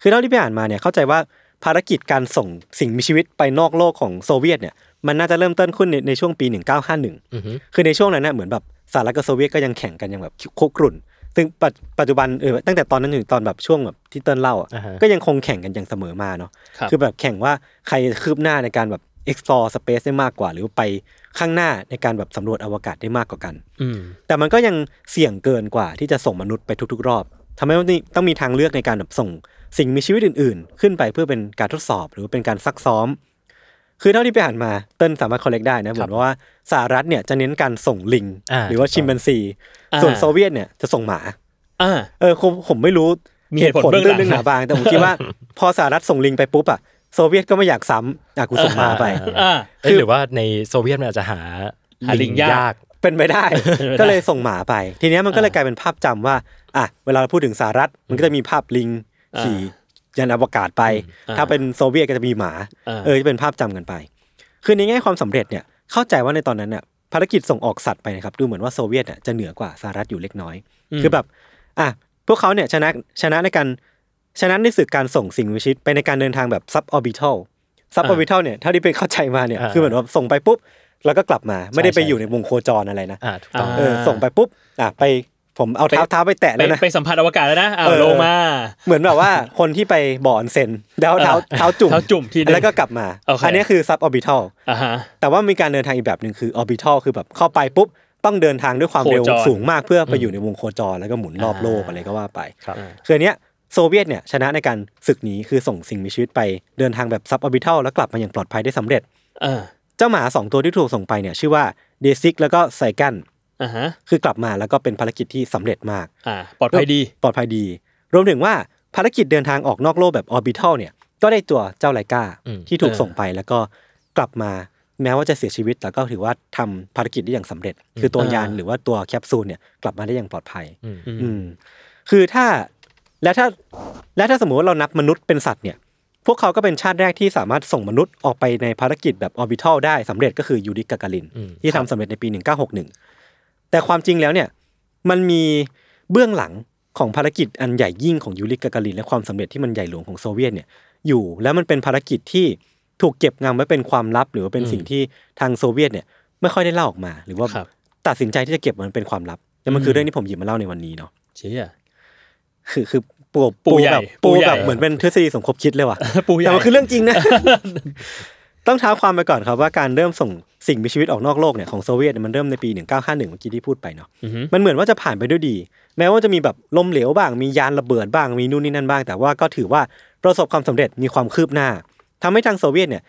คือเท่าที่ไปอ่านมาเนี่ยเข้าใจว่าภารกิจการส่งสิ่งมีชีวิตไปนอกโลกของโซเวียตเนี่ย มันน่าจะเริ่มต้นขึ้นในในช่วงปี 1951อือฮึคือในช่วงนั้นน่ะเหมือนแบบ สหรัฐกับโซเวียตก็ยังแข่งกันอย่างแบบคุกรุ่น ซึ่งปัจปัจจุบันเออตั้งแต่ตอนนั้นถึงตอนแบบช่วงแบบที่เติ้ลเล่าอะอ่าฮะก็ยังคงแข่งกันอย่างเสมอมาเนาะครับคือแบบแข่งว่าใครคืบหน้าในการแบบ explore space ได้มากกว่า หรือไปข้างหน้าในการแบบสำรวจอวกาศได้มากกว่ากันอืมแต่มันก็ยังเสี่ยงเกินกว่าที่จะส่งมนุษย์ไปทุก ๆ รอบทำให้มันต้องมีทางเลือกในการแบบส่งสิ่งมีชีวิตอื่น ๆ ขึ้นไปเพื่อเป็นการทดสอบ หรือว่าเป็นการซักซ้อม คือเท่าที่ไปอ่านมาเติ้ลสามารถ correct ได้นะเหมือนว่าสหรัฐเนี่ยจะเน้นการส่งลิงอ่าหรือว่าถูกต้องชิมแปนซีอ่าส่วนโซเวียตเนี่ยจะส่งหมาอ่าเออผมผมไม่รู้มีเหตุผลเบื้องหลังเรื่องไหนบ้าง แต่ผมคิดว่า พอสหรัฐส่งลิงไปปุ๊บอะโซเวียตก็ไม่อยากซ้ำอะกูส่งหมาไปอ่าเอ้ยหรือว่าในโซเวียตมันอาจจะหาหาลิงยากเป็นไปได้ ก็เลยส่งหมาไป ทีเนี้ยมันก็เลยกลายเป็นภาพจำว่าอะเวลาเราพูดถึงสหรัฐมันก็จะมีภาพลิงอ่าขี่ ยานอวกาศไปอ่าถ้าเป็นโซเวียตก็จะมีหมาอ่าเออจะเป็นภาพจำกันไป คือในแง่ความสำเร็จเนี่ยเข้าใจว่าในตอนนั้นเนี่ยภารกิจส่งออกสัตว์ไปนะครับดูเหมือนว่าโซเวียตเนี่ยจะเหนือกว่าสหรัฐอยู่เล็กน้อย คือแบบอะพวกเขาเนี่ยชนะชนะในการชนะในศึกการส่งสิ่งมีชีวิตไปในการเดินทางแบบ suborbital suborbital เนี่ยเท่าที่ไปเข้าใจมาเนี่ยอ่าคือเหมือนว่าส่งไปปุ๊บแล้วก็กลับมาไม่ได้ไปใช่อยู่ในวงโคจรอะไรนะอ่าถูกต้องอ่าเออส่งไปปุ๊บอะไป ผมเอาเท้าไปเท้าไปแตะไปแล้วนะไปสัมผัสอวกาศแล้วนะอ้าวเออลงมา เหมือนแบบว่าคนที่ไปบ่อออนเซ็นแล้วเท้าเออเท้าจุ่มเท้าจุ่มทีนึงแล้วก็กลับมาโอเคอันนี้คือ suborbital อ่าฮะแต่ว่ามีการเดินทางอีกแบบหนึ่งคือออร์บิทัลคือแบบเข้าไปปุ๊บต้องเดินทางด้วยความเร็วโคจรสูงมากเพื่อไปอยู่ในวงโคจรแล้วก็หมุนรอบโลกอ่าอะไรก็ว่าไปครับคืออันเนี้ยโซเวียตเนี่ยชนะในการศึกนี้คือส่งสิ่งมีชีวิตไปเดินทางแบบ suborbital แล้วกลับมาอย่างปลอดภัยได้สำเร็จอ่าเจ้าหมาสองตัวที่ถูกส่งไปเนี่ยชื่อว่าเดซิกแล้วก็ไซกัน อ่าฮะคือกลับมาแล้วก็เป็นภารกิจที่สำเร็จมากอ่าปลอดภัยดีปลอดภัยดี รวมถึงว่าภารกิจเดินทางออกนอกโลกแบบออร์บิทัลเนี่ยก็ได้ตัวเจ้าไลกาอืมที่ถูกเออส่งไปแล้วก็กลับมาแม้ว่าจะเสียชีวิตแต่ก็ถือว่าทำภารกิจได้อย่างสำเร็จ คือตัวยานหรือว่าตัวแคปซูลเนี่ยกลับมาได้อย่างปลอดภัยอืมอืมคือถ้าและถ้าและถ้าสมมติว่าเรานับมนุษย์เป็นสัตว์เนี่ย พวกเขาก็เป็นชาติแรกที่สามารถส่งมนุษย์ออกไปในภารกิจแบบออร์บิทัลได้สำเร็จก็คือยูริกาการินอืมที่ทำสำเร็จในปี 1961 แต่ความจริงแล้วเนี่ยมันมีเบื้องหลังของภารกิจอันใหญ่ยิ่งของยูริกาการินและความสำเร็จที่มันใหญ่หลวงของโซเวียตเนี่ยอยู่แล้วมันเป็นภารกิจที่ถูกเก็บงำไว้เป็นความลับ หรือว่าเป็นสิ่งที่ทางโซเวียตเนี่ยไม่ค่อยได้เล่าออกมา หรือว่าครับตัดสินใจที่จะเก็บมันเป็นความลับแต่มันคือเรื่องที่ผมหยิบมาเล่าในวันนี้เนาะเชี่ยคือคือปูปูใหญ่แบบปูปูใหญ่แบบเหมือนเป็นทฤษฎีสมคบคิดเลยว่ะปูใหญ่แต่มันคือเรื่องจริงนะ ต้องเท้าความไปก่อนครับว่าการเริ่มส่ง สิ่งมีชีวิตออกนอกโลกเนี่ยของโซเวียตเนี่ยมันเริ่มในปี 1951 เมื่อกี้ที่พูดไปเนาะอือฮึมันเหมือนว่าจะผ่านไปด้วยดี แม้ว่าจะมีแบบล้มเหลวบ้าง มียานระเบิดบ้าง มีนู่นนี่นั่นบ้าง แต่ว่าก็ถือว่าประสบความสำเร็จมีความคืบหน้าทำให้ทางโซเวียตเนี่ย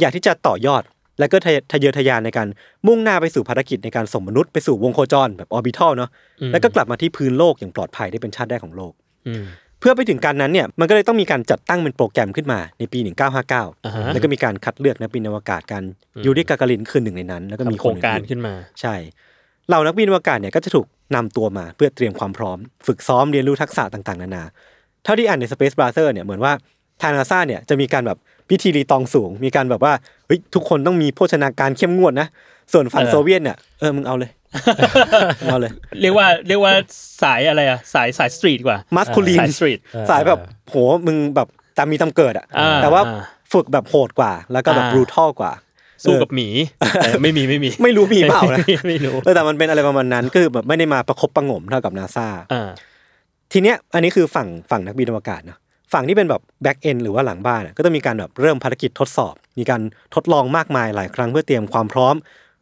อยากที่จะต่อยอด และก็ทะทะเยอทะยานในการมุ่งหน้าไปสู่ภารกิจในการส่งมนุษย์ไปสู่วงโคจรแบบออร์บิทัลเนาะแล้วก็กลับมาที่พื้นโลกอย่างปลอดภัยได้เป็นชาติแรกของโลกอืม เพื่อไปถึงการนั้นเนี่ยมันก็เลยต้องมีการจัดตั้งเป็นโปรแกรมขึ้นมาในปีอ่าฮะ1959 แล้วก็มีการคัดเลือกนักบินอวกาศกันยูริกาการินคือหนึ่งในนั้น แล้วก็มีทำคโครนงการอื่นๆขึ้นมา ใช่เหล่านักบินอวกาศเนี่ยก็จะถูกนำตัวมาเพื่อเตรียมความพร้อม ฝึกซ้อมเรียนรู้ทักษะต่างๆ นานาเท่าที่อ่านใน Space Browser เนี่ยเหมือนว่าทางนาซาเนี่ยจะมีการแบบพิธีรีตองสูง มีการแบบว่าเฮ้ยทุกคนต้องมีโภชนาการเข้มงวดนะส่วนฝั่งเออโซเวียตเนี่ยเออมึงเอาเลยมึง เอาเลย เรียกว่าเรียกว่าสายอะไรอะสายสาย street กว่า masculine สาย street สายแบบโหมึงแบบตามมีตามเกิดอะอ่าแต่ว่าอ่าฝึกแบบโหดกว่า แล้วก็แบบอ่า brutal กว่าสู้เออกับหมีแต่ไม่มีไม่มี ไม่รู้มีเปล่านะไม่ไม่รู้เออแต่มันเป็นอะไรประมาณนั้นก็คือแบบไม่ได้มาประคบประหงมเท่ากับนาซาอ่าทีเนี้ยอันนี้คือฝั่งฝั่งนักบินอวกาศเนอะฝั่งที่เป็นแบบแบ็กเอนหรือว่าหลังบ้านอะก็ต้องมีการแบบเริ่มภารกิจทดสอบ มีการทดลองมากมายหลายครั้งเพื่อเตรียมความพร้อม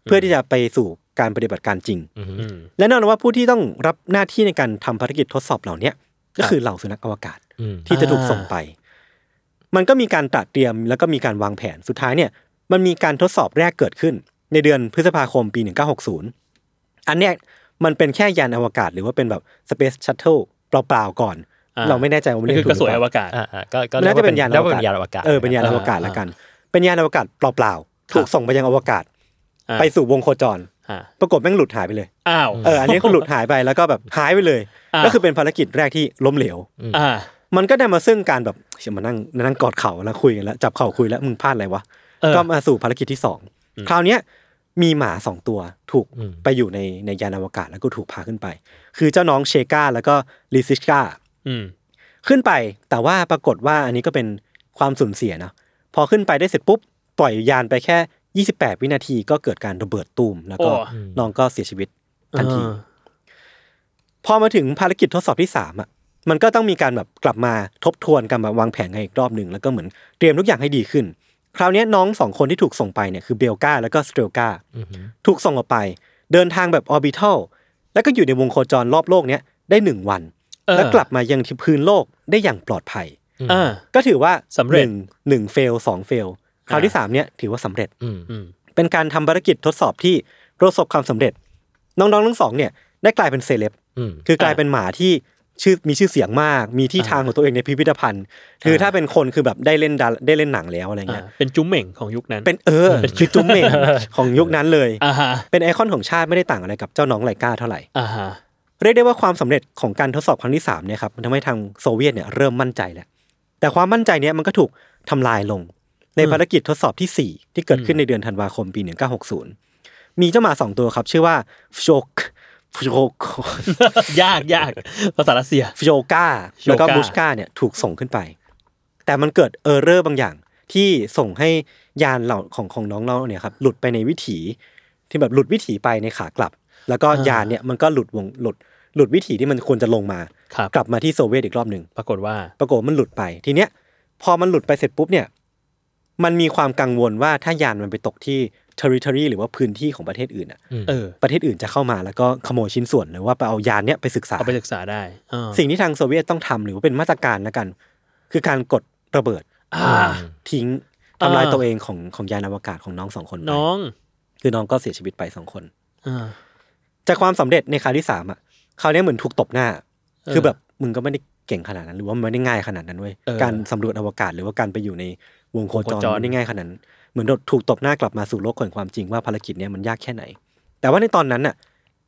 เพื่อที่จะไปสู่ การปฏิบัติการจริงอืมอืมและแน่นอนว่าผู้ที่ต้องรับหน้าที่ในการทำภารกิจทดสอบเหล่าเนี้ยก็คือเหล่าสุนัขอวกาศอืมที่จะถูกอ่าส่งไป มันก็มีการตระเตรียมแล้วก็มีการวางแผนสุดท้ายเนี่ย มันมีการทดสอบแรกเกิดขึ้น ในเดือนพฤษภาคมปี 1960 อันเนี้ยมันเป็นแค่ยานอวกาศ หรือว่าเป็นแบบ Space Shuttle เปล่าๆก่อนอ่าเราไม่แน่ใจว่ามันนี่เรียคืกอกถูระกสวยหรืออเปวล่ากาศอ่าอ่าก็ก็น่าจะเป็นยานอเรียวกกาว่าศเป็นยานอวกาศเออเป็นยานอวกาศละกัน เป็นยานอวกาศเปล่าๆถูกส่งไปยังอวกาศอ่าไปสู่วงโคจรอ่า ปรากฏแม่งหลุดหายไปเลยอ้าวเอออันนี้คือหลุดหายไปแล้วก็แบบหายไปเลยอ่าก็คือเป็นภารกิจแรกที่ล้มเหลวอ่ามันก็ได้มาซึ่งการแบบเชี่ยมานั่งมานั่งกอดเข่าแล้วคุยกันแล้วจับเข่าคุยแล้วมึงพลาดอะไรวะเออก็มาสู่ภารกิจที่สองคราวเนี้ยมีหมาสองตัวถูกอืมไปอยู่ในในยานอวกาศแล้วก็ถูกพาขึ้นไป คือเจ้าน้องเชกาแล้วก็ลิซิชกาอืมขึ้นไปแต่ว่าปรากฏว่าอันนี้ก็เป็นความสูญเสียเนาะพอขึ้นไปได้เสร็จปุ๊บปล่อยยานไปแค่ 28 วินาทีก็เกิดการระเบิดตูม แล้วก็โอ้น้องก็เสียชีวิตทันทีอ่าพอมาถึงภารกิจทดสอบที่สามอะมันก็ต้องมีการแบบกลับมาทบทวนกันมาวางแผนกันอีกรอบหนึ่งแล้วก็เหมือนเตรียมทุกอย่างให้ดีขึ้น คราวเนี้ยน้องสองคนที่ถูกส่งไปเนี่ยคือเบลกาแล้วก็สเตลกาอืมถูกส่งออกไป เดินทางแบบออร์บิทัลแล้วก็อยู่ในวงโคจรรอบโลกเนี้ยได้หนึ่งวันเออแล้วกลับมายังที่พื้นโลกได้อย่างปลอดภัยอ่าก็ถือว่าสำเร็จหนึ่งหนึ่งเฟลสองเฟล คราวที่สามเนี่ยถือว่าสำเร็จอืมอืมเป็นการทำภารกิจทดสอบที่ประสบความสำเร็จ น้องๆทั้งสองเนี่ยได้กลายเป็นเซเลบอืมคือกลายเป็นหมาที่ชื่อมีชื่อเสียงมาก มีที่ทางของตัวเองในพิพิธภัณฑ์ คือถ้าเป็นคนคือแบบได้เล่นดาได้เล่นหนังแล้วอะไรอ่าเงี้ย เป็นจุ้มเหม่งของยุคนั้น เป็นเออคือจุ๊มเมงของยุคนั้นเลยอ่าฮะเป็นไอคอนของชาติไม่ได้ต่างอะไรกับเจ้าน้องไลกาเท่าไหร่อ่าฮะเรียกได้ว่าความสำเร็จของการทดสอบครั้งที่3เนี่ยครับมันทำให้ทางโซเวียตเนี่ยเริ่มมั่นใจแล้ว แต่ความมั่นใจเนี้ยมันก็ถูกทำลายลง ในภารกิจทดสอบที่ 4 ที่เกิดขึ้นในเดือนธันวาคมปี 1960 มีเจ้าหมาสองตัวครับชื่อว่าฟโชกฟโชกยากยากภาษารัสเซียฟโชกาแล้วก็โชก้าบูชกาเนี่ยถูกส่งขึ้นไป แต่มันเกิด error บางอย่างที่ส่งให้ยานเหล่าของของน้องเราเนี่ยครับหลุดไปในวิถีที่แบบหลุดวิถีไปในขากลับ แล้วก็ยานเนี่ยมันก็หลุดวงหลุดหลุดวิถีที่มันควรจะลงมาครับกลับมาที่โซเวียตอีกรอบหนึ่งปรากฏว่าปรากฏมันหลุดไปทีเนี้ย พอมันหลุดไปเสร็จปุ๊บเนี่ย มันมีความกังวลว่าถ้ายานมันไปตกที่ territory หรือว่าพื้นที่ของประเทศอื่นอะเออประเทศอื่นจะเข้ามาแล้วก็ขโมยชิ้นส่วนหรือว่าไปเอายานเนี้ยไปศึกษาเอาไปศึกษาได้อ่าสิ่งที่ทางโซเวียตต้องทำหรือว่าเป็นมาตรการนะกัน คือการกดระเบิดอ่าทิ้งทำลายอ่าตัวเองของของยานอวกาศของน้องสองคนไปน้อง คือน้องก็เสียชีวิตไปสองคนอ่าจากความสำเร็จในคราวที่สามอะคราวเนี้ยเหมือนถูกตบหน้าเออคือแบบมึงก็ไม่ได้เก่งขนาดนั้น หรือว่ามันไม่ได้ง่ายขนาดนั้นเว้ยเออการสำรวจอวกาศหรือว่าการไปอยู่ใน วงโคจรวงโคจรไม่ได้ง่ายขนาดนั้นเหมือนถูกตบหน้ากลับมาสู่โลกแห่งความจริงว่าภารกิจเนี้ยมันยากแค่ไหน แต่ว่าในตอนนั้นน่ะ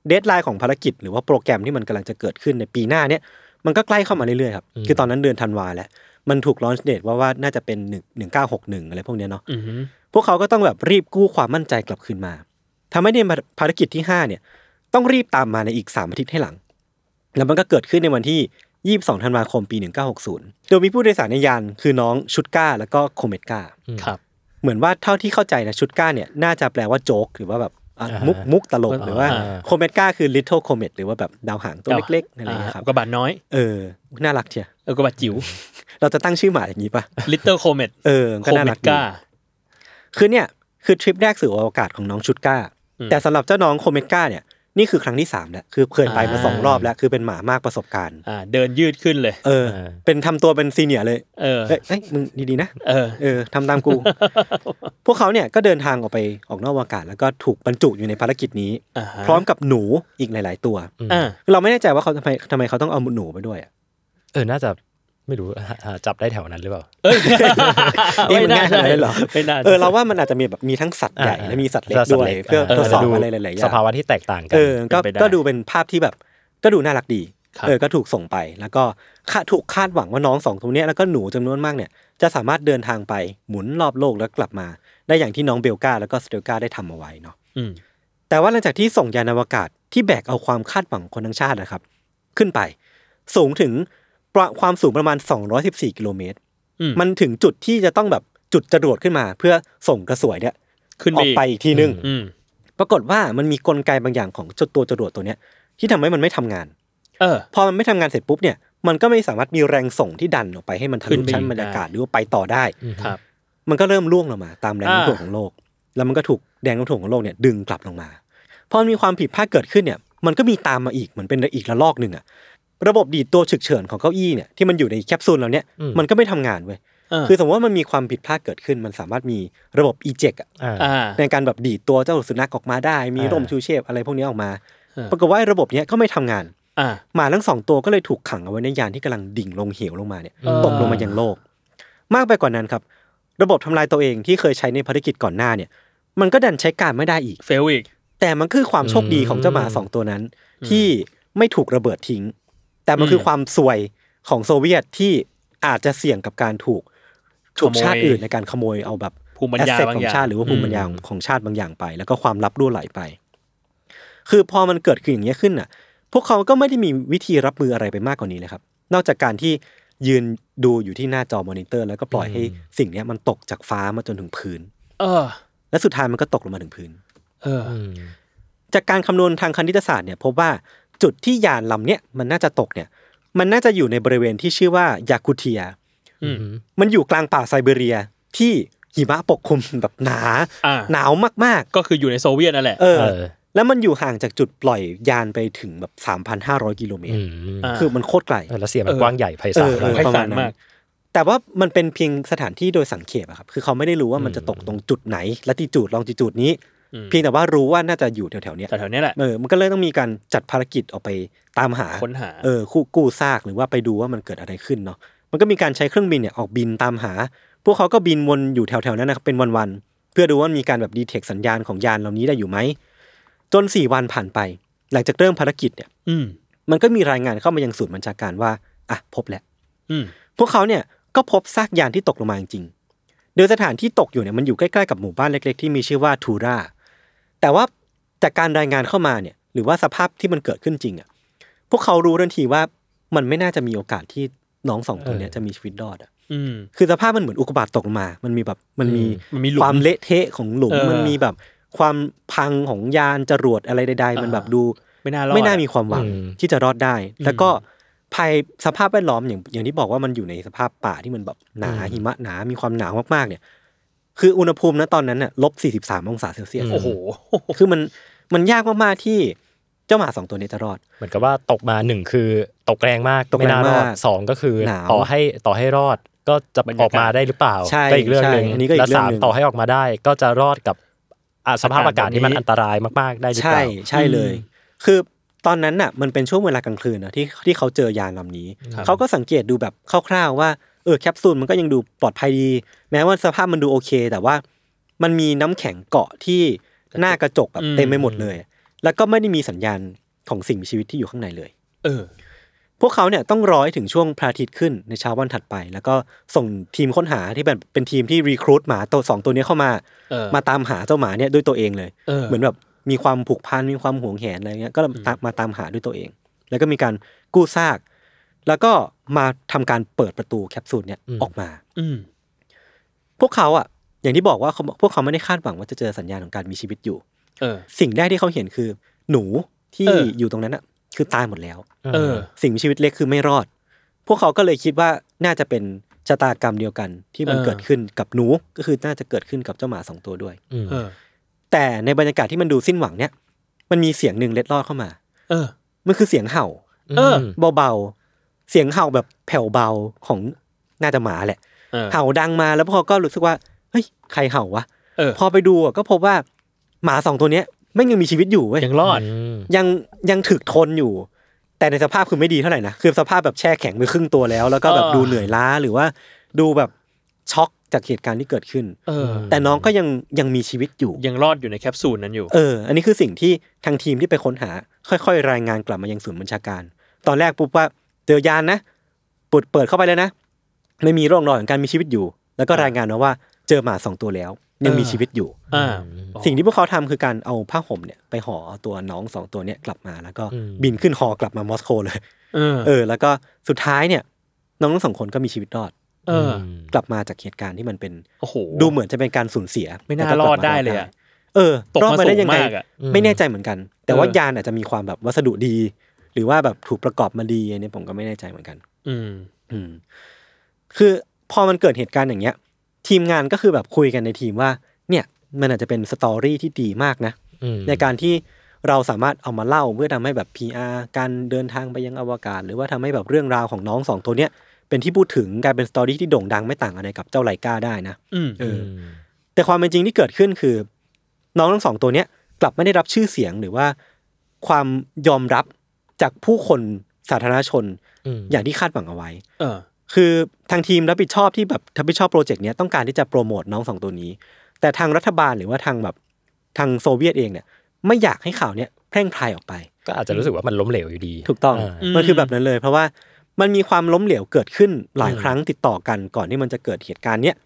deadline ของภารกิจหรือว่าโปรแกรมที่มันกำลังจะเกิดขึ้นในปีหน้าเนี้ยมันก็ใกล้เข้ามาเรื่อยๆครับคือตอนนั้นเดือนธันวาแล้วมันถูก launch date ว่าว่าน่าจะเป็นหนึ่งหนึ่งเก้าหกหนึ่งอะไรพวกเนี้ยเนาะอือหือพวกเขาก็ต้องแบบรีบกู้ความมั่นใจกลับคืนมาทำให้ในภารกิจที่5เนี่ย ต้องรีบตามมาในอีก3อาทิตย์ให้หลัง แล้วมันก็เกิดขึ้นในวันที่ 22 ธันวาคมปี 1960 โดยมีผู้โดยสารในยานคือน้องชุดก้าแล้วก็โคเมตก้าครับเหมือนว่าเท่าที่เข้าใจนะชุดก้าเนี่ยน่าจะแปลว่าโจ๊กหรือว่าแบบอะมุกมุกตลกหรือว่าอ่าโคเมตก้าคือ little comet หรือว่าแบบดาวหางตัวเล็กๆอะไรอย่างเงี้ยครับกระบาดน้อยเออน่ารักเชียเออกระบาดจิ๋วเราจะตั้งชื่อหมาอย่างนี้ปะ Little Comet เออโคก็น่าเมรักตดีกาคือเนี่ยคือทริปแรกสู่อวกาศของน้องชุดก้าอืมแต่สำหรับเจ้าน้องโคเมตก้าเนี่ย นี่คือครั้งที่สามแล้วคือเคยไปมาสองรอบแล้วคือเป็นหมามากประสบการณ์อ่าเดินยืดขึ้นเลย เออ เป็นทำตัวเป็นซีเนียร์เลย เออเอ้ยเอ้ยมึงดีๆนะเออเออทำตามกู พวกเขาเนี่ยก็เดินทางออกไปออกนอกอวกาศ แล้วก็ถูกบรรจุอยู่ในภารกิจนี้อ่าฮะพร้อมกับหนูอีกหลาย ๆ ตัวอ่าเราไม่แน่ใจว่าเขาทำไมทำไมเขาต้องเอาหนูไปด้วยอะเออ น่าจะ ไม่รู้หาหาจับได้แถวนั้นหรือเปล่าเอ้ยเอ๊ะมันง่ายขนาดนั้นเหรอไม่น่าเออเราว่ามันอาจจะมีแบบมีทั้งสัตว์ใหญ่และมีสัตว์เล็กสัตด้วยล็กเพื่อทดสอบดูอะไรหลายๆอย่าสงภาวะที่แตกต่างกัเออก็เป็นไปได้ก็ดูเป็นภาพที่แบบก็ดูน่ารักดีครับเออก็ถูกส่งไปแล้วก็คาดถูกคาดหวังว่าน้องสองตัวเนี้ยแล้วก็หนูจำนวนมากเนี่ยจะสามารถเดินทางไปหมุนรอบโลกแล้วกลับมา ได้อย่างที่น้องเบลกาแล้วก็สเตลกาได้ทำเอาไว้เนาะอืมแต่ว่าหลังจากที่ส่งยานอวกาศที่แบกเอาความคาดหวังของคนทั้งชาตินะครับ ขึ้นไป สูงถึงประ ความสูงประมาณ 214 กิโลเมตรอืมมันถึงจุดที่จะต้องแบบจุดจรวดขึ้นมา เพื่อส่งกระสวยเนี่ยขึ้นออกไปอีกทีนึงอืมปรากฏว่ามันมีกลไกบางอย่างของเจ้าตัวจรวดตัวเนี้ย ที่ทำให้มันไม่ทำงาน เออ พอมันไม่ทำงานเสร็จปุ๊บเนี่ย มันก็ไม่สามารถมีแรงส่งที่ดันออกไปให้มันทะขึ้ลุนไปชั้นอีกบรรยากาศได้หรือว่าไปต่อได้ครับ มันก็เริ่มล่วงลงมา ตามแรงอ่าโน้มถ่วงของโลก แล้วมันก็ถูกแรงโน้มถ่วงของโลกเนี่ยดึงกลับลงมาพอมันมีความผิดพลาดเกิดขึ้นเนี่ย มันก็มีตามมาอีกเหมือนเป็นอีกระลอกหนึ่งอะ ระบบดีดตัวฉึกเฉินของเก้าอี้เนี่ยที่มันอยู่ในแคปซูลเราเนี่ยอืมมันก็ไม่ทำงานเว้ยเออคือสมมติว่ามันมีความผิดพลาดเกิดขึ้น มันสามารถมีระบบ eject อะอ่าอ่าในการแบบดีดตัวเจ้าสุนัขออกมาได้ มีอ่าร่มชูเชฟอะไรพวกนี้ออกมาเออปรากฏว่าไอ้ระบบเนี้ยก็ไม่ทำงานอ่าหมาทั้งสองตัวก็เลยถูกขังเอาไว้ในยานที่กำลังดิ่งลงเหวลงมาเนี่ยเออตกลงมายังโลก มากไปกว่านั้นครับ ระบบทำลายตัวเองที่เคยใช้ในภารกิจก่อนหน้าเนี่ย มันก็ดันใช้การไม่ได้อีก fail อีกแต่มันคือความโชคดีของเจ้าหมาสองตัวนั้น ที่ไม่ถูกระเบิดทิ้ง แต่มันคือความซวยของโซเวียตที่อาจจะเสี่ยงกับการถูกถูกขโมยชาติอื่นในการขโมยเอาแบบภูมิปัญญา asset บางของอย่างชาติหรือว่าภูมิปัญญาของของชาติบางอย่างไป แล้วก็ความลับรั่วไหลไป คือพอมันเกิดขึ้นอย่างนี้ยขึ้นน่ะ พวกเขาก็ไม่ได้มีวิธีรับมืออะไรไปมากกว่านี้เลยครับ นอกจากการที่ยืนดูอยู่ที่หน้าจอมอนิเตอร์ แล้วก็ปล่อยให้สิ่งเนี้ยมันตกจากฟ้ามาจนถึงพื้น เออ และสุดท้ายมันก็ตกลงมาถึงพื้น เอออืมจากการคำนวณทางคณิตศาสตร์เนี่ยพบว่า จุดที่ยานลำเนี้ยมันน่าจะตกเนี่ย มันน่าจะอยู่ในบริเวณที่ชื่อว่ายาคูเทียอืมมันอยู่กลางป่าไซบีเรียที่หิมะปกคลุมแบบหนาอ่าหนาวมากก็คืออยู่ในโซเวียตนั่นแหละๆเออเออ แล้วมันอยู่ห่างจากจุดปล่อยยานไปถึงแบบ 3,500 กิโลเมตอืรมอ่าคือมันโคตรไกลเออแล้วเสียงมันเออกว้างใหญ่ไพศาลเออเอมาอกไพประศามาณลนั้นมาก แต่ว่ามันเป็นเพียงสถานที่โดยสังเขปอะครับ คือเขาไม่ได้รู้ว่ามันจะตกตรงจุดไหน และติจูดลองจิจูดนี้อืม เพียงแต่ว่ารู้ว่าน่าจะอยู่แถวๆเนี้ยแต่แถวเนี้ยแหละเออมันก็เลยต้องมีการจัดภารกิจออกไปตามหาค้นหาเออคู่กู้ซากหรือว่าไปดูว่ามันเกิดอะไรขึ้นเนาะมันก็มีการใช้เครื่องบินเนี่ยออกบินตามหา พวกเขาก็บินวนอยู่แถวๆนั้นนะครับเป็นวันๆเพื่อดูว่ามีการแบบดีเทคสัญญาณของยานเหล่านี้ได้อยู่ไหมจนสี่วันผ่านไป หลังจากเริ่มภารกิจเนี่ย อืมมันก็มีรายงานเข้ามายังศูนย์บัญชาการว่าอะพบแล้วอืมพวกเขาเนี่ยก็พบซากยานที่ตกลงมาจริงๆโดยสถานที่ตกอยู่เนี่ยมันอยู่ใกล้ๆกับหมู่บ้านเล็ก ๆ ที่มีชื่อว่าทูรา แต่ว่าจากการรายงานเข้ามาเนี่ยหรือว่าสภาพที่มันเกิดขึ้นจริงอะพวกเขารู้ทันทีว่ามันไม่น่าจะมีโอกาสที่น้องสองตัวเนี้ยจะมีชีวิตรอดอะอืมคือสภาพมันเหมือนอุกกาบาตตกลงมา มันมีแบบมันมีมันมีหลุมความเละเทะของหลุมเออมันมีแบบความพังของยานจรวดอะไรใดๆ มันแบบดู ไม่น่ารอดไม่น่ามีความหวังอืมที่จะรอดได้ แล้วก็ภายสภาพแวดล้อมอย่างอย่างที่บอกว่ามันอยู่ในสภาพป่าที่มันแบบหนาหิมะหนา มีความหนาวมากๆเนี่ย คืออุณหภูมินะตอนนั้นน่ะลบ43องศาเซลเซียสโอ้โห คือมันมันยากมากๆที่เจ้าหมาสองตัวนี้จะรอด เหมือนกับว่าตกมาหนึ่งคือตกแรงมากตกแรงไม่น่ารอดมากสองก็คือหนาวต่อให้ต่อให้รอดก็จะบรรอยากาศอกมาได้หรือเปล่าใช่ก็อีกเรื่องหนึ่งใช่อันนี้ก็อีกและเรื่องสามหนึ่งต่อให้ออกมาได้ ก็จะรอดกับอะสภาพอากาศที่มันอันตรายมากๆได้หรือเปใช่ล่าใช่เลย คือตอนนั้นน่ะมันเป็นช่วงเวลากลางคืนนะที่ที่เขาเจอยานลำนี้ครับเขาก็สังเกตดูแบบคร่าวๆว่า เออแคปซูลมันก็ยังดูปลอดภัยดี แม้ว่าสภาพมันดูโอเค แต่ว่ามันมีน้ำแข็งเกาะที่หน้ากระจกแบบเต็มไปหมดเลย แล้วก็ไม่ได้มีสัญญาณของสิ่งมีชีวิตที่อยู่ข้างในเลย เออ พวกเขาเนี่ยต้องรอให้ถึงช่วงพระอาทิตย์ขึ้นในเช้าวันถัดไป แล้วก็ส่งทีมค้นหาที่เป็นเป็นทีมที่รีครูดหมาตัวสองตัวนี้เข้ามาเออมาตามหาเจ้าหมาเนี่ยด้วยตัวเองเลยเออเหมือนแบบมีความผูกพันมีความหวงแหนอะไรเงี้ยก็ตามมาตามหาด้วยตัวเอง แล้วก็มีการกู้ซาก แล้วก็มาทำการเปิดประตูแคปซูลเนี่ยอืมออกมา อืมพวกเขาอะ อย่างที่บอกว่าเขาพวกเขาไม่ได้คาดหวังว่าจะเจอสัญญาณของการมีชีวิตอยู่ เออ สิ่งแรกที่เขาเห็นคือ หนูที่เอออยู่ตรงนั้นอะ คือตายหมดแล้ว เออ สิ่งมีชีวิตเล็กคือไม่รอด พวกเขาก็เลยคิดว่าน่าจะเป็นชะตากรรมเดียวกันที่มันเออเกิดขึ้นกับหนูก็คือน่าจะเกิดขึ้นกับเจ้าหมาสองตัวด้วยอืมเออแต่ในบรรยากาศที่มันดูสิ้นหวังเนี่ย มันมีเสียงหนึ่งเล็ดลอดเข้ามา เออ มันคือเสียงเห่า เออ เบาๆ เสียงเห่าแบบแผ่วเบาของน่าจะหมาแหละเออเห่าดังมาแล้วพวกเขาก็รู้สึกว่าเฮ้ยใครเห่าวะเออพอไปดูอะก็พบว่าหมาสองตัวเนี้ยไม่งยังมีชีวิตอยู่เว้ยยังรอดมยังยังถึกทนอยู่ แต่ในสภาพคือไม่ดีเท่าไหร่นะคือสภาพแบบแช่แข็งไปครึ่งตัวแล้ว แล้วก็แบบเออดูเหนื่อยล้าหรือว่าดูแบบช็อกจากเหตุการณ์ที่เกิดขึ้นเออแต่น้องก็ยังยังมีชีวิตอยู่ ยังรอดอยู่ในแคปซูลนั้นอยู่ เออ อันนี้คือสิ่งที่ทางทีมที่ไปค้นหา ค่อย ๆ รายงานกลับมายังศูนย์บัญชาการ ตอนแรกปุ๊บว่า เจอยานนะปุดเปิดเข้าไปเลยนะ ไม่มีร่องรอยของการมีชีวิตอยู่ แล้วก็รายงานมาว่าเจอหมาสองตัวแล้ว ยังมีเออชีวิตอยู่อ่าสิ่งที่พวกเขาทำคือการเอาผ้าห่มเนี่ยไปห่อตัวน้องสองตัวเนี้ยกลับมาแล้วก็บินขึ้นฮอกลับมามอสโกเลยเออเออ แล้วก็สุดท้ายเนี่ย น้องทั้งสองคนก็มีชีวิตรอดเออกลับมาจากเหตุการณ์ที่มันเป็นโอ้โหดูเหมือนจะเป็นการสูญเสีย ไม่น่าแล้วก็กรลัอบดมาได้เลยอะเออตกรอดมามาสูได้งยังไงมากอะไม่แน่ใจเหมือนกัน แต่ว่าเออยานอาจจะมีความแบบวัสดุดี หรือว่าแบบถูกประกอบมาดีอันนี้ผมก็ไม่แน่ใจเหมือนกัน อืม อืม คือพอมันเกิดเหตุการณ์อย่างเงี้ย ทีมงานก็คือแบบคุยกันในทีมว่า เนี่ย มันอาจจะเป็น story ที่ดีมากนะอืมในการที่เราสามารถเอามาเล่าเพื่อทำให้แบบ PR การเดินทางไปยังอวกาศ หรือว่าทำให้แบบเรื่องราวของน้องสองตัวเนี้ยเป็นที่พูดถึงกลายเป็น story ที่โด่งดังไม่ต่างอะไรกับเจ้าไลกาได้นะอืมเออ แต่ความเป็นจริงที่เกิดขึ้นคือ น้องทั้งสองตัวเนี้ยกลับไม่ได้รับชื่อเสียงหรือว่าความยอมรับ จากผู้คนสาธารณชนอืมอย่างที่คาดหวังเอาไว้ เออ คือทางทีมรับผิดชอบที่แบบรับผิดชอบโปรเจกต์เนี้ยต้องการที่จะโปรโมทน้องสองตัวนี้ แต่ทางรัฐบาลหรือว่าทางแบบทางโซเวียตเองเนี่ย ไม่อยากให้ข่าวเนี้ยแพร่งพรายออกไป ก็อาจจะรู้สึกว่ามันล้มเหลวอยู่ดี ถูกต้องอ่าอืมมันคือแบบนั้นเลย เพราะว่ามันมีความล้มเหลวเกิดขึ้นหลายครั้งติดต่อกันก่อนที่มันจะเกิดเหตุการณ์เนี้ย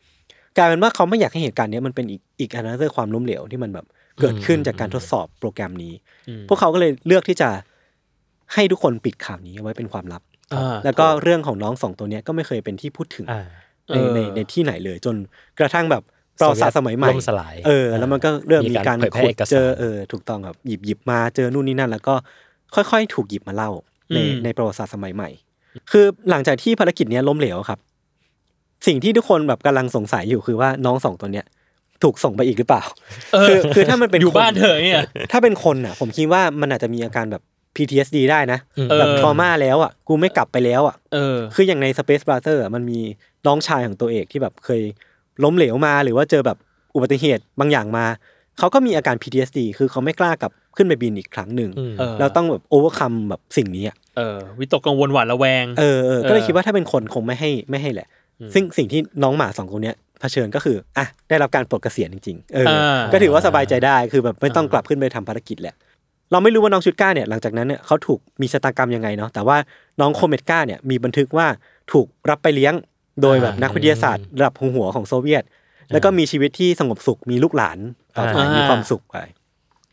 กลายเป็นว่าเขาไม่อยากให้เหตุการณ์เนี้ยมันเป็นอีกอีกอันนั้นคือความล้มเหลวที่มันแบบเกิดขึ้นจากการทดสอบโปรแกรมนี้อืมพวกเขาก็เลยเลือกที่จะ ให้ทุกคนปิดข่าวนี้เอาไว้เป็นความลับอ่าแล้วก็เรื่องของน้องสองตัวเนี้ยก็ไม่เคยเป็นที่พูดถึงอ่าในในเออในที่ไหนเลยจนกระทั่งแบบประวัติศาสตร์สมัยใหม่ล่มสลายเออ แล้วมันก็เริ่มมีการมีการเผยแพร่ขุดเอกสารเจอเออถูกต้องครับหยิบหยิบมาเจอนู่นนี่นั่น แล้วก็ค่อยๆ ถูกหยิบมาเล่าในอืมในประวัติศาสตร์สมัยใหม่ คือหลังจากที่ภารกิจเนี้ยล้มเหลวครับ สิ่งที่ทุกคนแบบกำลังสงสัยอยู่คือว่าน้องสองตัวเนี้ยถูกส่งไปอีกหรือเปล่าเออคือคือถ้ามันเป็นอยู่คบ้านเถอะเนี่ยถ้าเป็นคนอะ ผมคิดว่ามันอาจจะมีอาการแบบ PTSD ได้นะอืมเออแบบ trauma แล้วอะกูไม่กลับไปแล้วอะเออคืออย่างใน Space Brother อะมันมีน้องชายของตัวเอกที่แบบเคยล้มเหลวมาหรือว่าเจอแบบอุบัติเหตุบางอย่างมา เขาก็มีอาการ PTSD คือเขาไม่กล้ากลับขึ้นไปบินอีกครั้งหนึ่งอืมเออแล้วต้องแบบ overcome แบบสิ่งนี้อะเออวิตกกังวลหวาดระแวงเออเออก็เลยเออคิดว่าถ้าเป็นคนคงไม่ให้ไม่ให้แหละ ซึ่งสิ่งที่น้องหมาสองคนเนี้ยเผชิญก็คืออะได้รับการปลดเกษียณจริงๆเอออาก็ถือว่าสบายใจได้คือแบบไม่ต้องกลับขึ้นไปทำภารกิจแหละ เราไม่รู้ว่าน้องชุดก้าเนี่ยหลังจากนั้นเนี่ยเขาถูกมีชะตากรรมยังไงเนาะแต่ว่าน้องโคเมตก้าเนี่ยมีบันทึกว่าถูกรับไปเลี้ยงโดยแบบนักวิทยาศาสตร์ระดับหัวๆของโซเวียต แล้วก็มีชีวิตที่สงบสุขมีลูกหลานต่อไปอ่ามีมีความสุขไป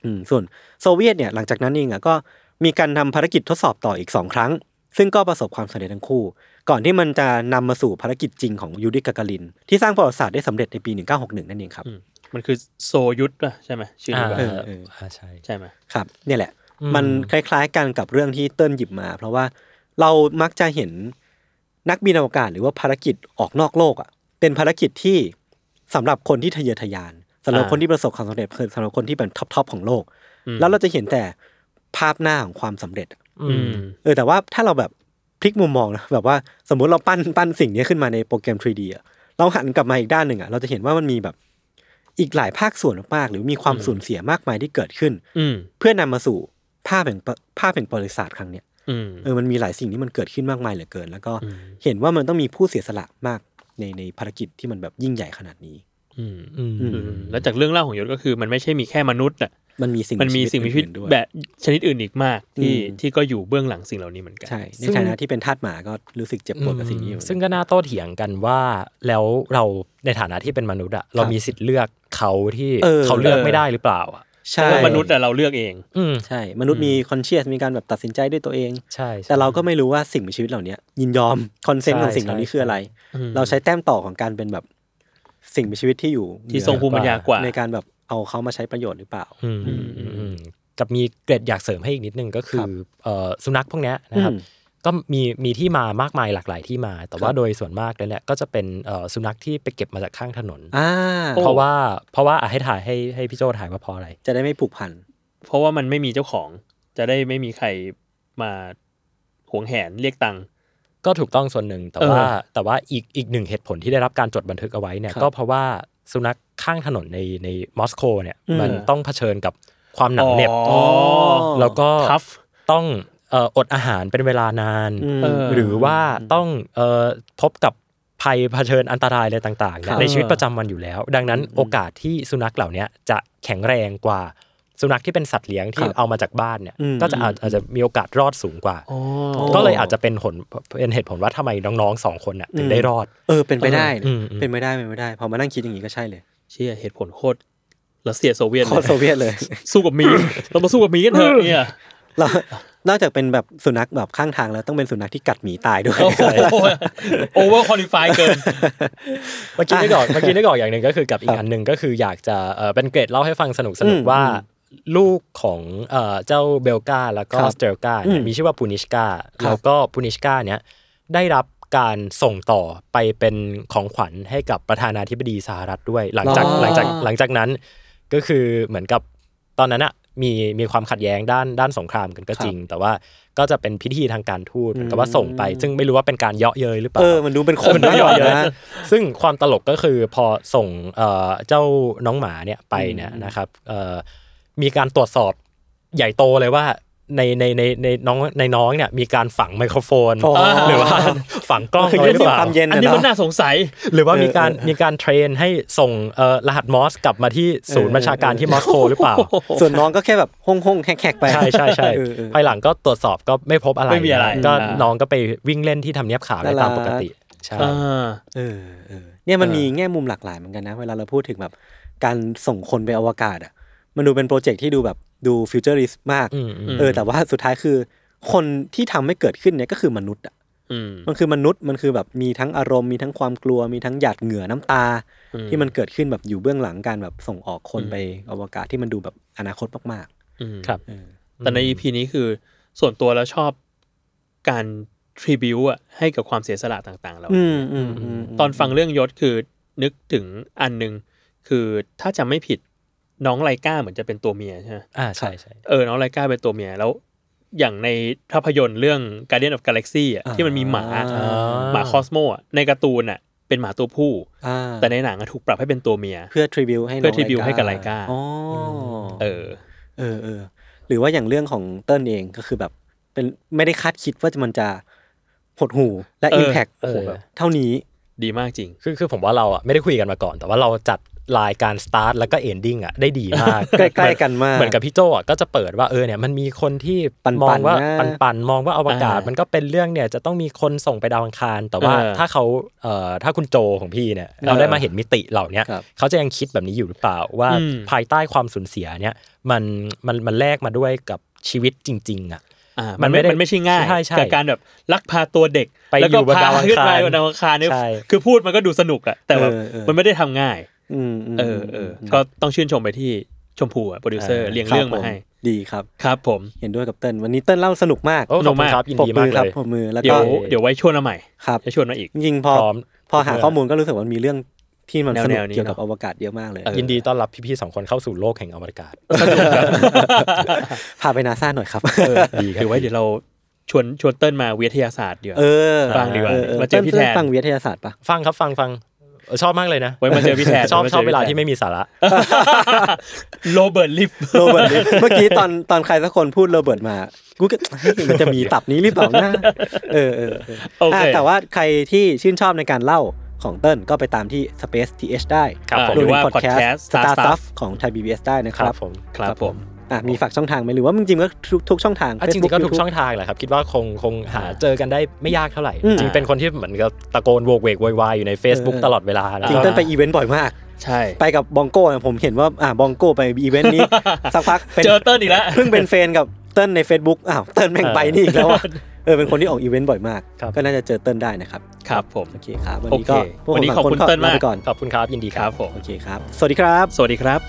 อืมส่วนโซเวียตเนี่ยหลังจากนั้นเองอะก็มีการทำภารกิจทดสอบต่ออีกสองครั้ง ซึ่งก็ประสบความสำเร็จทั้งคู่ ก่อนที่มันจะนำมาสู่ภารกิจจริงของยูริกากาลิน ที่สร้างประวัติศาสตร์ได้สำเร็จในปี 1961 นั่นเองครับอื มมันคือโซยุทธป่ะใช่ไหมชื่อนี้อ่าป่ะเออเอออ่าใช่ใช่ไหมครับ เนี่ยแหละอืมมันคล้าย ๆ กันกับเรื่องที่เติ้ลหยิบมา เพราะว่าเรามักจะเห็นนักบินอวกาศหรือว่าภารกิจออกนอกโลกอะ เป็นภารกิจที่สำหรับคนที่ทะเยอทะยานสำหรับอ่าคนที่ประสบความสำเร็จสำหรับคนที่เป็นท็อปทอปของโลกอืมแล้วเราจะเห็นแต่ภาพหน้าของความสำเร็จอะอืมเออแต่ว่าถ้าเราแบบพลิกมุมมองนะแบบว่าสมมุติเราปั้นปั้นสิ่งนี้ขึ้นมาในโปรแกรม 3D อะเราหันกลับมาอีกด้านหนึ่งอะเราจะเห็นว่ามันมีแบบ อีกหลายภาคส่วนมากๆหรือมีความสูญเสียมากมายที่เกิดขึ้น อืมเพื่อนำมาสู่ภาพแห่งปภาพแห่งประวัติศาสตร์ครั้งเนี้ยอืมเออมันมีหลายสิ่งที่มันเกิดขึ้นมากมายเหลือเกิน แล้วก็อืมเห็นว่ามันต้องมีผู้เสียสละมากในในภารกิจที่มันแบบยิ่งใหญ่ขนาดนี้ อืมอืมอืมอืมแล้วจากเรื่องเล่าของยศก็คือ มันไม่ใช่มีแค่มนุษย์อะ มันมีสิ่งมันมีสิ่งมีชีวิตอื่นๆด้วยแบบชนิดอื่นอีกมากที่อืมที่ก็อยู่เบื้องหลังสิ่งเหล่านี้เหมือนกันใช่ในซึ่งฐานะที่เป็นทาสหมาก็รู้สึกเจ็บปวดกับสิ่งนี้อยู่ซึ่งก็น่าโต้เถียงกันว่าแล้วเราในฐานะที่เป็นมนุษย์อะเรามีสิทธิ์เลือกเขาที่เออเขาเลือกเออไม่ได้หรือเปล่าอะเพใช่ราะว่ามนุษย์อะเราเลือกเองอืมใช่ มนุษย์มีคอนเชียสมีการแบบตัดสินใจด้วยตัวเองใช่ใช่ แต่เราก็ไม่รู้ว่าสิ่งมีชีวิตเหล่านี้ยินยอมคอนเซนต์ใช่ของสิ่งเหล่านี้ใช่คืออะไรอืมเราใช้แต้มต่อของการเป็นแบบสิ่งมีชีวิตที่อยู่ที่ทรงภูมิปัญญากว่าในการแบบ เอาเขามาใช้ประโยชน์หรือเปล่าอืมอืมอืมอืมกับมีเกร็ดอยากเสริมให้อีกนิดนึงก็คือเอ่อสุนัขพวกเนี้ยนะครับอืมก็มีมีที่มามากมายหลากหลายที่มา แต่ว่าโดยส่วนมากเลยแหละก็จะเป็นเอ่อสุนัขที่ไปเก็บมาจากข้างถนนอ่าเพราะว่าเพราะว่าอะให้ถ่ายให้ให้พี่โจถ่ายว่าเพราะอะไร จะได้ไม่ผูกพันเพราะว่ามันไม่มีเจ้าของ จะได้ไม่มีใครมาหวงแหนเรียกตังค์ก็ถูกต้องส่วนหนึ่งแต่เออว่าแต่ว่าอีกอีกหนึ่งเหตุผลที่ได้รับการจดบันทึกเอาไว้เนี่ยครับก็เพราะว่า สุนัขข้างถนนในในมอสโกเนี่ยอืมมันต้องเผชิญกับความหนักเหน็บอ๋อแล้วก็ทัฟต้องเอ่ออดอาหารเป็นเวลานานอืมเออหรือว่าต้องเอ่อพบกับภัยเผชิญอันตรายอะไรต่างๆครัเนี่ยบในชีวิตประจำวันอยู่แล้ว ดังนั้นโอกาสที่สุนัขเหล่าเนี้ยจะแข็งแรงกว่า สุนัขที่เป็นสัตว์เลี้ยงที่ครับเอามาจากบ้านเนี่ยอืมก็จะอาจอาจจะมีโอกาสรอดสูงกว่าอ๋อก็เลยอาจจะเป็นผลเป็นเหตุผลว่าทำไมน้องๆสองคนน่ะถึงได้รอด เออเป็นไปได้อืมอืมเป็นไปได้เป็นไปได้พอมานั่งคิดอย่างนี้ก็ใช่เลยเชี่ยเหตุผลโคตรรัสเซียโซเวียตโคตรโซเวียตเลย สู้กับหมีเรามาสู้กับหมีกันเถอะเนี่ยเรานอกจากเป็นแบบสุนัขแบบข้างทางแล้วต้องเป็นสุนัขที่กัดหมีตายด้วยโอ้โห overquali fy เกินเมื่อกี้นึกออกเมื่อกี้นึกออกอย่างหนึ่งก็คือกับอีกอันหนึ่งก็คืออยากจะเอ่อเป็นเกรดเล่าให้ฟังสนุกสนุกอืมว่าอืม ลูกของเอ่อเจ้าเบลกาแล้วก็ครับสเตลกาเนี่ยอืมมีชื่อว่าปูนิชกาแล้วก็ปูนิชกาเนี่ยได้รับการส่งต่อไปเป็นของขวัญให้กับประธานาธิบดีสหรัฐด้วย หลังจากอ๋อหลังจากหลังจากนั้นก็คือเหมือนกับตอนนั้นอะมีมีความขัดแย้งด้านด้านสงครามกันก็จริง แต่ว่าก็จะเป็นพิธีทางการทูตเหมือนกับว่าส่งไป ซึ่งไม่รู้ว่าเป็นการเยาะเย้ยหรือเปล่าเออมันดูเป็นคนมันดูมากเยาะเย้ยนะซึ่งความตลกก็คือพอส่งเอ่อเจ้าน้องหมาเนี่ยไปเนี่ยนะครับเอ่อ มีการตรวจสอบใหญ่โตเลยว่าในในในในน้องในน้องเนี่ยมีการฝังไมโครโฟนอ๋อหรือว่าฝังกล้องคือเอาไว้หรือเปเรื่องล่าความเย็นอันนี้มันน่าสงสัย หรือว่ามีการเออเออมีการเทรนให้ส่งเอ่อรหัสมอสกลับมาที่ศูนย์เออบัญชาการที่มอสโกหรือเปล่า ส่วนน้องก็แค่แบบห้องห้องๆแขกๆไปใช่ใช่ใช่เออเออภายหลังก็ตรวจสอบก็ไม่พบอะไรไม่มีอะไรก็อ่าน้องก็ไปวิ่งเล่นที่ทำเนียบขาวได้ตามปกติใช่อ่าเออเออเนี่ยมันเออมีแง่มุมหลากหลายเหมือนกันนะ เวลาเราพูดถึงแบบการส่งคนไปอวกาศอะ มันดูเป็นโปรเจกต์ที่ดูแบบดูฟิวเจอริสมากอืมอืมเออแต่ว่าสุดท้ายคือ คนที่ทำให้เกิดขึ้นเนี่ยก็คือมนุษย์อะอืมมันคือมนุษย์มันคือแบบมีทั้งอารมณ์มีทั้งความกลัวมีทั้งหยาดเหงื่อน้ำตาอืมที่มันเกิดขึ้นแบบอยู่เบื้องหลังการแบบส่งออกคนไปอวกาศที่มันดูแบบอนาคตมากอืมครับๆเออแต่ใน EP นี้คือส่วนตัวแล้วชอบการทริบิวอะให้กับความเสียสละต่างๆเราอืมอืมอืมตอนฟังเรื่องยศคือนึกถึงอันหนึ่งคือถ้าจำไม่ผิด น้องไลก้าเหมือนจะเป็นตัวเมียใช่ไหมอ่าใช่ใช่เออน้องไลก้าเป็นตัวเมียแล้ว อย่างในภาพยนตร์เรื่อง Guardian of Galaxy อะที่มันมีหมาอ่าหมาคอสโมอะในการ์ตูนอะเป็นหมาตัวผู้อ่าแต่ในหนังอะถูกปรับให้เป็นตัวเมีย เพื่อทริบิวให้น้งเพื่อ tribute ให้กับไลกาอ๋ออเออ เออเออหรือว่าอย่างเรื่องของเติ้ลเองก็คือแบบ เป็นไม่ได้คาดคิดว่ามันจะหดหูและเออ impact เออแบบเท่านี้ดีมากจริง คือคือผมว่าเราอะไม่ได้คุยกันมาก่อน แต่ว่าเราจัด ลายการสตาร์ทแล้วก็ ending อะได้ดีมาก ใกล้ๆกันมาก เหมือนกับพี่โจอะก็จะเปิดว่าเออเนี่ยมันมีคนที่ปั่นๆมองว่านะปั่นปั่นๆมองว่าอวกาศอ่ามัมันก็เป็นเรื่องเนี่ยจะต้องมีคนส่งไปดาวอังคาร แต่ว่าเออถ้าเขาเอ่อถ้าคุณโจของพี่เนี่ยเราได้มาเห็นมิติเหล่าเนี้ยครับเขาจะยังคิดแบบนี้อยู่หรือเปล่าว่าอืมภายใต้ความสูญเสียเนี่ยมันมันมันแลกมาด้วยกับชีวิตจริง ๆ อะอ่ามัมันนไม่ไม่ได้มันไม่ใช่ง่ายใช่ใช่กับการแบบลักพาตัวเด็กไปแล้วอยู่ก็บนพาดาวอังขึ้นไปคารบนดาวอังคารเนี่ยใช่คือพูดมันก็ดูสนุกอะแต่แบบเออเออมันไม่ได้ทำง่ายอืมม เออเออก็ต้องชื่นชมไปที่ชมพูอะโปรดิวเซอร์เออเรียงครับเรื่องมาผให้ดีครับครับผมเห็นด้วยกับเติ้ลวันนี้เติ้ลเล่าสนุกมากโอ้ขอบคุณครับยินปรบดีมืมากอเลครับยปรบมือแล้วเดี๋ก็ยวเดี๋ยวไว้ชวนมาใหม่ครับจะชวนมาอีกจริงๆพอพร้อมพอหาข้อมูลก็รู้สึกว่ามีเรื่องที่มันสนุกแนวๆนี้เกี่ยวกับเนออะวกาศเยอะมากเลยเออยินดีต้อนรับพี่ๆสองคนเข้าสู่โลกแห่งอวกาศพาไปนาซาหน่อยครับดีครับเดี๋ยวไว้เดี๋ยวเราชวนชวนเติ้ลมาวิทยาศาสตร์เดี๋ยวเออฟังดีกว่าออมาเจอพี่แทนติ้ลฟังวิทยาศาสตร์ปะฟังครับฟังฟังเออ ชอบมากเลยนะไว้มาเจอพี่แทนชอบไว้มาชอบจเวลาพี่แทนที่ไม่มีสาระโรเบิร์ตลิฟโรเบิร์ตเมื่อกี้ตอนตอนใครสักคนพูดโรเบิร์ตมากูก็เฮ้ยมันจะมีตับนี้หรือเปล่านะเออเออเออโอเคอะแต่ว่าใครที่ชื่นชอบในการเล่าของเติ้ลก็ไปตามที่ Space TH ได้ครับผมรวมหรือถึว่างพอดแคส podcast ต์ Star Star Stuff Stuff ของ Thai PBS ได้นะคครัรับบผมครับผม อะมีฝากช่องทางไหมหรือว่าจริงๆก็ทุกทุกช่องทางอะจริงๆก็ทุก Facebook ช่องทางแหละครับคิดว่าคงคงหาเจอกันได้ไม่ยากเท่าไหร่อืมจริงๆเป็นคนที่เหมือนกับตะโกนโวกเวกโวยวายอยู่ใน Facebook เออตลอดเวลานะจริงๆเติ้ลไปอีเวนต์บ่อยมากใช่ไปกับบองโก้เนี่ยผมเห็นว่าอ่าบองโก้ไปอีเวนต์นี้สักพักเป็นเจอเติ้ลอีกแล้วเพิ่งเป็นเฟนกับเติ้ลใน Facebook อ้าวเติ้ลแม่งไปนี่อีกแล้วอะเออเป็นคนที่ออกอีเวนต์บ่อยมาก ก็น่าจะเจอเติ้ลได้นะครับ ครับผม โอเคครับ วันโอนี้เคก็พวกวันนี้ผมขอบคุณสงเติ้ลมากไปก่อนขอบคุณครับ ยินดีคครัรับบผม โอเคครับ สวัสดีครับ สวัสดีครับ